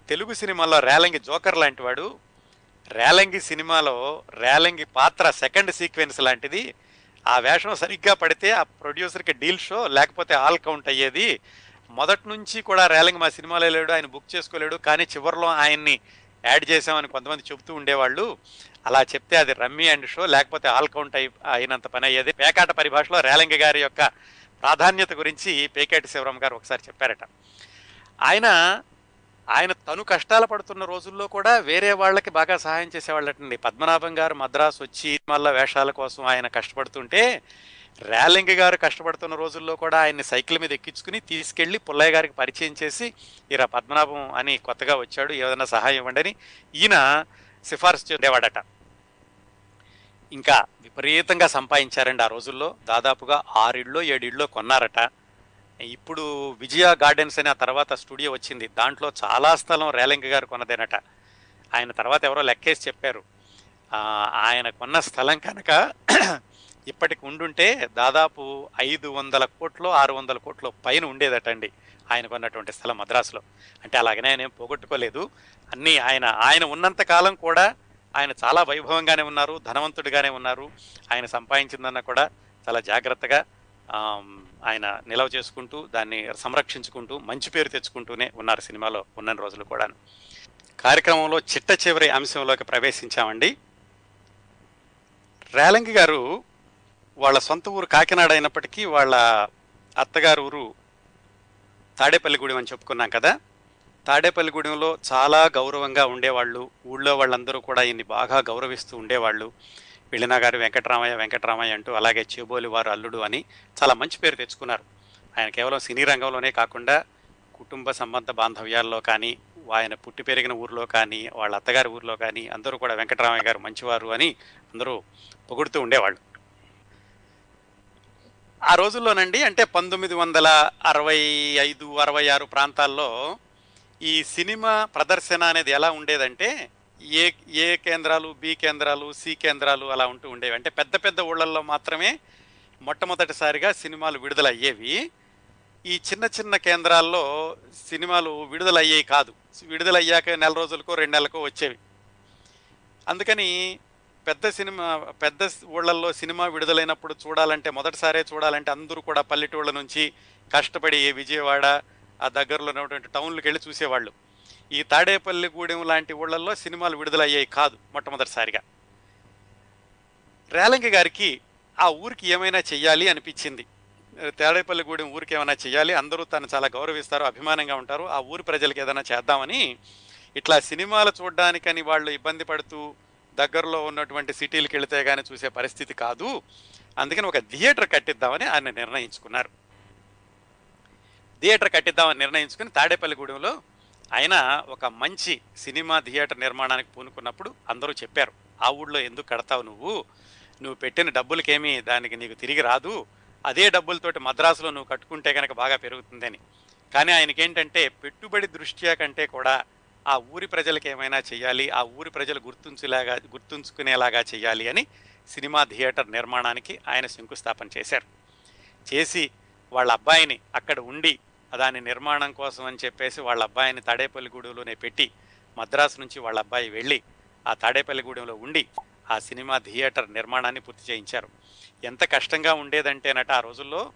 తెలుగు సినిమాలో రేలంగి జోకర్ లాంటి వాడు రేలంగి సినిమాలో రేలంగి పాత్ర సెకండ్ సీక్వెన్స్ లాంటిది ఆ వేషం సరిగ్గా పడితే ఆ ప్రొడ్యూసర్కి డీల్ షో లేకపోతే ఆల్ కౌంట్ అయ్యేది మొదటి నుంచి కూడా రేలంగి మా సినిమాలో లేడు ఆయన బుక్ చేసుకోలేడు కానీ చివరిలో ఆయన్ని యాడ్ చేసామని కొంతమంది చెబుతూ ఉండేవాళ్ళు. అలా చెప్తే అది రమ్మీ అండ్ షో లేకపోతే ఆల్ కౌంట్ అయి అయినంత పని అయ్యేది. పేకాట పరిభాషలో రేలంగి గారి యొక్క ప్రాధాన్యత గురించి పేకేటి శివరామ్ గారు ఒకసారి చెప్పారట. ఆయన ఆయన తను కష్టాలు పడుతున్న రోజుల్లో కూడా వేరే వాళ్ళకి బాగా సహాయం చేసేవాళ్ళటండి. పద్మనాభం గారు మద్రాసు వచ్చి మళ్ళా వేషాల కోసం ఆయన కష్టపడుతుంటే రేలింగ గారు కష్టపడుతున్న రోజుల్లో కూడా ఆయన్ని సైకిల్ మీద ఎక్కించుకుని తీసుకెళ్ళి పుల్లయ్య గారికి పరిచయం చేసి ఇరా పద్మనాభం అని కొత్తగా వచ్చాడు ఏదైనా సహాయం ఇవ్వండి అని ఈయన సిఫార్సు చేసేవాడట. ఇంకా విపరీతంగా సంపాదించారండి ఆ రోజుల్లో. దాదాపుగా ఆరిళ్ళో ఏడిళ్ళో కొన్నారట. ఇప్పుడు విజయ గార్డెన్స్ అనే ఆ తర్వాత స్టూడియో వచ్చింది. దాంట్లో చాలా స్థలం రేలింగ గారు కొన్నదేనట. ఆయన తర్వాత ఎవరో లెక్కేసి చెప్పారు. ఆయన కొన్న స్థలం కనుక ఇప్పటికి ఉండుంటే దాదాపు ఐదు వందల కోట్లు ఆరు వందల కోట్లు పైన ఉండేదటండి ఆయన కొన్నటువంటి స్థలం మద్రాసులో. అంటే అలాగనే ఆయన ఏం పోగొట్టుకోలేదు. అన్నీ ఆయన ఆయన ఉన్నంత కాలం కూడా ఆయన చాలా వైభవంగానే ఉన్నారు ధనవంతుడిగానే ఉన్నారు. ఆయన సంపాదించిందన్న కూడా చాలా జాగ్రత్తగా ఆయన నిలవ చేసుకుంటూ దాన్ని సంరక్షించుకుంటూ మంచి పేరు తెచ్చుకుంటూనే ఉన్నారు సినిమాలో ఉన్న రోజులు కూడా కార్యక్రమంలో చిట్ట చివరి అంశంలోకి ప్రవేశించామండి. రేలంగి గారు వాళ్ళ సొంత ఊరు కాకినాడ అయినప్పటికీ వాళ్ళ అత్తగారు ఊరు తాడేపల్లిగూడెం అని చెప్పుకున్నాం కదా. తాడేపల్లిగూడెంలో చాలా గౌరవంగా ఉండేవాళ్ళు. ఊళ్ళో వాళ్ళందరూ కూడా ఈయన్ని బాగా గౌరవిస్తూ ఉండేవాళ్ళు. గారు వెంకటరామయ్య వెంకటరామయ్య అంటూ అలాగే చేబోలి వారు అల్లుడు అని చాలా మంచి పేరు తెచ్చుకున్నారు. ఆయన కేవలం సినీ రంగంలోనే కాకుండా కుటుంబ సంబంధ బాంధవ్యాల్లో కానీ ఆయన పుట్టి పెరిగిన ఊర్లో కానీ వాళ్ళ అత్తగారి ఊర్లో కానీ అందరూ కూడా వెంకటరామయ్య గారు మంచివారు అని అందరూ పొగుడుతూ ఉండేవాళ్ళు. ఆ రోజుల్లోనండి అంటే పంతొమ్మిది వందల అరవై ఐదు అరవై ఆరు ప్రాంతాల్లో ఈ సినిమా ప్రదర్శన అనేది ఎలా ఉండేదంటే ఏ ఏ కేంద్రాలు బి కేంద్రాలు సి కేంద్రాలు అలా ఉంటూ ఉండేవి. అంటే పెద్ద పెద్ద ఊళ్ళల్లో మాత్రమే మొట్టమొదటిసారిగా సినిమాలు విడుదలయ్యేవి. ఈ చిన్న చిన్న కేంద్రాల్లో సినిమాలు విడుదలయ్యేవి కాదు. విడుదలయ్యాక నెల రోజులకో రెండు నెలలకో వచ్చేవి. అందుకని పెద్ద సినిమా పెద్ద ఊళ్ళల్లో సినిమా విడుదలైనప్పుడు చూడాలంటే మొదటిసారే చూడాలంటే అందరూ కూడా పల్లెటూళ్ళ నుంచి కష్టపడి విజయవాడ ఆ దగ్గరలో ఉన్నటువంటి టౌన్లకు వెళ్ళి చూసేవాళ్ళు. ఈ తాడేపల్లిగూడెం లాంటి ఊళ్ళల్లో సినిమాలు విడుదలయ్యాయి కాదు మొట్టమొదటిసారిగా. రేలంగి గారికి ఆ ఊరికి ఏమైనా చెయ్యాలి అనిపించింది. తాడేపల్లిగూడెం ఊరికి ఏమైనా చెయ్యాలి అందరూ తను చాలా గౌరవిస్తారు అభిమానంగా ఉంటారు ఆ ఊరి ప్రజలకు ఏదైనా చేద్దామని ఇట్లా సినిమాలు చూడడానికని వాళ్ళు ఇబ్బంది పడుతూ దగ్గరలో ఉన్నటువంటి సిటీలకు వెళితే కానీ చూసే పరిస్థితి కాదు. అందుకని ఒక థియేటర్ కట్టిద్దామని ఆయన నిర్ణయించుకున్నారు. థియేటర్ కట్టిద్దామని నిర్ణయించుకుని తాడేపల్లిగూడెంలో ఆయన ఒక మంచి సినిమా థియేటర్ నిర్మాణానికి పూనుకున్నప్పుడు అందరూ చెప్పారు ఆ ఊళ్ళో ఎందుకు కడతావు నువ్వు? నువ్వు పెట్టిన డబ్బులకేమీ దానికి నీకు తిరిగి రాదు. అదే డబ్బులతోటి మద్రాసులో నువ్వు కట్టుకుంటే కనుక బాగా పెరుగుతుందని. కానీ ఆయనకేంటంటే పెట్టుబడి దృష్ట్యా కంటే కూడా ఆ ఊరి ప్రజలకు ఏమైనా చేయాలి ఆ ఊరి ప్రజలు గుర్తుంచులాగా గుర్తుంచుకునేలాగా చేయాలి అని సినిమా థియేటర్ నిర్మాణానికి ఆయన శంకుస్థాపన చేశారు. చేసి వాళ్ళ అబ్బాయిని అక్కడ ఉండి దాని నిర్మాణం కోసం అని చెప్పేసి వాళ్ళ అబ్బాయిని తాడేపల్లిగూడెంలోనే పెట్టి మద్రాసు నుంచి వాళ్ళ అబ్బాయి వెళ్ళి ఆ తాడేపల్లిగూడెంలో ఉండి ఆ సినిమా థియేటర్ నిర్మాణాన్ని పూర్తి చేయించారు. ఎంత కష్టంగా ఉండేదంటేనట ఆ రోజుల్లో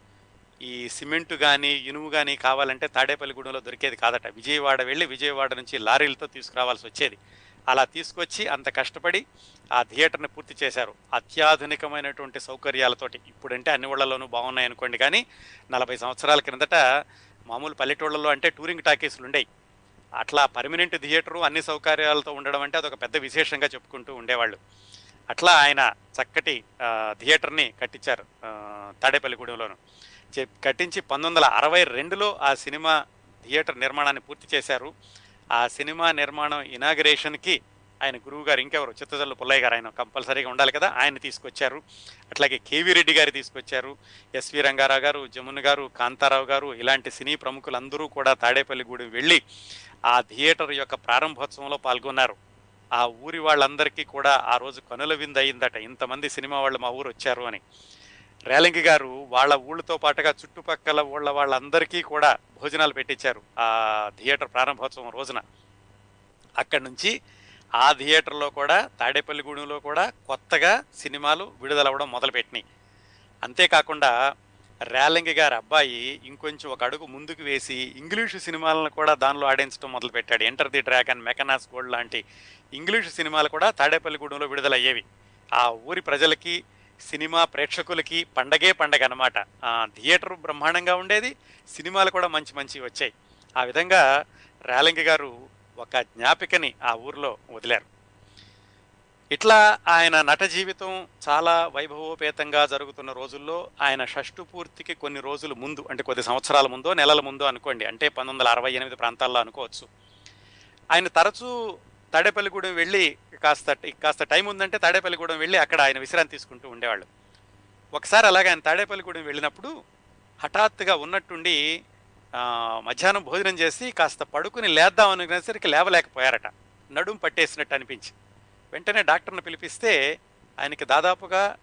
ఈ సిమెంటు కానీ ఇనుము కానీ కావాలంటే తాడేపల్లిగూడెంలో దొరికేది కాదట. విజయవాడ వెళ్ళి విజయవాడ నుంచి లారీలతో తీసుకురావాల్సి వచ్చేది. అలా తీసుకొచ్చి అంత కష్టపడి ఆ థియేటర్ని పూర్తి చేశారు. అత్యాధునికమైనటువంటి సౌకర్యాలతోటి. ఇప్పుడంటే అన్ని ఊళ్ళలోనూ బాగున్నాయి అనుకోండి కానీ నలభై సంవత్సరాల క్రిందట మామూలు పల్లెటూళ్ళలో అంటే టూరింగ్ టాకీసులు ఉండేవి అట్లా పర్మనెంట్ థియేటరు అన్ని సౌకర్యాలతో ఉండడం అంటే అదొక పెద్ద విశేషంగా చెప్పుకుంటూ ఉండేవాళ్ళు. అట్లా ఆయన చక్కటి థియేటర్ని కట్టించారు తాడేపల్లిగూడెంలోను కట్టించి పంతొమ్మిది వందల అరవై రెండులో ఆ సినిమా థియేటర్ నిర్మాణాన్ని పూర్తి చేశారు. ఆ సినిమా నిర్మాణం ఇనాగరేషన్కి ఆయన గురువు గారు ఇంకెవరు? చిత్తజల్లు పుల్లయ్య గారు ఆయన కంపల్సరీగా ఉండాలి కదా ఆయన తీసుకొచ్చారు. అట్లాగే కేవీ రెడ్డి గారు తీసుకొచ్చారు. ఎస్వి రంగారావు గారు జమున్ గారు కాంతారావు గారు ఇలాంటి సినీ ప్రముఖులందరూ కూడా తాడేపల్లిగూడెం వెళ్ళి ఆ థియేటర్ యొక్క ప్రారంభోత్సవంలో పాల్గొన్నారు. ఆ ఊరి వాళ్ళందరికీ కూడా ఆ రోజు కనుల విందు అయిందట. ఇంతమంది సినిమా వాళ్ళు మా ఊరు వచ్చారు అని. రేలంగి గారు వాళ్ళ ఊళ్ళతో పాటుగా చుట్టుపక్కల ఊళ్ళ వాళ్ళందరికీ కూడా భోజనాలు పెట్టించారు ఆ థియేటర్ ప్రారంభోత్సవం రోజున. అక్కడి నుంచి ఆ థియేటర్లో కూడా తాడేపల్లిగూడెంలో కూడా కొత్తగా సినిమాలు విడుదలవ్వడం మొదలుపెట్టినాయి. అంతేకాకుండా రేలంగి గారి అబ్బాయి ఇంకొంచెం ఒక అడుగు ముందుకు వేసి ఇంగ్లీషు సినిమాలను కూడా దానిలో ఆడించడం మొదలుపెట్టాడు. Enter the Dragon Mackenna's Gold లాంటి ఇంగ్లీషు సినిమాలు కూడా తాడేపల్లిగూడెంలో విడుదలయ్యేవి. ఆ ఊరి ప్రజలకి సినిమా ప్రేక్షకులకి పండగే పండగ అనమాట థియేటర్ బ్రహ్మాండంగా ఉండేది సినిమాలు కూడా మంచి మంచి వచ్చాయి. ఆ విధంగా రేలంగి గారు ఒక జ్ఞాపికని ఆ ఊర్లో వదిలారు. ఇట్లా ఆయన నట జీవితం చాలా వైభవోపేతంగా జరుగుతున్న రోజుల్లో ఆయన షష్టు పూర్తికి కొన్ని రోజులు ముందు అంటే కొద్ది సంవత్సరాల ముందో నెలల ముందో అనుకోండి అంటే పంతొమ్మిది వందల అరవై ఎనిమిది ప్రాంతాల్లో అనుకోవచ్చు. ఆయన తరచూ తాడేపల్లిగూడెం వెళ్ళి కాస్త కాస్త టైం ఉందంటే తాడేపల్లిగూడెం వెళ్ళి అక్కడ ఆయన విశ్రాంతి తీసుకుంటూ ఉండేవాళ్ళు. ఒకసారి అలాగే ఆయన తాడేపల్లిగూడెం వెళ్ళినప్పుడు హఠాత్తుగా ఉన్నట్టుండి మధ్యాహ్నం భోజనం చేసి కాస్త పడుకుని లేద్దాం అనుకునేసరికి లేవలేకపోయారట. నడుం పట్టేసినట్టు అనిపించి. వెంటనే డాక్టర్ని పిలిపిస్తే ఆయనకి దాదాపుగా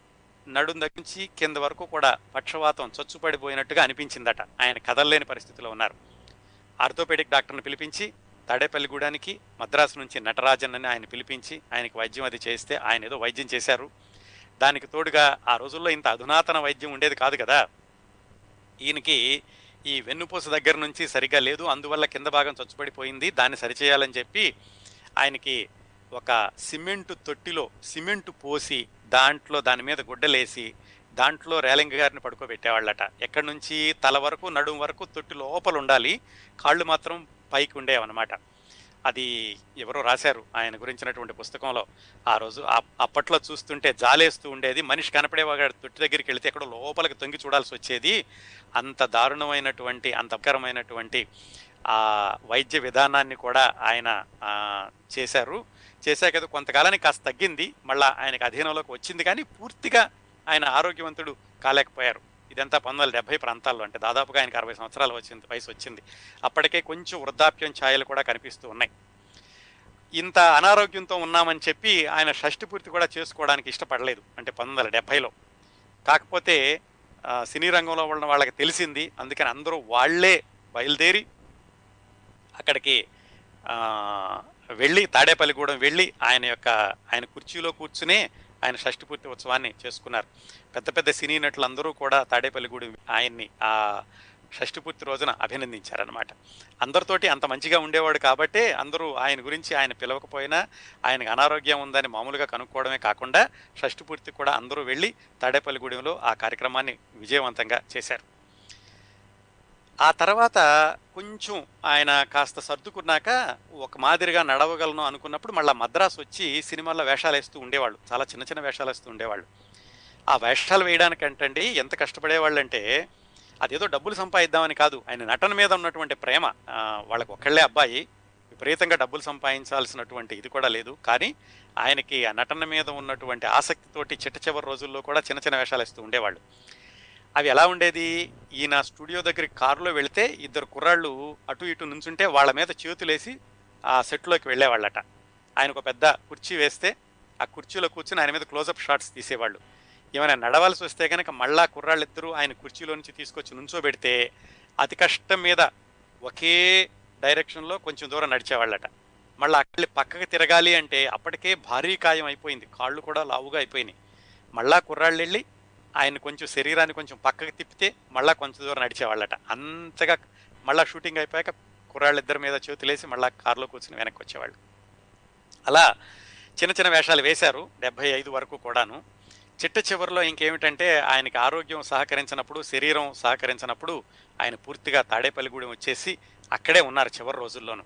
నడుం దగ్గరించి కింద వరకు కూడా పక్షవాతం చొచ్చుపడిపోయినట్టుగా అనిపించిందట. ఆయన కదలలేని పరిస్థితిలో ఉన్నారు. ఆర్థోపెడిక్ డాక్టర్ని పిలిపించి తాడేపల్లిగూడానికి మద్రాసు నుంచి నటరాజన్ అని ఆయన పిలిపించి ఆయనకి వైద్యం అది చేస్తే ఆయన ఏదో వైద్యం చేశారు. దానికి తోడుగా ఆ రోజుల్లో ఇంత అధునాతన వైద్యం ఉండేది కాదు కదా. ఈయనకి ఈ వెన్నుపూస దగ్గర నుంచి సరిగా లేదు అందువల్ల కింద భాగం చచ్చుపడిపోయింది దాన్ని సరిచేయాలని చెప్పి ఆయనకి ఒక సిమెంటు తొట్టిలో సిమెంటు పోసి దాంట్లో దాని మీద గుడ్డలేసి దాంట్లో రేలింగ గారిని పడుకోబెట్టేవాళ్ళట. ఎక్కడి నుంచి తల వరకు నడుం వరకు తొట్టి లోపల ఉండాలి. కాళ్ళు మాత్రం పైకి ఉండేవన్నమాట అది ఎవరో రాశారు ఆయన గురించినటువంటి పుస్తకంలో. ఆ రోజు అప్పట్లో చూస్తుంటే జాలేస్తూ ఉండేది. మనిషి కనపడేవాడు తొట్టి దగ్గరికి వెళితే ఎక్కడో లోపలికి తొంగి చూడాల్సి వచ్చేది. అంత దారుణమైనటువంటి అంత అపకరమైనటువంటి ఆ వైద్య విధానాన్ని కూడా ఆయన చేశారు. చేశాక కొంతకాలానికి కాస్త తగ్గింది. మళ్ళీ ఆయనకు అధీనంలోకి వచ్చింది కానీ పూర్తిగా ఆయన ఆరోగ్యవంతుడు కాలేకపోయారు. ఇదంతా పంతొమ్మిది వందల డెబ్బై ప్రాంతాల్లో అంటే దాదాపుగా ఆయనకు అరవై సంవత్సరాలు వచ్చింది వయసు వచ్చింది. అప్పటికే కొంచెం వృద్ధాప్యం ఛాయలు కూడా కనిపిస్తూ ఉన్నాయి. ఇంత అనారోగ్యంతో ఉన్నామని చెప్పి ఆయన షష్టి పూర్తి కూడా చేసుకోవడానికి ఇష్టపడలేదు అంటే పంతొమ్మిది వందల డెబ్బైలో కాకపోతే సినీ రంగంలో ఉన్న వాళ్ళకి తెలిసింది అందుకని అందరూ వాళ్ళే బయలుదేరి అక్కడికి వెళ్ళి తాడేపల్లిగూడెం వెళ్ళి ఆయన యొక్క ఆయన కుర్చీలో కూర్చునే ఆయన షష్టి పూర్తి ఉత్సవాన్ని చేసుకున్నారు. పెద్ద పెద్ద సినీ నటులందరూ కూడా తాడేపల్లిగూడి ఆయన్ని ఆ షష్టి పూర్తి రోజున అభినందించారనమాట అందరితోటి అంత మంచిగా ఉండేవాడు కాబట్టే అందరూ ఆయన గురించి ఆయన పిలవకపోయినా ఆయనకు అనారోగ్యం ఉందని మామూలుగా కనుక్కోవడమే కాకుండా షష్టి పూర్తి కూడా అందరూ వెళ్ళి తాడేపల్లిగూడెంలో ఆ కార్యక్రమాన్ని విజయవంతంగా చేశారు. ఆ తర్వాత కొంచెం ఆయన కాస్త సర్దుకున్నాక ఒక మాదిరిగా నడవగలను అనుకున్నప్పుడు మళ్ళీ మద్రాసు వచ్చి సినిమాల్లో వేషాలు వేస్తూ ఉండేవాళ్ళు. చాలా చిన్న చిన్న వేషాలు వేస్తూ ఉండేవాళ్ళు. ఆ వేషాలు వేయడానికంటండి ఎంత కష్టపడేవాళ్ళంటే అదేదో డబ్బులు సంపాదిద్దామని కాదు ఆయన నటన మీద ఉన్నటువంటి ప్రేమ. వాళ్ళకి ఒక్కళ్ళే అబ్బాయి విపరీతంగా డబ్బులు సంపాదించాల్సినటువంటి ఇది కూడా లేదు. కానీ ఆయనకి ఆ నటన మీద ఉన్నటువంటి ఆసక్తితోటి చిట్ట చివరి రోజుల్లో కూడా చిన్న చిన్న వేషాలు వేస్తూ ఉండేవాళ్ళు. అవి ఎలా ఉండేది? ఈయన స్టూడియో దగ్గరికి కారులో వెళితే ఇద్దరు కుర్రాళ్ళు అటు ఇటు నుంచుంటే వాళ్ళ మీద చేతులేసి ఆ సెట్లోకి వెళ్ళేవాళ్ళట. ఆయనకు ఒక పెద్ద కుర్చీ వేస్తే ఆ కుర్చీలో కూర్చుని ఆయన మీద క్లోజప్ షాట్స్ తీసేవాళ్ళు. ఏమైనా నడవాల్సి వస్తే కనుక మళ్ళా కుర్రాళ్ళిద్దరూ ఆయన కుర్చీలో నుంచి తీసుకొచ్చి నుంచోబెడితే అతి కష్టం మీద ఒకే డైరెక్షన్లో కొంచెం దూరం నడిచేవాళ్ళట. మళ్ళీ అక్కడ పక్కకి తిరగాలి అంటే అప్పటికే భారీ కాయం అయిపోయింది. కాళ్ళు కూడా లావుగా అయిపోయినాయి. మళ్ళా కుర్రాళ్ళు వెళ్ళి ఆయన కొంచెం శరీరాన్ని కొంచెం పక్కకి తిప్పితే మళ్ళా కొంచెం దూరం నడిచేవాళ్ళట. అంతగా మళ్ళా షూటింగ్ అయిపోయాక కుర్రాళ్ళిద్దరి మీద చేతులేసి మళ్ళా కారులో కూర్చుని వెనక్కి వచ్చేవాళ్ళు. అలా చిన్న చిన్న వేషాలు వేశారు డెబ్బై ఐదు వరకు కూడాను. చిట్ట చివరిలో ఇంకేమిటంటే ఆయనకి ఆరోగ్యం సహకరించినప్పుడు శరీరం సహకరించినప్పుడు ఆయన పూర్తిగా తాడేపల్లిగూడెం వచ్చేసి అక్కడే ఉన్నారు చివరి రోజుల్లోనూ.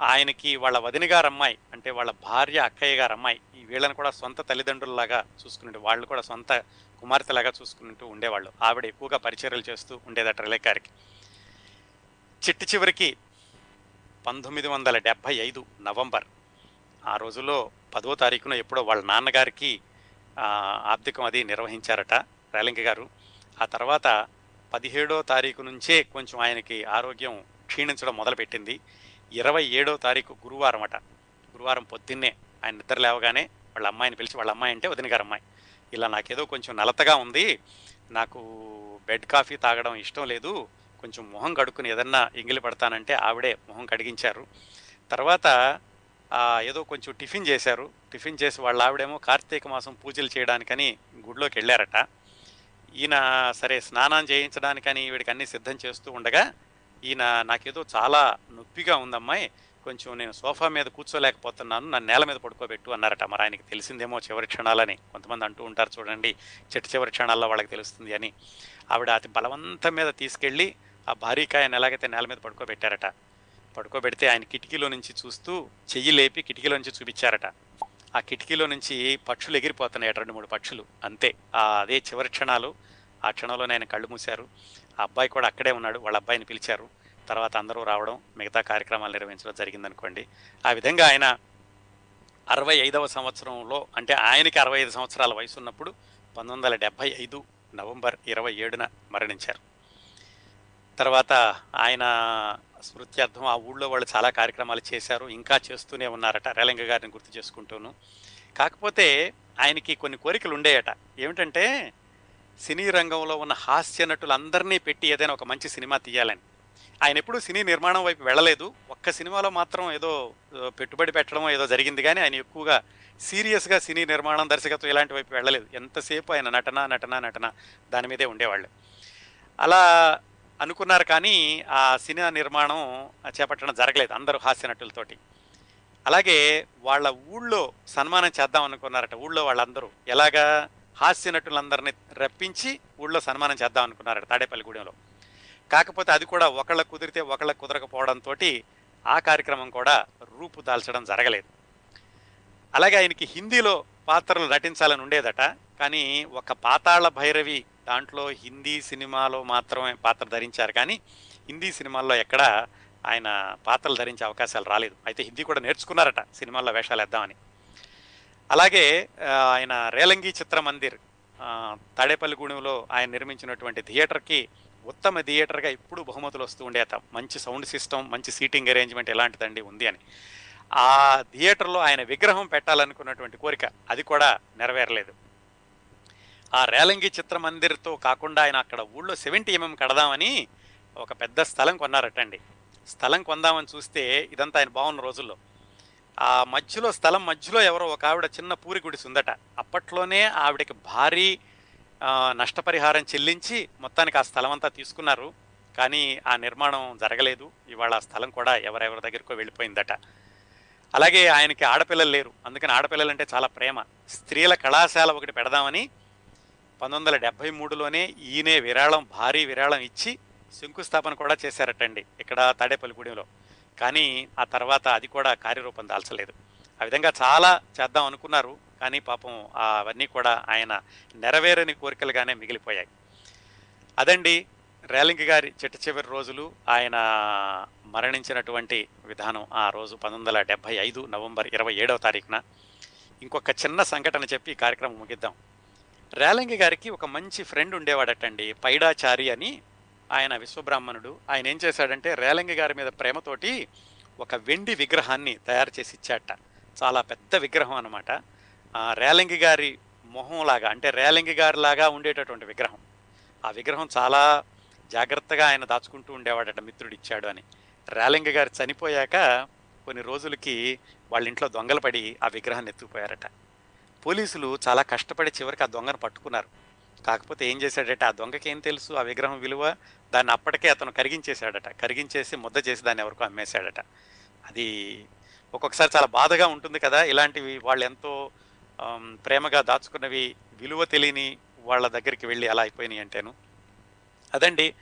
ఆయనకి వాళ్ళ వదిన గారు అమ్మాయి అంటే వాళ్ళ భార్య అక్కయ్య గారు అమ్మాయి ఈ వీళ్ళని కూడా సొంత తల్లిదండ్రులలాగా చూసుకునే వాళ్ళు కూడా సొంత కుమార్తెలాగా చూసుకుంటూ ఉండేవాళ్ళు. ఆవిడ ఎక్కువగా పరిచర్యలు చేస్తూ ఉండేదట రిలేకారికి గారికి. చివరికి పంతొమ్మిది వందల డెబ్భై ఐదు నవంబర్. ఆ రోజుల్లో పదో తారీఖున ఎప్పుడో వాళ్ళ నాన్నగారికి ఆర్థికం ఆబ్దికం అది నిర్వహించారట రేలంగి గారు. ఆ తర్వాత పదిహేడో తారీఖు నుంచే కొంచెం ఆయనకి ఆరోగ్యం క్షీణించడం మొదలుపెట్టింది. ఇరవై ఏడో తారీఖు గురువారం అట. గురువారం పొద్దున్నే ఆయన నిద్ర లేవగానే వాళ్ళ అమ్మాయిని పిలిచి వాళ్ళ అమ్మాయి అంటే వదిన గారు అమ్మాయి. ఇలా నాకేదో కొంచెం నలతగా ఉంది. నాకు బెడ్ కాఫీ తాగడం ఇష్టం లేదు. కొంచెం మొహం కడుక్కుని ఏదన్నా ఎంగిలి పడతానంటే ఆవిడే మొహం కడిగించారు. తర్వాత ఏదో కొంచెం టిఫిన్ చేశారు. టిఫిన్ చేసి వాళ్ళ ఆవిడేమో కార్తీక మాసం పూజలు చేయడానికని గుడిలోకి వెళ్ళారట. ఈయన సరే స్నానం చేయించడానికని వీడికి అన్ని సిద్ధం చేస్తూ ఉండగా ఈయన నాకేదో చాలా నొప్పిగా ఉందమ్మాయి. కొంచెం నేను సోఫా మీద కూర్చోలేకపోతున్నాను నన్ను నేల మీద పడుకోబెట్టు అన్నారట. మరి ఆయనకి తెలిసిందేమో చివరి క్షణాలని. కొంతమంది అంటూ ఉంటారు చూడండి చెట్టు చివరి క్షణాల్లో వాళ్ళకి తెలుస్తుంది అని. ఆవిడ అతి బలవంతం మీద తీసుకెళ్ళి ఆ భారీకాయని ఎలాగైతే నేల మీద పడుకోబెట్టారట పడుకోబెడితే ఆయన కిటికీలో నుంచి చూస్తూ చెయ్యి లేపి కిటికీలో నుంచి చూపించారట. ఆ కిటికీలో నుంచి పక్షులు ఎగిరిపోతున్నాయి రెండు మూడు పక్షులు. అంతే. ఆ అదే చివరి క్షణాలు ఆ క్షణంలోనే ఆయన కళ్ళు మూశారు. ఆ అబ్బాయి కూడా అక్కడే ఉన్నాడు వాళ్ళ అబ్బాయిని పిలిచారు. తర్వాత అందరూ రావడం మిగతా కార్యక్రమాలు నిర్వహించడం జరిగిందనుకోండి. ఆ విధంగా ఆయన అరవై ఐదవ సంవత్సరంలో అంటే ఆయనకి అరవై ఐదు సంవత్సరాల వయసు ఉన్నప్పుడు పంతొమ్మిది వందల డెబ్భై ఐదు నవంబర్ ఇరవై ఏడున మరణించారు. తర్వాత ఆయన స్మృత్యర్థం ఆ ఊళ్ళో వాళ్ళు చాలా కార్యక్రమాలు చేశారు ఇంకా చేస్తూనే ఉన్నారట రేలంగ గారిని గుర్తు చేసుకుంటూను. కాకపోతే ఆయనకి కొన్ని కోరికలు ఉండేయట. ఏమిటంటే సినీ రంగంలో ఉన్న హాస్య నటులందరినీ పెట్టి ఏదైనా ఒక మంచి సినిమా తీయాలని. ఆయన ఎప్పుడూ సినీ నిర్మాణం వైపు వెళ్ళలేదు. ఒక్క సినిమాలో మాత్రం ఏదో పెట్టుబడి పెట్టడం ఏదో జరిగింది కానీ ఆయన ఎక్కువగా సీరియస్గా సినీ నిర్మాణం దర్శకత్వం ఇలాంటి వైపు వెళ్ళలేదు. ఎంతసేపు ఆయన నటన నటన నటన దాని మీదే ఉండేవాళ్ళు. అలా అనుకున్నారు కానీ ఆ సినిమా నిర్మాణం చేపట్టడం జరగలేదు అందరూ హాస్య నటులతోటి అలాగే వాళ్ళ ఊళ్ళో సన్మానం చేద్దాం అనుకున్నారట. ఊళ్ళో వాళ్ళందరూ ఎలాగా హాస్య నటులందరినీ రప్పించి ఊళ్ళో సన్మానం చేద్దాం అనుకున్నారట తాడేపల్లిగూడెంలో. కాకపోతే అది కూడా ఒకళ్ళ కుదిరితే ఒకళ్ళ కుదరకపోవడంతో ఆ కార్యక్రమం కూడా రూపు దాల్చడం జరగలేదు. అలాగే ఆయనకి హిందీలో పాత్రలు నటించాలని ఉండేదట కానీ ఒక పాతాళ భైరవి దాంట్లో హిందీ సినిమాలో మాత్రమే పాత్ర ధరించారు. కానీ హిందీ సినిమాల్లో ఎక్కడ ఆయన పాత్రలు ధరించే అవకాశాలు రాలేదు. అయితే హిందీ కూడా నేర్చుకున్నారట సినిమాల్లో వేషాలు వేద్దామని. అలాగే ఆయన రేలంగి చిత్ర మందిర్ తాడేపల్లిగూడెంలో ఆయన నిర్మించినటువంటి థియేటర్కి ఉత్తమ థియేటర్గా ఇప్పుడు బహుమతులు వస్తూ ఉండేత మంచి సౌండ్ సిస్టమ్ మంచి సీటింగ్ అరేంజ్మెంట్ ఎలాంటిదండి ఉంది అని. ఆ థియేటర్లో ఆయన విగ్రహం పెట్టాలనుకున్నటువంటి కోరిక అది కూడా నెరవేరలేదు. ఆ రేలంగి చిత్రమందిర్తో కాకుండా ఆయన అక్కడ ఊళ్ళో సెవెంటీ ఎంఎం కడదామని ఒక పెద్ద స్థలం కొన్నారటండి. స్థలం కొందామని చూస్తే ఇదంతా ఆయన బాగున్న రోజుల్లో. ఆ మధ్యలో స్థలం మధ్యలో ఎవరో ఒక ఆవిడ చిన్న పూరి గుడిసి ఉందట అప్పట్లోనే ఆవిడకి భారీ నష్టపరిహారం చెల్లించి మొత్తానికి ఆ స్థలం అంతా తీసుకున్నారు. కానీ ఆ నిర్మాణం జరగలేదు. ఇవాళ ఆ స్థలం కూడా ఎవరెవరి దగ్గరికో వెళ్ళిపోయిందట. అలాగే ఆయనకి ఆడపిల్లలు లేరు. అందుకని ఆడపిల్లలంటే చాలా ప్రేమ. స్త్రీల కళాశాల ఒకటి పెడదామని పంతొమ్మిది వందల డెబ్భై మూడులోనే ఈయనే విరాళం భారీ విరాళం ఇచ్చి శంకుస్థాపన కూడా చేశారటండి ఇక్కడ తాడేపల్లిగూడెంలో కానీ ఆ తర్వాత అది కూడా కార్యరూపం దాల్చలేదు. ఆ విధంగా చాలా చేద్దాం అనుకున్నారు. కానీ పాపం అవన్నీ కూడా ఆయన నెరవేరని కోరికలుగానే మిగిలిపోయాయి. అదండి రేలింగ్ గారి చిట్ట చివరి రోజులు. ఆయన మరణించినటువంటి విధానం ఆ రోజు పంతొమ్మిది వందల డెబ్భై ఐదు నవంబర్ ఇరవై ఏడవ తారీఖున. ఇంకొక చిన్న సంఘటన చెప్పి కార్యక్రమం ముగిద్దాం. రేలంగి గారికి ఒక మంచి ఫ్రెండ్ ఉండేవాడటండి పైడాచారి అని ఆయన విశ్వబ్రాహ్మణుడు. ఆయన ఏం చేశాడంటే రేలంగి గారి మీద ప్రేమతోటి ఒక వెండి విగ్రహాన్ని తయారు చేసి ఇచ్చాట చాలా పెద్ద విగ్రహం అనమాట రేలంగి గారి మొహంలాగా అంటే రేలంగి గారి లాగా ఉండేటటువంటి విగ్రహం. ఆ విగ్రహం చాలా జాగ్రత్తగా ఆయన దాచుకుంటూ ఉండేవాడట మిత్రుడు ఇచ్చాడు అని. రేలంగి గారు చనిపోయాక కొన్ని రోజులకి వాళ్ళ ఇంట్లో దొంగలు పడి ఆ విగ్రహాన్ని ఎత్తుకుపోయారట. పోలీసులు చాలా కష్టపడి చివరికి ఆ దొంగను పట్టుకున్నారు. కాకపోతే ఏం చేశాడట ఆ దొంగకి ఏం తెలుసు? ఆ విగ్రహం విలువ? దాన్ని అప్పటికే అతను కరిగించేశాడట. కరిగించేసి ముద్ద చేసి దాన్ని ఎవరికో అమ్మేశాడట. అది ఒక్కొక్కసారి చాలా బాధగా ఉంటుంది కదా ఇలాంటివి వాళ్ళు ఎంతో ప్రేమగా దాచుకున్నవి విలువ తెలియని వాళ్ళ దగ్గరికి వెళ్ళి అలా అయిపోయినాయి అంటేను. అదండి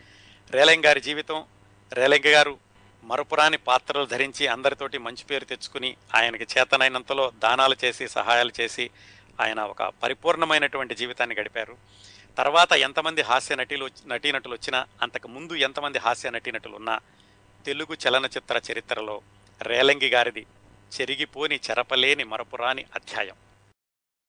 రేలంగ్ గారి జీవితం. రేలంగి గారు మరపురాని పాత్రలు ధరించి అందరితోటి మంచి పేరు తెచ్చుకుని ఆయనకి చేతనైనంతలో దానాలు చేసి సహాయాలు చేసి ఆయన ఒక పరిపూర్ణమైనటువంటి జీవితాన్ని గడిపారు. తర్వాత ఎంతమంది హాస్య నటీలు నటీనటులు వచ్చినా అంతకు ముందు ఎంతమంది హాస్య నటీనటులు ఉన్నా తెలుగు చలనచిత్ర చరిత్రలో రేలంగి గారిది చెరిగిపోని చెరపలేని మరపురాని అధ్యాయం.